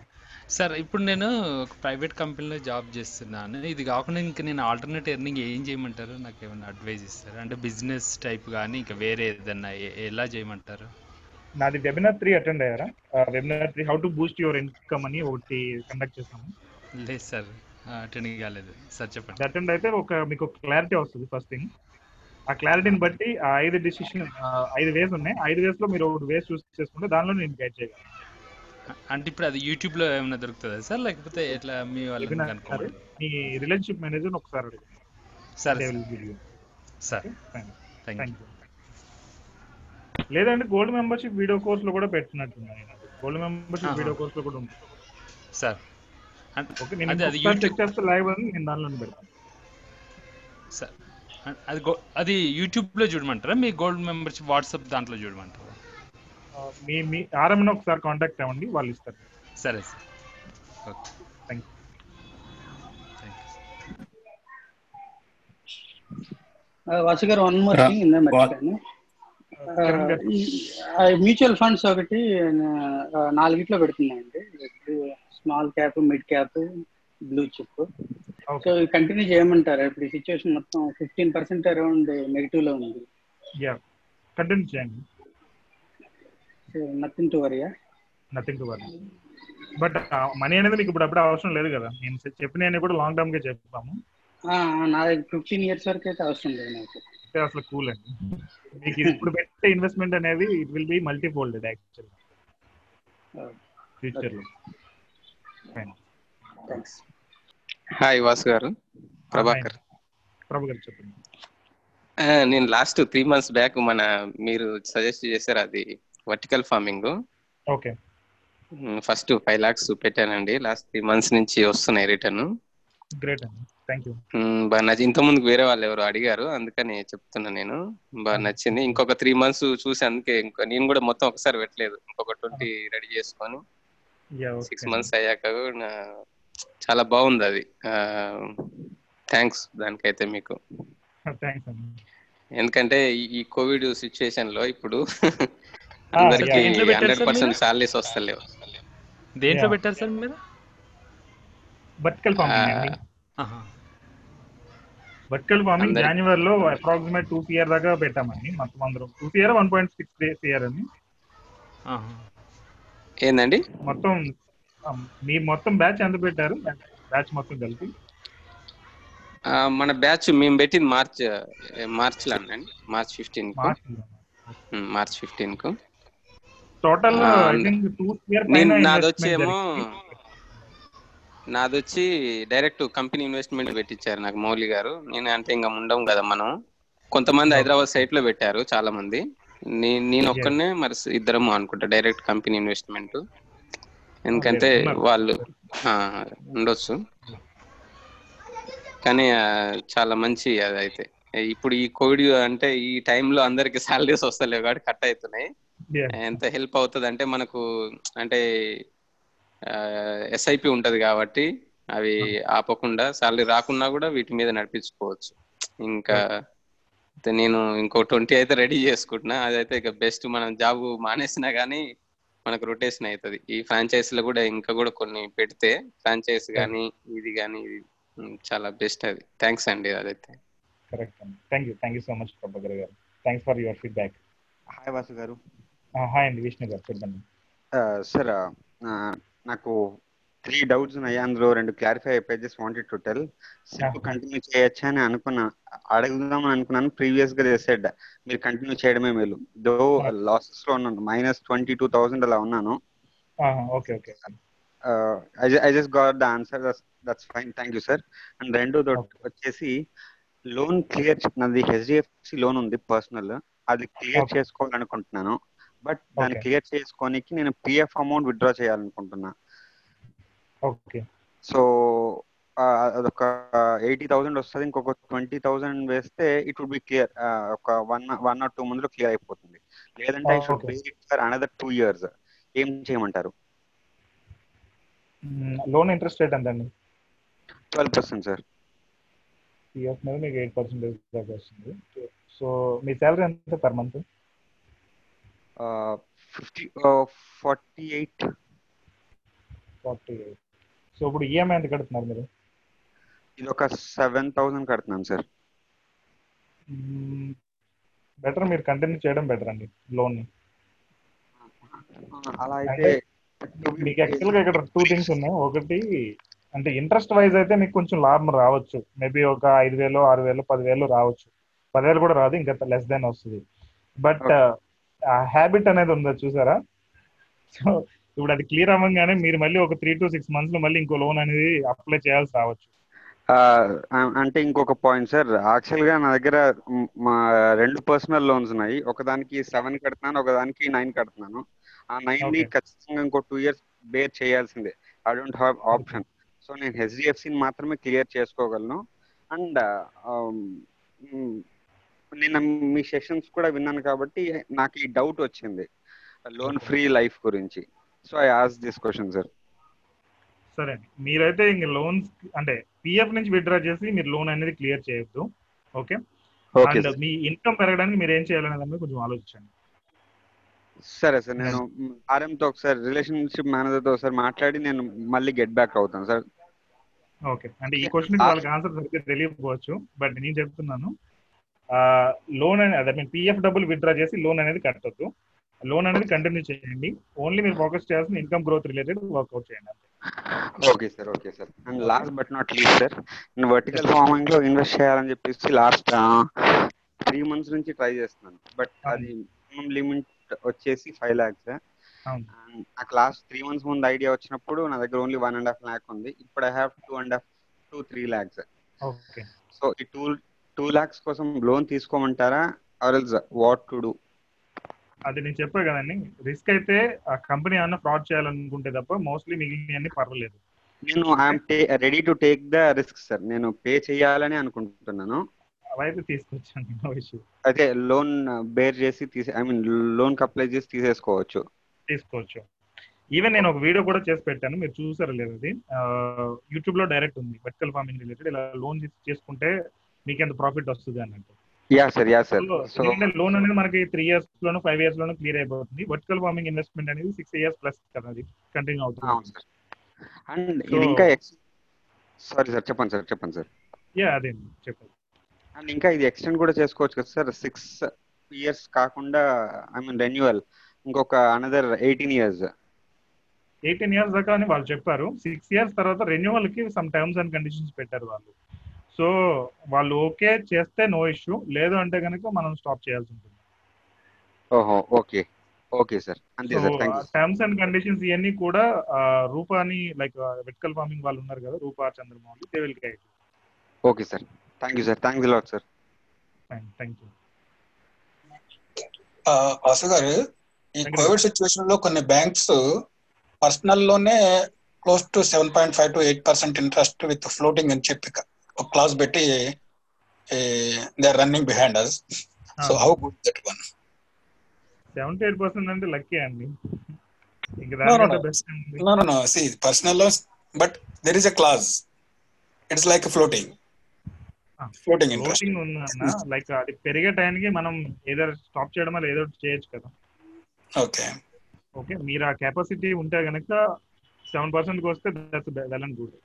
సార్ ఇప్పుడు నేను ఒక ప్రైవేట్ కంపెనీలో జాబ్ చేస్తున్నాను. ఇది కాకుండా ఇంకా నేను ఆల్టర్నేట్ ఎర్నింగ్ ఏం చేయమంటారు? నాకు ఏమైనా అడ్వైజ్ ఇస్తారు? అంటే బిజినెస్ టైప్ కానీ ఇంకా వేరే ఏదన్నా ఎలా చేయమంటారు? నాది వెబినార్ త్రీ అటెండ్ అయ్యారా? Webinar three how to boost your income అని ఒకటి కండక్ట్ చేసాము లేదు సార్ అటెండ్ కాలేదు. సార్ చెప్పండి. అటెండ్ అయితే ఒక మీకు క్లారిటీ వస్తుంది ఫస్ట్ థింగ్ ఆ క్లారిటీని బట్టి ఆ ఐదు డిసిషన్ ఐదు వేస్ ఉన్నాయి. ఐదు వేస్లో మీరు ఒకటి వేస్ చూస్ చేసుకుంటే దానిలో నేను గైడ్ చేయగలను. అంటే ఇప్పుడు అది యూట్యూబ్లో ఏమైనా దొరుకుతుందా సార్? లేకపోతే ఎట్లా మీ కనుక్కోమని మీ రిలేషన్షిప్ మేనేజర్ ఒకసారి అడుగు. సరే. సార్. Thank you. లేదంటే గోల్డ్ మెంబర్షిప్ వీడియో కోర్స్లో కూడా పెట్టినట్టున్నాయి గోల్డ్ మెంబర్షిప్. వీడియో కోర్స్లో కూడా ఉంది సార్. ఓకే నేను చెక్ చేస్తే లైవ్ అని నేను దానిలోనే పెడతాను. సార్. అది అది యూట్యూబ్లో చూడమంటారా? మీ గోల్డ్ మెంబర్షిప్ వాట్సాప్ దాంట్లో చూడమంటారా? మీ మీ ఆర్ఎంని ఒకసారి కాంటాక్ట్ అవ్వండి వాళ్ళు ఇస్తారు. సరే సార్. ఓకే. థ్యాంక్ వాసు గారు వన్ మోర్ Uh, థింగ్ ఇందా మర్చిపోయాను. మ్యూచువల్ ఫండ్స్ ఒకటి నాలుగిట్లో పెడుతున్నాయండి. Small cap mid cap blue chip so continue చేయమంటారా? ఇప్పుడు ఈ సిచ్యువేషన్ మొత్తం ఫిఫ్టీన్ పర్సెంట్ అరౌండ్ నెగిటివ్లో ఉంది. యా కంటిన్యూ చేయండి. Nothing to worry nothing to worry but money అనేది మీకు ఇప్పుడు అప్పుడే అవసరం లేదు కదా. నేను చెప్పిన కూడా లాంగ్ టర్మ్గా చెప్తాము నా ఫిఫ్టీన్ ఇయర్స్ వరకు అయితే అవసరం లేదు నాకు. అసలు కూల్ అండి. మీకు ఇప్పుడు పెట్టే ఇన్వెస్ట్మెంట్ అనేది it will be multi folded actual ఫ్యూచర్లో. Thanks hi Vasu garu. Prabhakar ప్రభు గారు చెప్పండి. ఆ, నేను లాస్ట్ త్రీ మంత్స్ బ్యాక్ మన మీరు సజెస్ట్ చేశారు అది vertical farming okay first five lakhs పెట్టానండి. లాస్ట్ త్రీ మంత్స్ నుంచి వస్తున్నాయి రిటర్న్ గ్రేట్ అండి. థ్యాంక్ యూ బాగా నచ్చి ఇంత ముందుకు వేరే వాళ్ళు ఎవరు అడిగారు అందుకని చెప్తున్నా నేను. బాగా నచ్చింది. ఇంకొక త్రీ మంత్స్ చూసి అందుకే ఇంకా నేను కూడా మొత్తం ఒకసారి పెట్టలేదు. ఇంకొక ట్వంటీ రెడీ చేసుకొని సిక్స్ మంత్స్ అయ్యాక కూడా చాలా బాగుంది అది థ్యాంక్స్ దానికైతే మీకు. ఎందుకంటే ఈ- కోవిడ్ సిచ్యుయేషన్లో ఇప్పుడు అందరికి హండ్రెడ్ పర్సెంట్? సాలరీస్ వస్తలేవు. దేంట్లో. పెట్టారు సార్ మీరు? Vertical farming. వర్టికల్ ఫార్మింగ్ జనవరిలో అప్రాక్సిమేట్ టూ సిఆర్ దాకా పెట్టామండి మొత్తం అందరం two CR one point six CR అని ఆహా. ఏందండి? మొత్తం మీ మొత్తం బ్యాచ్ ఎంత పెట్టారు? బ్యాచ్ మొత్తం కలిపి? మన బ్యాచ్ మేము పెట్టింది మార్చ్ మార్చ్లో అండి. మార్చ్ ఫిఫ్టీన్కు మార్చ్ ఫిఫ్టీన్కు టోటల్ నేను పైన నాది ఇన్వెస్ట్మెంట్ వచ్చేమో జరిగింది. నాది వచ్చి డైరెక్ట్ కంపెనీ ఇన్వెస్ట్మెంట్ పెట్టించారు నాకు మౌలి గారు. నేను అంటే ఇంకా ఉండం కదా మనం. కొంతమంది హైదరాబాద్ సైట్లో పెట్టారు చాలా మంది నే- నేను ఒక్కనే మరి ఇద్దరము అనుకుంటా డైరెక్ట్ కంపెనీ ఇన్వెస్ట్మెంట్. ఎందుకంటే. వాళ్ళు ఉండొచ్చు. కానీ చాలా మంచి అది అయితే ఇప్పుడు ఈ కోవిడ్ అంటే ఈ టైంలో అందరికి సాలరీస్ వస్తలేవు కాబట్టి కట్ అవుతున్నాయి. ఎంత హెల్ప్ అవుతుంది అంటే మనకు అంటే ఎస్ఐపి ఉంటది కాబట్టి అవి ఆపకుండా సాలరీ రాకున్నా కూడా వీటి మీద నడిపించుకోవచ్చు. ఇంకా అయితే నేను ఇంకో ట్వంటీ అయితే రెడీ చేసుకుంటున్నా. అదైతే ఇక బెస్ట్ మనం జాబ్ మానేసినా కానీ మనకు రొటేషన్ అవుతుంది ఈ ఫ్రాంచైజ్లో కూడా ఇంకా కూడా కొన్ని పెడితే ఫ్రాంచైజ్ కానీ ఇది కానీ ఇది చాలా బెస్ట్ అది. థ్యాంక్స్ అండి అదైతే. కరెక్ట్ అండి. Thank you thank you so much Prabhakar garu. Thanks for your feedback hi Vasu garu hi అండి విష్ణు గారు. చెప్పండి. సార్ నాకు త్రీ డౌట్స్ ఉన్నాయి. అందులో రెండు క్లారిఫై అయిపోయి just wanted to tell SIP continue చేయొచ్చా అని అనుకున్నా. అడుగుదాం అనుకున్నాను. ప్రీవియస్గా చేసాడ్ మీరు కంటిన్యూ చేయడమే మేలు. దో లాసెస్లో ఉన్నాను. మైనస్ ట్వంటీ టూ థౌసండ్ అలా ఉన్నాను. Okay okay I just got the answer that's fine thank you sir and రెండో వచ్చేసి లోన్ క్లియర్ నాది హెచ్డిఎఫ్సి లోన్ ఉంది పర్సనల్ అది క్లియర్. చేసుకోవాలనుకుంటున్నాను. బట్ దాన్ని. క్లియర్ చేసుకోనికి నేను పిఎఫ్ అమౌంట్ విత్డ్రా చేయాలనుకుంటున్నా. ఓకే. సో అదొక ఎయిటీ థౌసండ్ వస్తుంది ఇంకొక ట్వంటీ థౌసండ్ వేస్తే ఇట్ వుడ్ బి క్లియర్. ఒక వన్ వన్ ఆర్ టూ మంత్లో క్లియర్ అయిపోతుంది. లేదంటే I should. Pay for another two years. ఏం చేయమంటారు? లోన్ ఇంట్రెస్ట్ రేట్ ఎంత అండి ట్వెల్వ్ పర్సెంట్ సార్. పిఎఫ్ మీద మీకు ఎయిట్ పర్సెంటేజ్ దాకా వస్తుంది. సో మీ శాలరీ ఎంత per month? Fifty forty eight. Forty eight. So ఇప్పుడు ఈఎంఐ ఎంత కడుతున్నారు మీరు? ఇది ఒక సెవెన్ థౌసండ్ కడుతున్నాను సార్ బెటర్ మీరు కంటిన్యూ చేయడం బెటర్ అండి లోన్ అలా అయితే మీకు యాక్చువల్గా ఇక్కడ టూ థింగ్స్ ఉన్నాయి. ఒకటి అంటే ఇంట్రెస్ట్ వైజ్ అయితే మీకు కొంచెం లాభం రావచ్చు. మేబీ ఒక ఐదు వేలు ఆరు వేలు పదివేలు రావచ్చు. పదివేలు కూడా రాదు ఇంకా లెస్ దెన్ వస్తుంది. బట్ ఆ హ్యాబిట్ అనేది ఉందా చూసారా? సో ఇప్పుడు అది క్లియర్ అవ్వగానే మీరు మళ్ళీ ఒక త్రీ టు సిక్స్ మంత్స్లో మళ్ళీ ఇంకో లోన్ అనేది అప్లై చేయాల్సి రావచ్చు. అంటే ఇంకొక పాయింట్ సార్ యాక్చువల్గా నా దగ్గర మ్, రెండు పర్సనల్ లోన్స్ ఉన్నాయి. ఒకదానికి సెవెన్ కడుతున్నాను ఒకదానికి నైన్ కడుతున్నాను. ఆ నైన్ని. ఖచ్చితంగా ఇంకో టూ ఇయర్స్ బేర్ చేయాల్సిందే. I don't have option so నేను హెచ్డిఎఫ్సిని మాత్రమే క్లియర్ చేసుకోగలను. అండ్ నిన్న మీ సెషన్స్ కూడా విన్నాను కాబట్టి నాకు ఈ డౌట్ వచ్చింది. లోన్ ఫ్రీ లైఫ్ గురించి. So I ask this question sir సరే మీరైతే ఇంక లోన్స్ అంటే పిఎఫ్ నుంచి విత్డ్రా చేసి మీరు లోన్ అనేది క్లియర్ చేయొద్దు ఓకే అండ్. మీ ఇన్కమ్ పెరగడానికి మీరు ఏం చేయాలనే దాని మీద కొంచెం ఆలోచించండి. సరే సార్ నేను RM తో ఒకసారి రిలేషన్షిప్ మేనేజర్తో ఒకసారి మాట్లాడి నేను మళ్ళీ గెట్ బ్యాక్ అవుతాను సార్ ఓకే అంటే ఈ క్వశ్చన్ వాళ్ళకి ఆన్సర్ సరిగ్గా తెలియకపోవచ్చు బట్ నేను చెప్తున్నాను. లోన్ అనేది అదే మీన్ పిఎఫ్ డబ్బులు విత్డ్రా చేసి లోన్ అనేది కట్టొద్దు. లోన్ అనేది కంటిన్యూ చేయండి. ఓన్లీ మీరు ఫోకస్ చేయాల్సిన income growth related work out చేయండి okay sir okay sir and last but not least sir నేను వర్టికల్ ఫార్మింగ్లో ఇన్వెస్ట్ చేయాలని చెప్పేసి లాస్ట్ త్రీ మంత్స్ నుంచి ట్రై చేస్తున్నాను. బట్ అది మినిమం లిమిట్ వచ్చేసి ఫైవ్ ల్యాక్స్ నాకు లాస్ట్ త్రీ మంత్స్ ముందు ఐడియా వచ్చినప్పుడు నా దగ్గర only one and half lakh ఉంది. ఇప్పుడు I have two and half two three lakhs okay so ఈ టూ టూ ల్యాక్స్ కోసం loan తీసుకోమంటారా? Or else what to do అది నేను చెప్పా కదండి. రిస్క్ అయితే ఆ కంపెనీ ఏమన్నా ఫ్రాడ్ చేయాలనుకుంటే తప్ప మోస్ట్లీ మిగిలిన పర్వాలేదు. నేను I'm ready to take the risk sir. నేను పే చేయాలని అనుకుంటున్నాను. అవైతే తీసుకొచ్చాను అయితే లోన్ బేర్ చేసి తీసే ఐ మీన్ లోన్ అప్లై చేసి తీసేసుకోవచ్చు. తీసుకోవచ్చు. ఈవెన్ నేను ఒక వీడియో కూడా చేసి పెట్టాను మీరు చూసారు లేదు అది. యూట్యూబ్లో డైరెక్ట్ ఉంది వర్టికల్ ఫార్మింగ్ రిలేటెడ్ ఇలా లోన్ చేసుకుంటే మీకు ఎంత ప్రాఫిట్ వస్తుంది అన్నట్టు. Yeah sir yeah sir so loan అనేది మనకి త్రీ ఇయర్స్ లోను ఫైవ్ ఇయర్స్ లోను క్లియర్ అయిపోతుంది. వర్టికల్ ఫార్మింగ్ ఇన్వెస్ట్మెంట్ అనేది సిక్స్ ఇయర్స్ ప్లస్ కదా అది. కంటిన్యూ అవుతుంది. సార్ అండ్ ఇది ఇంకా సారీ సార్ చెప్పండి సార్ చెప్పండి సార్ యా అదే చెప్పండి. అండ్ ఇంకా ఇది ఎక్స్టెండ్ కూడా చేసుకోవచ్చు కదా సార్ సిక్స్ ఇయర్స్ కాకుండా ఐ మీన్ రెన్యువల్ ఇంకొక another eighteen years eighteen years దాకా అని వాళ్ళు చెప్పారు. సిక్స్ ఇయర్స్ తర్వాత రెన్యువల్కి సమ్ టర్మ్స్ అండ్ కండిషన్స్ పెట్టారు వాళ్ళు. సో వాళ్ళు ఓకే చేస్తే నో ఇష్యూ లేదు అంటే కనుక మనం స్టాప్ చేయాల్సి ఉంటుంది. ఓహో ఓకే. Okay sir. అంతే సార్. టర్మ్స్ అండ్ కండిషన్స్ ఇవన్నీ కూడా రూపాని లైక్ వెటికల్ ఫార్మింగ్ వాళ్ళు ఉన్నారు కదా Rupa Chandramouli they will guide okay sir. Thank you sir. Thanks lot sir. Thank you. Garu ఈ కోవిడ్ సిచ్యువేషన్లో కొన్ని banks పర్సనల్లోనే close to seven point five to eight percent interest with floating అని చెప్పి ఒక clause పెట్టి they are running behind us so how good that one seventy eight percent అంటే lucky అండి. See, personal loans, but there is a clause. It's like a floating. Floating interest floating ఉందన్న like అది పెరిగే టైంకి మనం ఏదో stop చేయడం వల్ల ఏదో చేయొచ్చు కదా. ఓకే ఓకే మీరు ఆ కెపాసిటీ ఉంటే గనక సెవెన్ పర్సెంట్కి వస్తే that's well and good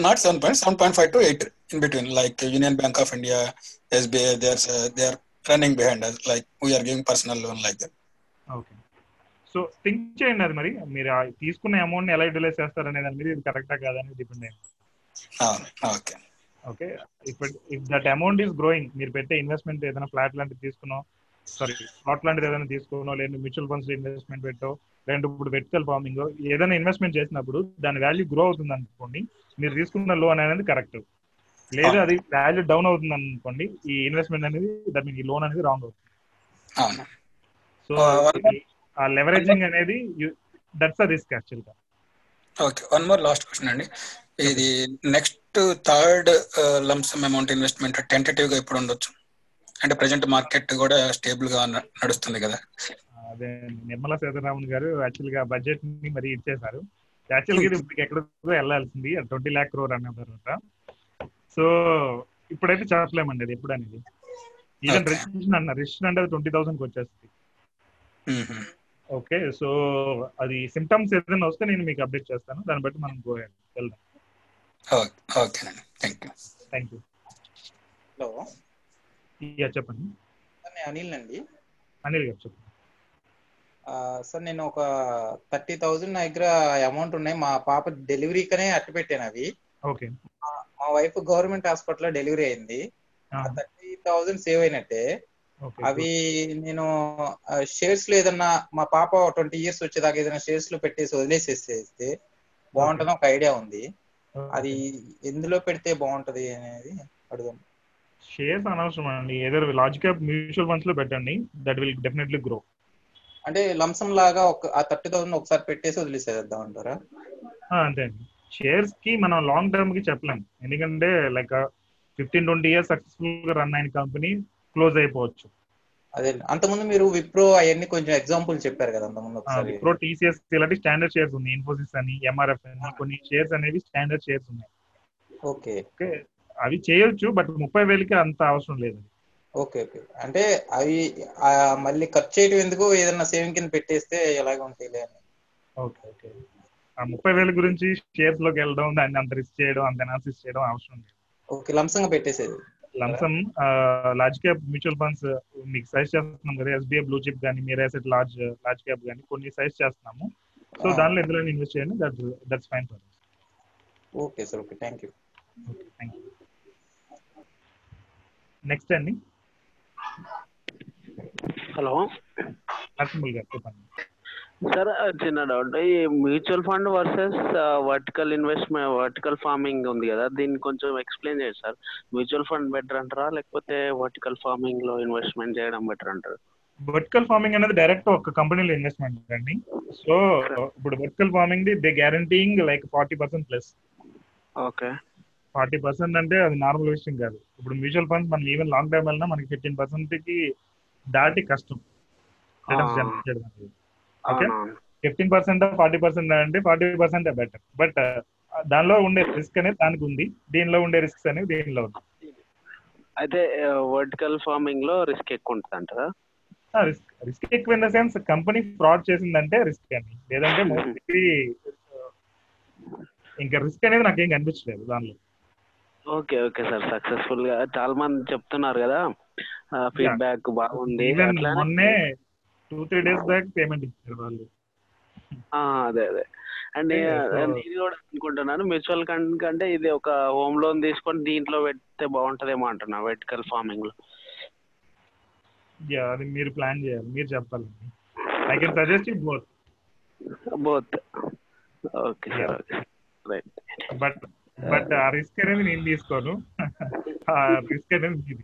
not seven point seven point five to eight between like union bank of India SBI they are they are running behind like we're giving personal loan like that okay so think చేయండి అది మరి. మీరు ఆ తీసుకున్న amount ఎలా utilise చేస్తారు అనే దాని మీద ఇది కరెక్టా కాదని డిపెండ్ అయ్యింది. ఓకే. ఓకే ఇప్పుడు if that amount is growing మీరు పెట్టే ఇన్వెస్ట్మెంట్ ఏదైనా ఫ్లాట్ లాంటిది తీసుకున్నో సారీ ప్లాట్ లాంటిది ఏదైనా తీసుకున్నో లేదా మ్యూచువల్ ఫండ్స్ ఇన్వెస్ట్మెంట్ పెట్టో లేదంటే ఇప్పుడు వెర్టికల్ ఫార్మింగ్ ఏదైనా ఇన్వెస్ట్మెంట్ చేసినప్పుడు దాని వాల్యూ గ్రో అవుతుంది అనుకోండి మీరు తీసుకున్న లోన్ అనేది కరెక్ట్. లేదా అది వాల్యూ డౌన్ అవుతుంది అనుకోండి ఈ ఇన్వెస్ట్మెంట్ అనేది దట్ మీన్ ఈ లోన్ అనేది రాంగ్ అవుతుంది. సో ఆ లెవరేజింగ్ అనేది దట్స్ అ రిస్క్ యాక్చువల్గా okay one more last question అండి. ఇది next third lump sum amount investment టెంటేటివ్గా ఎప్పుడు ఉండొచ్చు? అంటే ప్రజెంట్ మార్కెట్ కూడా స్టేబుల్గా నడుస్తుంది కదా. అదే నిర్మలా సీతారామన్ గారు యాక్చువల్గా బడ్జెట్ని మరి ఇచ్చేశారు. యాక్చువల్గా ఇప్పుడు ఎక్కడికో వెళ్ళాల్సింది. ట్వంటీ ల్యాక్ క్రోర్ అన్న తర్వాత. సో ఇప్పుడైతే చెప్పలేమండి అది ఎప్పుడు అనేది. Even Okay. రిజిస్ట్రేషన్ అన్న రిజిస్ట్రేషన్ అంటే ట్వంటీ థౌసండ్ వచ్చేస్తుంది. ఓకే సో అది సిమ్టమ్స్ ఏదైనా వస్తే నేను మీకు అప్డేట్ చేస్తాను. దాన్ని బట్టి మనం go ahead, వెళ్దాం. Okay thank you thank you hello yeah చెప్పండి. అనిల్ అండి. అనిల్ గారు చెప్పండి. సార్ నేను ఒక థర్టీ థౌజండ్ నా దగ్గర అమౌంట్ ఉన్నాయి. మా పాప డెలివరీకనే అట్టు పెట్టాను అవి. ఓకే. మా- వైఫ్ గవర్నమెంట్ హాస్పిటల్లో డెలివరీ అయింది. థర్టీ థౌజండ్ సేవ్ అయినట్టే. అవి నేను షేర్స్లో ఏదన్నా మా పాప ట్వంటీ ఇయర్స్ వచ్చేదాకా ఏదైనా షేర్స్లో పెట్టేసి వదిలేసేస్తే బాగుంటుందని ఒక ఐడియా ఉంది. అది ఎందులో పెడితే బాగుంటది అనేది అడుగుదాం. షేర్స్ అనవసరం అండి ఏదో లార్జ్ క్యాప్ మ్యూచువల్ ఫండ్స్లో పెట్టండి. That will definitely grow. అంటే లంసం లాగా ఒక ఆ థర్టీ థౌసండ్ ఒకసారి పెట్టేసి వదిలేసేద్దాం అంటారా? అంతే అండి. షేర్స్కి మనం లాంగ్ టర్మ్కి చెప్పలేం. ఎందుకంటే లైక్ ఫిఫ్టీన్ ట్వంటీ ఇయర్స్ సక్సెస్ఫుల్గా రన్ అయిన కంపెనీ క్లోజ్ అయిపోవచ్చు. అదే అంతకుముందు మీరు విప్రో అవన్నీ కొంచెం ఎగ్జాంపుల్ చెప్పారు కదా అంతకుముందు ఒకసారి. విప్రో టీసీఎస్ ఇలాంటి స్టాండర్డ్ షేర్స్ ఉన్నాయి. ఇన్ఫోసిస్ అని ఎంఆర్ఎఫ్ అని కొన్ని షేర్స్ అనేవి స్టాండర్డ్ షేర్స్ ఉన్నాయి. ఓకే. ఓకే. అవి చేయొచ్చు బట్ ముప్పై వేలకి అంత అవసరం లేదు. Okay okay. అంటే అవి మళ్ళీ ఖర్చు చేయడం ఎందుకు? ఏదైనా సేవింగ్ కింద పెట్టేస్తే ఎలాగ ఉంటాయి ఓకే ఓకే. ఆ ముప్పై వేల గురించి షేర్స్లోకి వెళ్ళడం దాన్ని అంత రిస్క్ చేయడం అంత అనాలిసిస్ చేయడం అవసరం లేదు. ఓకే లంసంగా పెట్టేసేది. Lump sum large cap mutual funds మీకు సైజ్ చేస్తున్నాం కదా ఎస్బీఐ బ్లూ చిప్ కానీ మీరు అసెట్ లార్జ్ లార్జ్ క్యాప్ కానీ కొన్ని సైజ్ చేస్తున్నాము. సో. దానిలో ఎందులో ఇన్వెస్ట్ చేయండి that that's fine for okay sir. Okay thank you thank you next అండి. హలో సార్ చిన్న డౌట్ ఈ mutual fund versus vertical investment vertical farming ఉంది కదా దీన్ని కొంచెం ఎక్స్ప్లెయిన్ చేయండి సార్. మ్యూచువల్ ఫండ్ బెటర్ అంటారా లేకపోతే వర్టికల్ ఫార్మింగ్లో ఇన్వెస్ట్మెంట్ చేయడం బెటర్ అంటారు? వర్టికల్ ఫార్మింగ్ అనేది డైరెక్ట్ ఒక కంపెనీలో ఇన్వెస్ట్మెంట్ అండి. సో ఇప్పుడు vertical farming the they guaranteeing like forty percent plus okay forty percent అంటే అది నార్మల్ విషయం కాదు. ఇప్పుడు మ్యూచువల్ ఫండ్స్ మనం ఈవెన్ లాంగ్ టైం వెళ్ళినా మనకి ఫిఫ్టీన్ పర్సెంట్కి దాటి కష్టం. Okay fifteen percent forty percent అంటే ఫార్టీ పర్సెంట్ బెటర్ బట్ దానిలో ఉండే రిస్క్ అనేది దానికి ఉంది. దీనిలో ఉండే రిస్క్ అనేది దీనిలో ఉంది అయితే వర్టికల్ ఫార్మింగ్లో రిస్క్ ఎక్కువ ఉంటుంది అంటారా రిస్క్ రిస్క్ ఎక్కువ in the sense company fraud చేసిందంటే రిస్క్ అండి లేదంటే మోస్ట్లీ ఇంకా రిస్క్ అనేది నాకేం కనిపించలేదు దానిలో. Okay okay sir. సక్సెస్ఫుల్గా చాలా మంది చెప్తున్నారు కదా. ఫీడ్బ్యాక్ బాగుంది. మొన్నే two three days back payment ఇచ్చారు వాళ్ళు. ఆ, అదే అదే. అండ్ నేను కూడా అనుకుంటున్నాను మ్యూచువల్ ఫండ్ కంటే ఇది ఒక హోమ్ లోన్ తీసుకొని దీంట్లో పెడితే బాగుంటదేమో అంటున్నా వెటికల్ ఫార్మింగ్లో యా అది మీరు ప్లాన్ చేయాలి మీరు చెప్పాలండి. I can suggest both both okay sir okay right but but ఆ రిస్క్ అనేది నేను తీసుకోను. ఆ రిస్క్ అనేది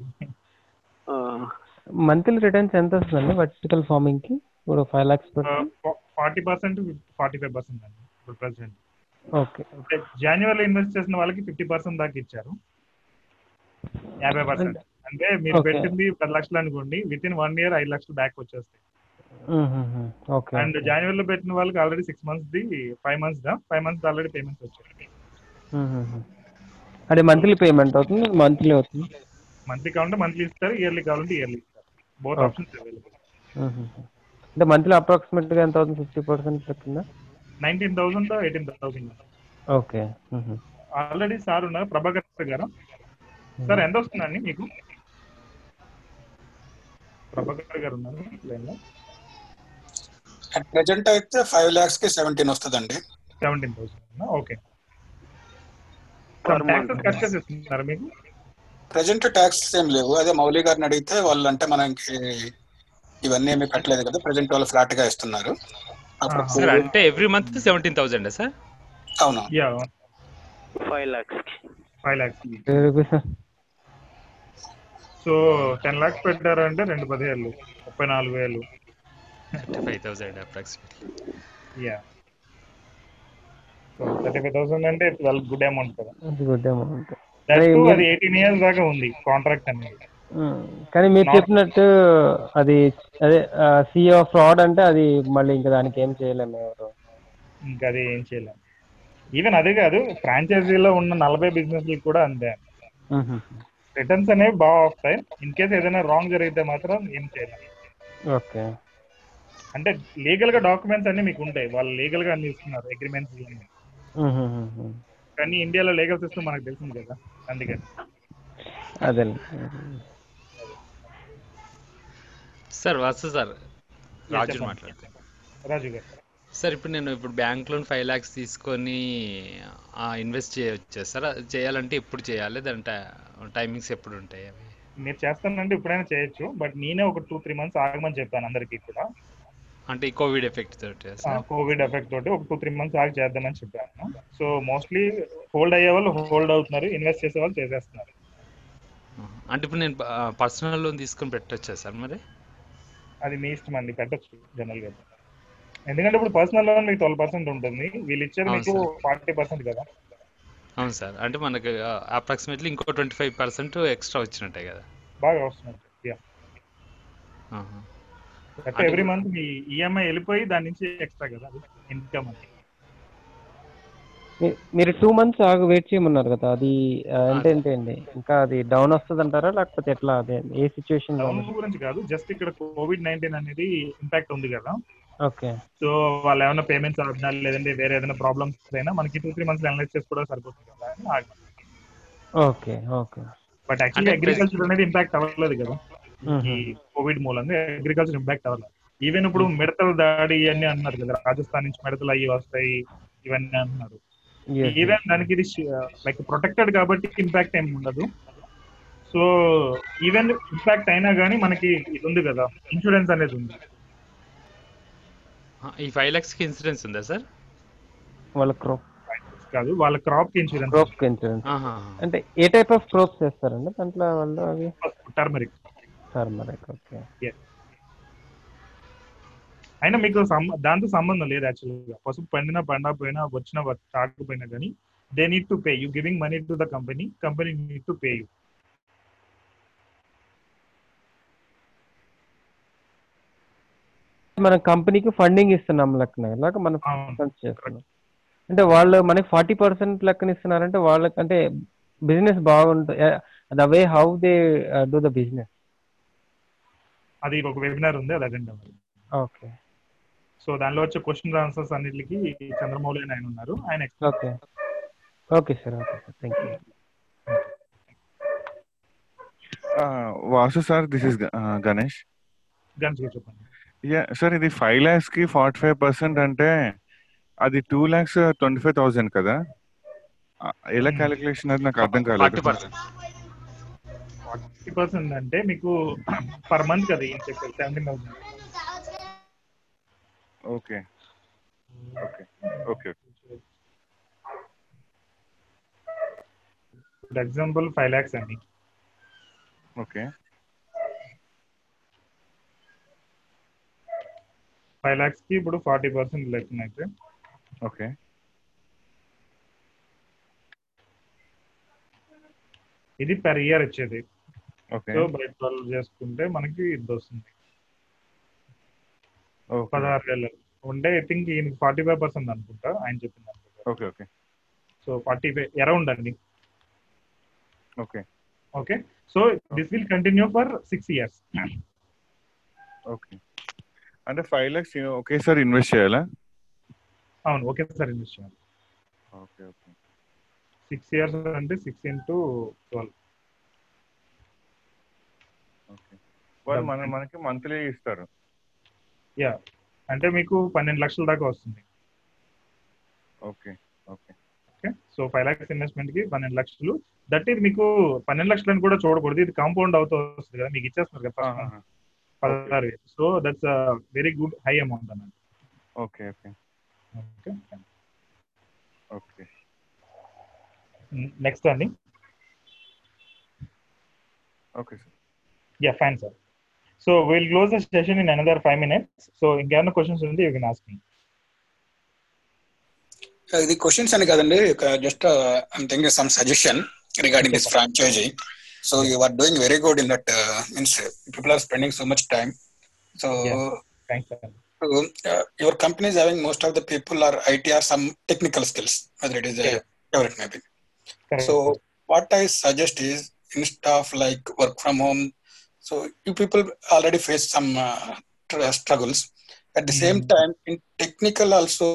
మంత్లీ రిటర్న్స్ ఎంత వస్తుందండి వర్టికల్ ఫార్మింగ్కి? ఇప్పుడు five lakhs forty percent forty five percent అండి ఇప్పుడు ప్రెసెంట్ ఓకే జనవరిలో ఇన్వెస్ట్ చేసిన వాళ్ళకి ఫిఫ్టీ పర్సెంట్ దాకా ఇచ్చారు. యాభై పర్సెంట్ అంటే మీరు. పెట్టింది పది లక్షలు అనుకోండి విత్ ఇన్ వన్ ఇయర్ ఐదు లక్షలు బ్యాక్ వచ్చేస్తాయి. ఓకే. అండ్ జనవరిలో పెట్టిన వాళ్ళకి already six months the five months the? Five months already payments వచ్చాయి. అది మంత్లీ పేమెంట్ అవుతుంది మంత్లీ అవుతుంది. మంత్లీ కావాలంటే మంత్లీ ఇస్తారు ఇయర్లీ కావాలంటే ఇయర్లీ ఇస్తారు. బోత్. Options available. అంటే మంత్లీ అప్రాక్సిమేట్గా ఎంత అవుతుంది ఫిఫ్టీ పర్సెంట్ కింద nineteen thousand eighteen thousand. Okay. Already sir ఉన్నారు ప్రభాకర్ గారు. సార్ ఎంత వస్తుందండి మీకు? ప్రభాకర్ గారు ఉన్నారు లైన్లో అట్ ప్రెజెంట్ అయితే ఫైవ్ ల్యాక్స్కి సెవెంటీన్ వస్తుందండి. Seventeen thousand okay Per taxes cut చేసేస్తున్నారు మీకు ప్రెజెంట్ ట్యాక్స్ ఏం లేవు. అదే మౌలి గారిని అడిగితే వాళ్ళు అంటే మనకి ఇవన్నీ ఏమీ కట్టలేదు కదా. ప్రెజెంట్ వాళ్ళు ఫ్లాట్గా ఇస్తున్నారు. అంటే every month seventeen thousand sir అవును. Yeah. Five lakhs five rupees so ten lakhs పెట్టారంటే రెండు పదివేలు ముప్పై నాలుగు వేలు. Five thousand approximately yeah. So thirty five thousand అంటే ట్వెల్వ్ గుడ్ అమౌంట్ కదా. గుడ్ అమౌంట్ అదే ఎయిటీన్ ఇయర్స్ దాకా ఉంది కాంట్రాక్ట్ అనేది. కానీ మీరు చెప్పినట్టు అది అదే సిఓ ఫ్రాడ్ అంటే అది మళ్ళీ ఇంకా దానికి ఏం చేయలేము ఎవరు ఇంకా అది ఏం చేయలేం. ఈవెన్ అదే కాదు ఫ్రాంచైజీలో ఉన్న నలభై బిజినెస్ కూడా అంతే. రిటర్న్స్ అనేవి బాగా వస్తాయి. ఇన్ కేస్ ఏదైనా రాంగ్ జరిగితే మాత్రం ఏం చేయలేం. ఓకే. అంటే లీగల్గా డాక్యుమెంట్స్ అన్ని మీకు ఉంటాయి. వాళ్ళు లీగల్గా అన్ని ఇస్తున్నారు అగ్రిమెంట్స్. కానీ ఇండియాలో లీగల్ సిస్టమ్ మనకు తెలిసింది కదా అందుకని అదే సార్ వాసు సార్. రాజు. మాట్లాడుతాను. రాజు గారు. సార్ ఇప్పుడు నేను ఇప్పుడు బ్యాంక్ లోన్ ఫైవ్ ల్యాక్స్ తీసుకొని ఇన్వెస్ట్ చేయవచ్చు సార్? చేయాలంటే ఎప్పుడు చేయాలి? దాంట్లో టైమింగ్స్ ఎప్పుడు ఉంటాయి అవి? మీరు చేస్తానంటే ఇప్పుడైనా చేయొచ్చు బట్ నేనే ఒక టూ త్రీ మంత్స్ ఆగమని చెప్పాను అందరికీ కూడా. అంటే కోవిడ్ ఎఫెక్ట్ తోటి కోవిడ్ ఎఫెక్ట్ తోటి ఒక టూ త్రీ మంత్స్ ఆగి చేద్దామని చెప్పాను. సో మోస్ట్లీ హోల్డ్ అయ్యే వాళ్ళు హోల్డ్ అవుతున్నారు ఇన్వెస్ట్ చేసే వాళ్ళు చేసేస్తున్నారు. అంటే ఇప్పుడు నేను పర్సనల్ లోన్ తీసుకొని పెట్టొచ్చా సార్ మరి? అది మీ ఇష్టం అండి పెట్టచ్చు జనరల్గా ఎందుకంటే ఇప్పుడు పర్సనల్ లోన్ మీకు ట్వెల్వ్ పర్సెంట్ ఉంటుంది వీళ్ళు ఇచ్చేది అవును మీకు. ఫార్టీ పర్సెంట్ కదా. అవును సార్. అంటే మనకు అప్రాక్సిమేట్లీ ఇంకో ట్వంటీ ఫైవ్ పర్సెంట్ ఎక్స్ట్రా వచ్చినట్టే కదా. బాగా వస్తుంది యా. అంటే ఎవ్రీ మంత్ మీ ఈఎంఐ వెళ్ళిపోయి దాని నుంచి ఎక్స్ట్రా కదా ఇన్కమ్ మీరు టూ మంత్స్ ఆగు వెయిట్ చేయమన్నారు కదా అది అంటే ఏంటండి ఇంకా అది డౌన్ వస్తుంది అంటారా లేకపోతే ఎట్లా అదే ఏ సిచ్యువేషన్ డౌన్ గురించి కాదు జస్ట్ ఇక్కడ కోవిడ్ నైన్టీన్ అనేది ఇంపాక్ట్ ఉంది కదా. ఓకే. సో వాళ్ళు ఏమైనా పేమెంట్స్ ఆడినా లేదంటే వేరే ఏదైనా ప్రాబ్లమ్స్ అయినా మనకి టూ త్రీ మంత్స్ అనలైజ్ చేసుకోవడం సరిపోతుంది కదా. Okay okay. But actually agriculture అనేది ఇంపాక్ట్ అవ్వలేదు కదా. ఈ. కోవిడ్ మూలంగా అగ్రికల్చర్ ఇంపాక్ట్ అవ్వలేదు. ఈవెన్ ఇప్పుడు మిడతల దాడి ఇవన్నీ అన్నారు కదా రాజస్థాన్ నుంచి మిడతలు అయ్యి వస్తాయి ఇవన్నీ అంటున్నారు ఈవెన్ దానికి ఇది లైక్ ప్రొటెక్టెడ్ కాబట్టి ఇంపాక్ట్ ఏమి ఉండదు. సో ఈవెన్ ఇంపాక్ట్ అయినా కానీ మనకి ఇది ఉంది కదా ఇన్సూరెన్స్ అనేది ఉంది. ఆ, ఈ ఫైవ్ ల్యాక్స్కి ఇన్సూరెన్స్ ఉందా సార్? వాళ్ళ క్రాప్ కాదు వాళ్ళ క్రాప్కి ఇన్సూరెన్స్ క్రాప్ ఇన్సూరెన్స్. అంటే ఏ టైప్ ఆఫ్ క్రాప్స్ చేస్తారండి దాంట్లో వాళ్ళు అవి? టర్మరిక్ టర్మరిక్ ఓకే అయినా మీకు దాంతో సంబంధం లేదు యాక్చువల్గా. పసుపు పండినా పండకపోయినా వచ్చినా రాకపోయినా కానీ they need to pay you giving money to the company company need to pay you మన కంపెనీకి ఫండింగ్ ఇస్తున్నాం లెక్కన. ఇలాగ మనం చేస్తున్నాం. అంటే వాళ్ళు మనకి ఫార్టీ పర్సెంట్ లెక్కన ఇస్తున్నారంటే వాళ్ళకి అంటే బిజినెస్ బాగుంటుంది. The way how they do the business అది ఒక వెబినార్ ఉంది అది అటెండ్ అవ్వాలి. ఓకే. సో దానిలో వచ్చే క్వశ్చన్ ఆన్సర్స్ అన్నిటికి చంద్రమౌళి అని ఆయన ఉన్నారు. ఆయన okay. Okay sir okay sir. Thank you Vasu sir this is Ganesh. Guns చెప్పండి. యా సార్ ఇది ఫైవ్ ల్యాక్స్కి ఫార్టీ ఫైవ్ పర్సెంట్ అంటే అది two lakhs twenty five thousand కదా ఎలా క్యాలిక్యులేషన్ అది నాకు అర్థం కాలేదు. ఫార్టీ పర్సెంట్ అంటే మీకు పర్ మంత్ కదా ఏం చెప్పారు? Seventeen thousand okay. Okay. Okay. For example five lakhs అండి. ఓకే. ఫైవ్ ల్యాక్స్కి ఇప్పుడు ఫార్టీ పర్సెంట్ లెక్కన అయితే. ఓకే. ఇది పర్ ఇయర్ వచ్చేది. సో బై ట్వెల్వ్ చేసుకుంటే మనకి ఇది వస్తుంది పదహారు వేలు ఉంటే ఐ థింక్ ఈయనకి ఫార్టీ ఫైవ్ పర్సెంట్ అనుకుంటా ఆయన చెప్పింది okay okay. So forty five around అండి. Okay. Okay. So this will continue for six years. Okay. అంటే ఫైవ్ లాక్స్ ఒకేసారి ఇన్వెస్ట్ చేయాలా? అవును ఒకేసారి ఇన్వెస్ట్ చేయాలి. Okay okay. సిక్స్ ఇయర్స్ అంటే సిక్స్ ఇంటూ ట్వెల్వ్ ఓకే వాళ్ళు మన మనకి మంత్లీ ఇస్తారు. యా. అంటే మీకు పన్నెండు లక్షల దాకా వస్తుంది. Okay okay. Okay. So five lakhs ఇన్వెస్ట్మెంట్కి పన్నెండు లక్షలు. దట్ ఇది మీకు పన్నెండు లక్షలని కూడా చూడకూడదు. ఇది కాంపౌండ్ అవుతూ వస్తుంది కదా మీకు ఇచ్చేస్తున్నారు కదా. పదహారు వేలు. So that's very good high amount అన్నమాట. Okay okay. Okay. Okay. Next అండి. Okay sir. Yeah fine sir. So we'll close the session in another five minutes. So in any questions, you can ask me. Uh, the questions and uh, just uh, I'm thinking some suggestion regarding this franchising. So you are doing very good in that. Uh, means people are spending so much time. So yeah. thanks. Uh, your company is having most of the people are IT or some technical skills, whether it is uh, yeah. whatever it may be. Correct. So what I suggest is instead of like work from home so you people already face some uh, struggles. At the same hmm. time, in technical also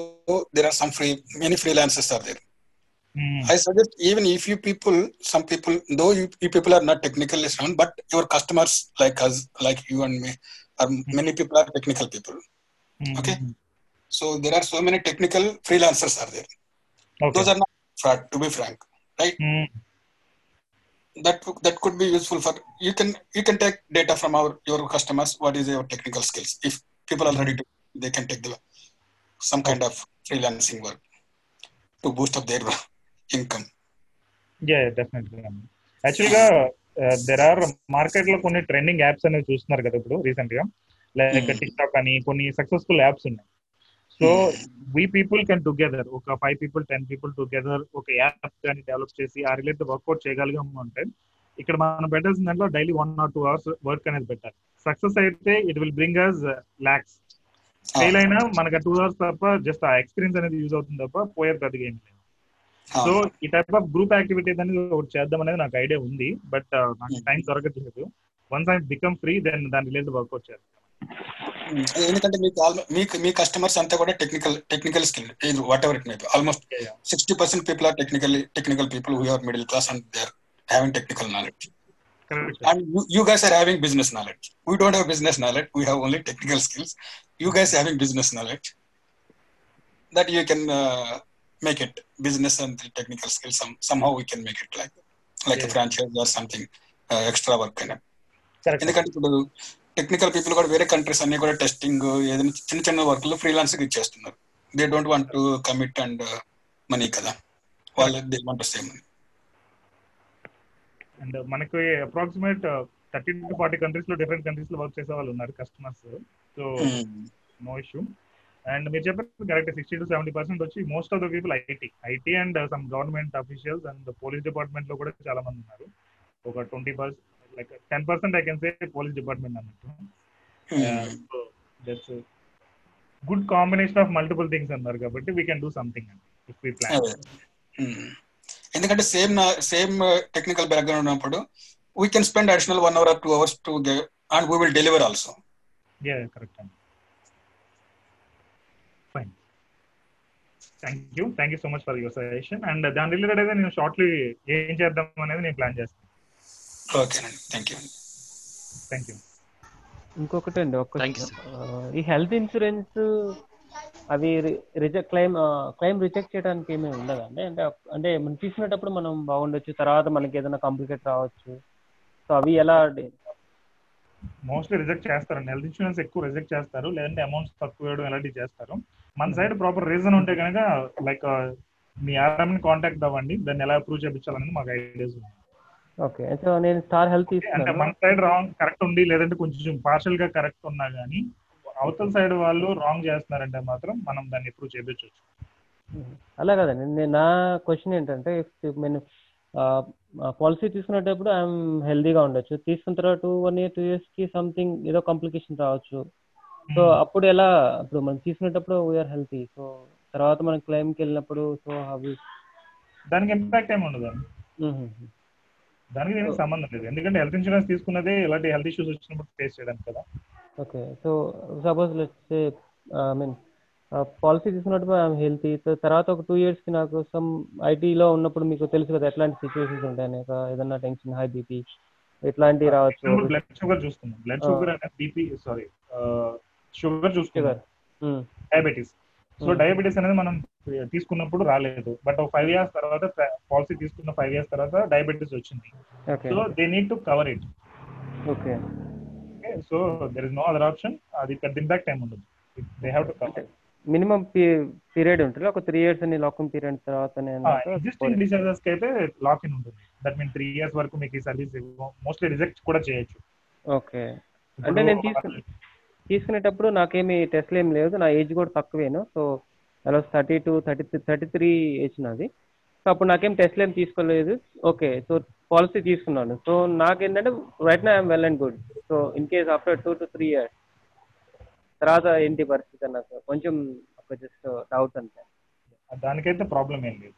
there are some free many freelancers are there. Hmm. I suggest even if you people, some people, though you, you people are not technically sound, but your customers like us, like you and me, are hmm. many people are technical people. Okay, so there are so many technical freelancers are there. Those are not fraud, to be frank, right? That that could be useful for you can you can take data from our your customers. What is your technical skills? If people are ready to, they can take the some kind of freelancing work to boost up their income. Yeah definitely యాక్చువల్గా there are market లో కొన్ని trending apps అనేవి చూస్తున్నారు కదా ఇప్పుడు recent గా like tick talk అని కొన్ని సక్సెస్ఫుల్ యాప్స్ ఉన్నాయి so we people can together ఒక five people ten people together ఒక యాప్ కానీ డెవలప్ చేసి ఆ రిలేటెడ్ వర్కౌట్ చేయగలిగాము అంటే ఇక్కడ మనం పెట్టాల్సిన దాంట్లో daily one or two hours work అనేది పెట్టాలి. సక్సెస్ అయితే it will bring us lakhs fail అయినా మనకు టూ అవర్స్ తప్ప జస్ట్ ఆ ఎక్స్పీరియన్స్ అనేది యూజ్ అవుతుంది తప్ప పోయేది పెద్దగా ఏం లేదు. సో ఈ టైప్ ఆఫ్ గ్రూప్ యాక్టివిటీ అనేది ఒకటి చేద్దాం అనేది నాకు ఐడియా ఉంది బట్ నాకు టైం దొరకట్లేదు. Once I become free then దాని రిలేటెడ్ వర్కౌట్ చేస్తాను ఎందుకంటే మీకు ఆల్మో- మీకు మీ కస్టమర్స్ అంతా కూడా technical technical skill whatever it may almost sixty percent people are technical technical people who are middle class and they are having technical knowledge and you, you guys are having business knowledge we don't have business knowledge we have only technical skills you guys having business knowledge that you can uh, make it business and the technical skills some, somehow we can make it like like a franchise or something uh, extra work kind of ఎందుకంటే ఇప్పుడు technical people కూడా వేరే countries అన్ని కూడా testing ఏదైనా చిన్న చిన్న వర్క్లు ఫ్రీలాన్స్ ఇచ్చేస్తున్నారు they don't want to commit and money కదా. వాళ్ళు they want same money and మనకి అప్రాక్సిమేట్ థర్టీ టు ఫార్టీ కంట్రీస్లో డిఫరెంట్ కంట్రీస్లో వర్క్ చేసే వాళ్ళు ఉన్నారు customers so no issue and మీరు చెప్పారు correct sixty to seventy percent వచ్చి most of the people IT IT and some government officials and police డిపార్ట్మెంట్లో కూడా చాలా మంది ఉన్నారు. ఒక twenty percent like ten percent I can say police department అన్నట్టు so that's good combination of multiple things అన్నారు కాబట్టి వీ కెన్ డూ సంథింగ్ అండి ఇఫ్ వి ప్లాన్. ఎందుకంటే సేమ్ సేమ్ టెక్నికల్ బ్యాక్గ్రౌండ్ ఉన్నప్పుడు we can spend additional one hour two hours to and we will deliver also yeah correct అండి. Fine thank you thank you so much for your suggestion and దాని related అయితే నేను shortly ఏం చేద్దాం అనేది నేను plan చేస్తాను. ఓకేనండి థ్యాంక్ యూ. Thank you. ఇంకొకటి అండి ఒక Thank you, ఈ హెల్త్ ఇన్సూరెన్స్ అవి రిజెక్ట్ క్లైమ్ క్లైమ్ రిజెక్ట్ చేయడానికి ఏమీ ఉండదా అండి? అంటే అంటే మనం తీసుకునేటప్పుడు మనం బాగుండొచ్చు తర్వాత మనకి ఏదైనా కాంప్లికేట్ రావచ్చు. సో అవి ఎలా మోస్ట్లీ రిజెక్ట్ చేస్తారండి హెల్త్ ఇన్సూరెన్స్ ఎక్కువ రిజెక్ట్ చేస్తారు. లేదంటే అమౌంట్స్ తక్కువ వేయడం ఇలాంటివి చేస్తారు. మన సైడ్ ప్రాపర్ రీజన్ ఉంటే కనుక లైక్ మీ ఆర్ఎం ని కాంటాక్ట్ అవ్వండి. దాన్ని ఎలా అప్రూవ్ చేయించాలనేది మాకు ఐడియాస్ ఉంది ఓకే. సో నేను స్టార్ హెల్త్ అంటే మన సైడ్ రాంగ్ కరెక్ట్ ఉంది లేదంటే కొంచెం పార్షల్గా కరెక్ట్ ఉన్నా గానీ అవతల సైడ్ వాళ్ళు రాంగ్ చేస్తున్నారంటే మాత్రం మనం దాన్ని అప్రూవ్ చేయించవచ్చు అలా కాదండి. నేను నా క్వశ్చన్ ఏంటంటే నేను పాలసీ తీసుకునేటప్పుడు ఐఎమ్ హెల్దీగా ఉండొచ్చు. తీసుకున్న తర్వాత టూ వన్ ఇయర్ టూ ఇయర్స్కి సంథింగ్ ఏదో కాంప్లికేషన్ రావచ్చు. సో అప్పుడు ఎలా ఇప్పుడు మనం తీసుకునేటప్పుడు వీఆర్ హెల్తీ సో తర్వాత మనం క్లెయిమ్కి వెళ్ళినప్పుడు సో అవి దానికి ఇంపాక్ట్ ఏమి ఉండదు. దానికి దీనికి సంబంధం లేదు. ఎందుకంటే హెల్త్ ఇన్సూరెన్స్ తీసుకున్నదే ఇలాంటి హెల్త్ ఇష్యూస్ వచ్చినప్పుడు ఫేస్ చేయడానికి కదా. Okay. So suppose let's I mean policy తీసుకున్నప్పుడు ఐఎమ్ హెల్తీ తర్వాత ఒక టూ ఇయర్స్కి నాకు సమ్ ఐటీలో ఉన్నప్పుడు మీకు తెలుసు కదా ఎట్లాంటి సిచ్యువేషన్స్ ఉంటాయని ఒక ఏదన్నా టెన్షన్ హై బీపీ ఇట్లాంటివి రావచ్చు. బ్లడ్ షుగర్ చూసుకుందాం. Blood sugar BP sorry sugar చూసుకుందాం. డయాబెటీస్ సో డయాబెటీస్ అనేది మనం తీసుకున్నప్పుడు రాలేదు. బట్ ఒక ఫైవ్ ఇయర్స్ తర్వాత పాలసీ తీసుకున్న ఫైవ్ ఇయర్స్ తర్వాత డయాబెటీస్ వచ్చింది. So they need to cover it okay so there is no other option అది పెద్ద ఇంపాక్ట్ టైం ఉండదు. They have to cover minimum period ఉంటుంది? ఒక త్రీ ఇయర్స్ అని లాకింగ్ పీరియడ్ తర్వాతనే ఎగ్జిస్టింగ్ డిసీజెస్కి అయితే లాక్ ఇన్ ఉంటుంది. దట్ మీన్ త్రీ ఇయర్స్ వరకు మీకు ఈ సర్వీస్ మోస్ట్లీ రిజెక్ట్ కూడా చేయొచ్చు. ఓకే అంటే నేను తీసుకుని తీసుకునేటప్పుడు నాకేమి టెస్ట్లు ఏం లేదు. నా ఏజ్ కూడా తక్కువేను. సో అలా thirty two thirty thirty three age నాది. సో అప్పుడు నాకేం టెస్ట్లు ఏం తీసుకోలేదు. ఓకే సో పాలసీ తీసుకున్నాను. సో నాకేంటంటే రైట్ నా I'm well and good so in case after two to three years తర్వాత ఏంటి పరిస్థితి నాకు కొంచెం ఒక జస్ట్ డౌట్ అంతే. దానికైతే ప్రాబ్లం ఏం లేదు.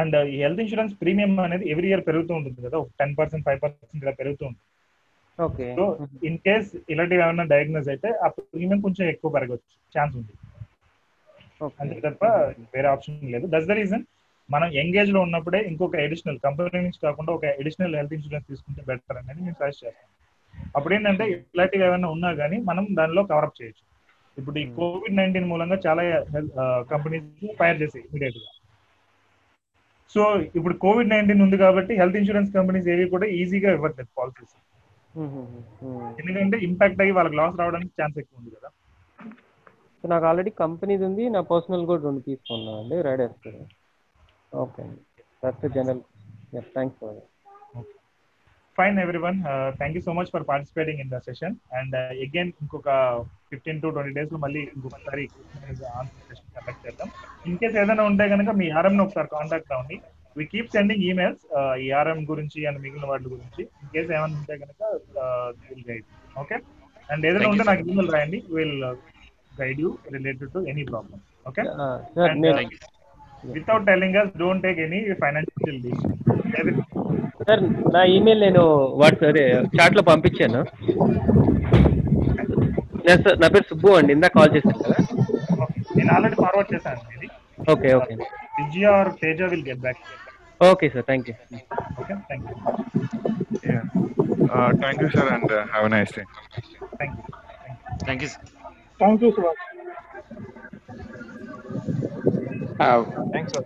అండ్ ఈ హెల్త్ ఇన్సూరెన్స్ ప్రీమియం అనేది ఎవ్రీ ఇయర్ పెరుగుతూ ఉంటుంది కదా. ఒక టెన్ పర్సెంట్ ఫైవ్ పర్సెంట్ ఇలా పెరుగుతూ ఉంటుంది. ఓకే. సో ఇన్ కేస్ ఇలాంటివి ఏమైనా డయాగ్నోస్ అయితే ఆ ప్రీమియం కొంచెం ఎక్కువ పెరగచ్చు ఛాన్స్ ఉంది. అంతే తప్ప వేరే ఆప్షన్ లేదు. దట్స్ ద రీజన్ మనం ఎంగేజ్లో ఉన్నప్పుడే ఇంకొక ఎడిషనల్ కంపెనీ నుంచి కాకుండా ఒక ఎడిషనల్ హెల్త్ ఇన్సూరెన్స్ తీసుకుంటే బెటర్ అనేది మేము సజెస్ట్ చేస్తాం అప్పుడు ఏంటంటే ఇలాంటివి ఏమైనా ఉన్నా కానీ మనం దానిలో కవరప్ చేయొచ్చు. ఇప్పుడు ఈ కోవిడ్ నైన్టీన్ మూలంగా చాలా కంపెనీస్ ఫైర్ చేసాయి ఇమీడియట్గా సో ఇప్పుడు కోవిడ్ నైన్టీన్ ఉంది కాబట్టి హెల్త్ ఇన్సూరెన్స్ కంపెనీస్ ఏవి కూడా ఈజీగా ఇవ్వట్లేదు పాలసీస్ ఎందుకంటే ఇంపాక్ట్ అయ్యి వాళ్ళకి లాస్ రావడానికి ఛాన్స్ ఎక్కువ ఉంది కదా. సో నాకు ఆల్రెడీ కంపెనీది ఉంది నా పర్సనల్ కూడా రెండు తీసుకున్నాను అండి. రైడర్స్ ఓకే అండి that's general thanks for fine everyone thank you so much for participating in the session and again ఇంకొక ఫిఫ్టీన్ టు ట్వంటీ డేస్లో మళ్ళీ ఇంకొకసారి కండక్ట్ చేద్దాం. ఇన్ కేస్ ఏదైనా ఉంటే కనుక మీ ఆర్ఎం ఒకసారి కాంటాక్ట్ అవ్వండి. వి కీప్ సెండింగ్ ఈమెయిల్స్ ఈ ఆర్ఎం గురించి అండ్ మిగిలిన వాటి గురించి. ఇన్ కేస్ ఏమైనా ఉంటే కనుక విల్ గైడ్ ఓకే అండ్ ఏదైనా ఉంటే నాకు ఈమెయిల్ రాయండి. Will guide you related to any problem okay without telling us don't take any financial sir నా ఈమెయిల్ నేను వాట్సాప్ చాట్లో పంపించాను. సార్ నా పేరు సుబ్బు అండి. ఇందాక కాల్ చేశాను కదా. నేను ఆల్రెడీ ఫార్వర్డ్ చేశాను ఇది. Okay okay Vijaya R Teja will get back Okay, sir. Thank you. Okay, thank you. Yeah. Uh, thank you, sir, and uh, have a nice day. Thank you. Thank you. Thank you, sir. Thank you, sir. Thanks, sir.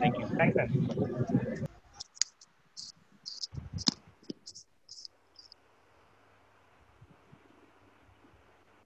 Thank you. Thanks, sir.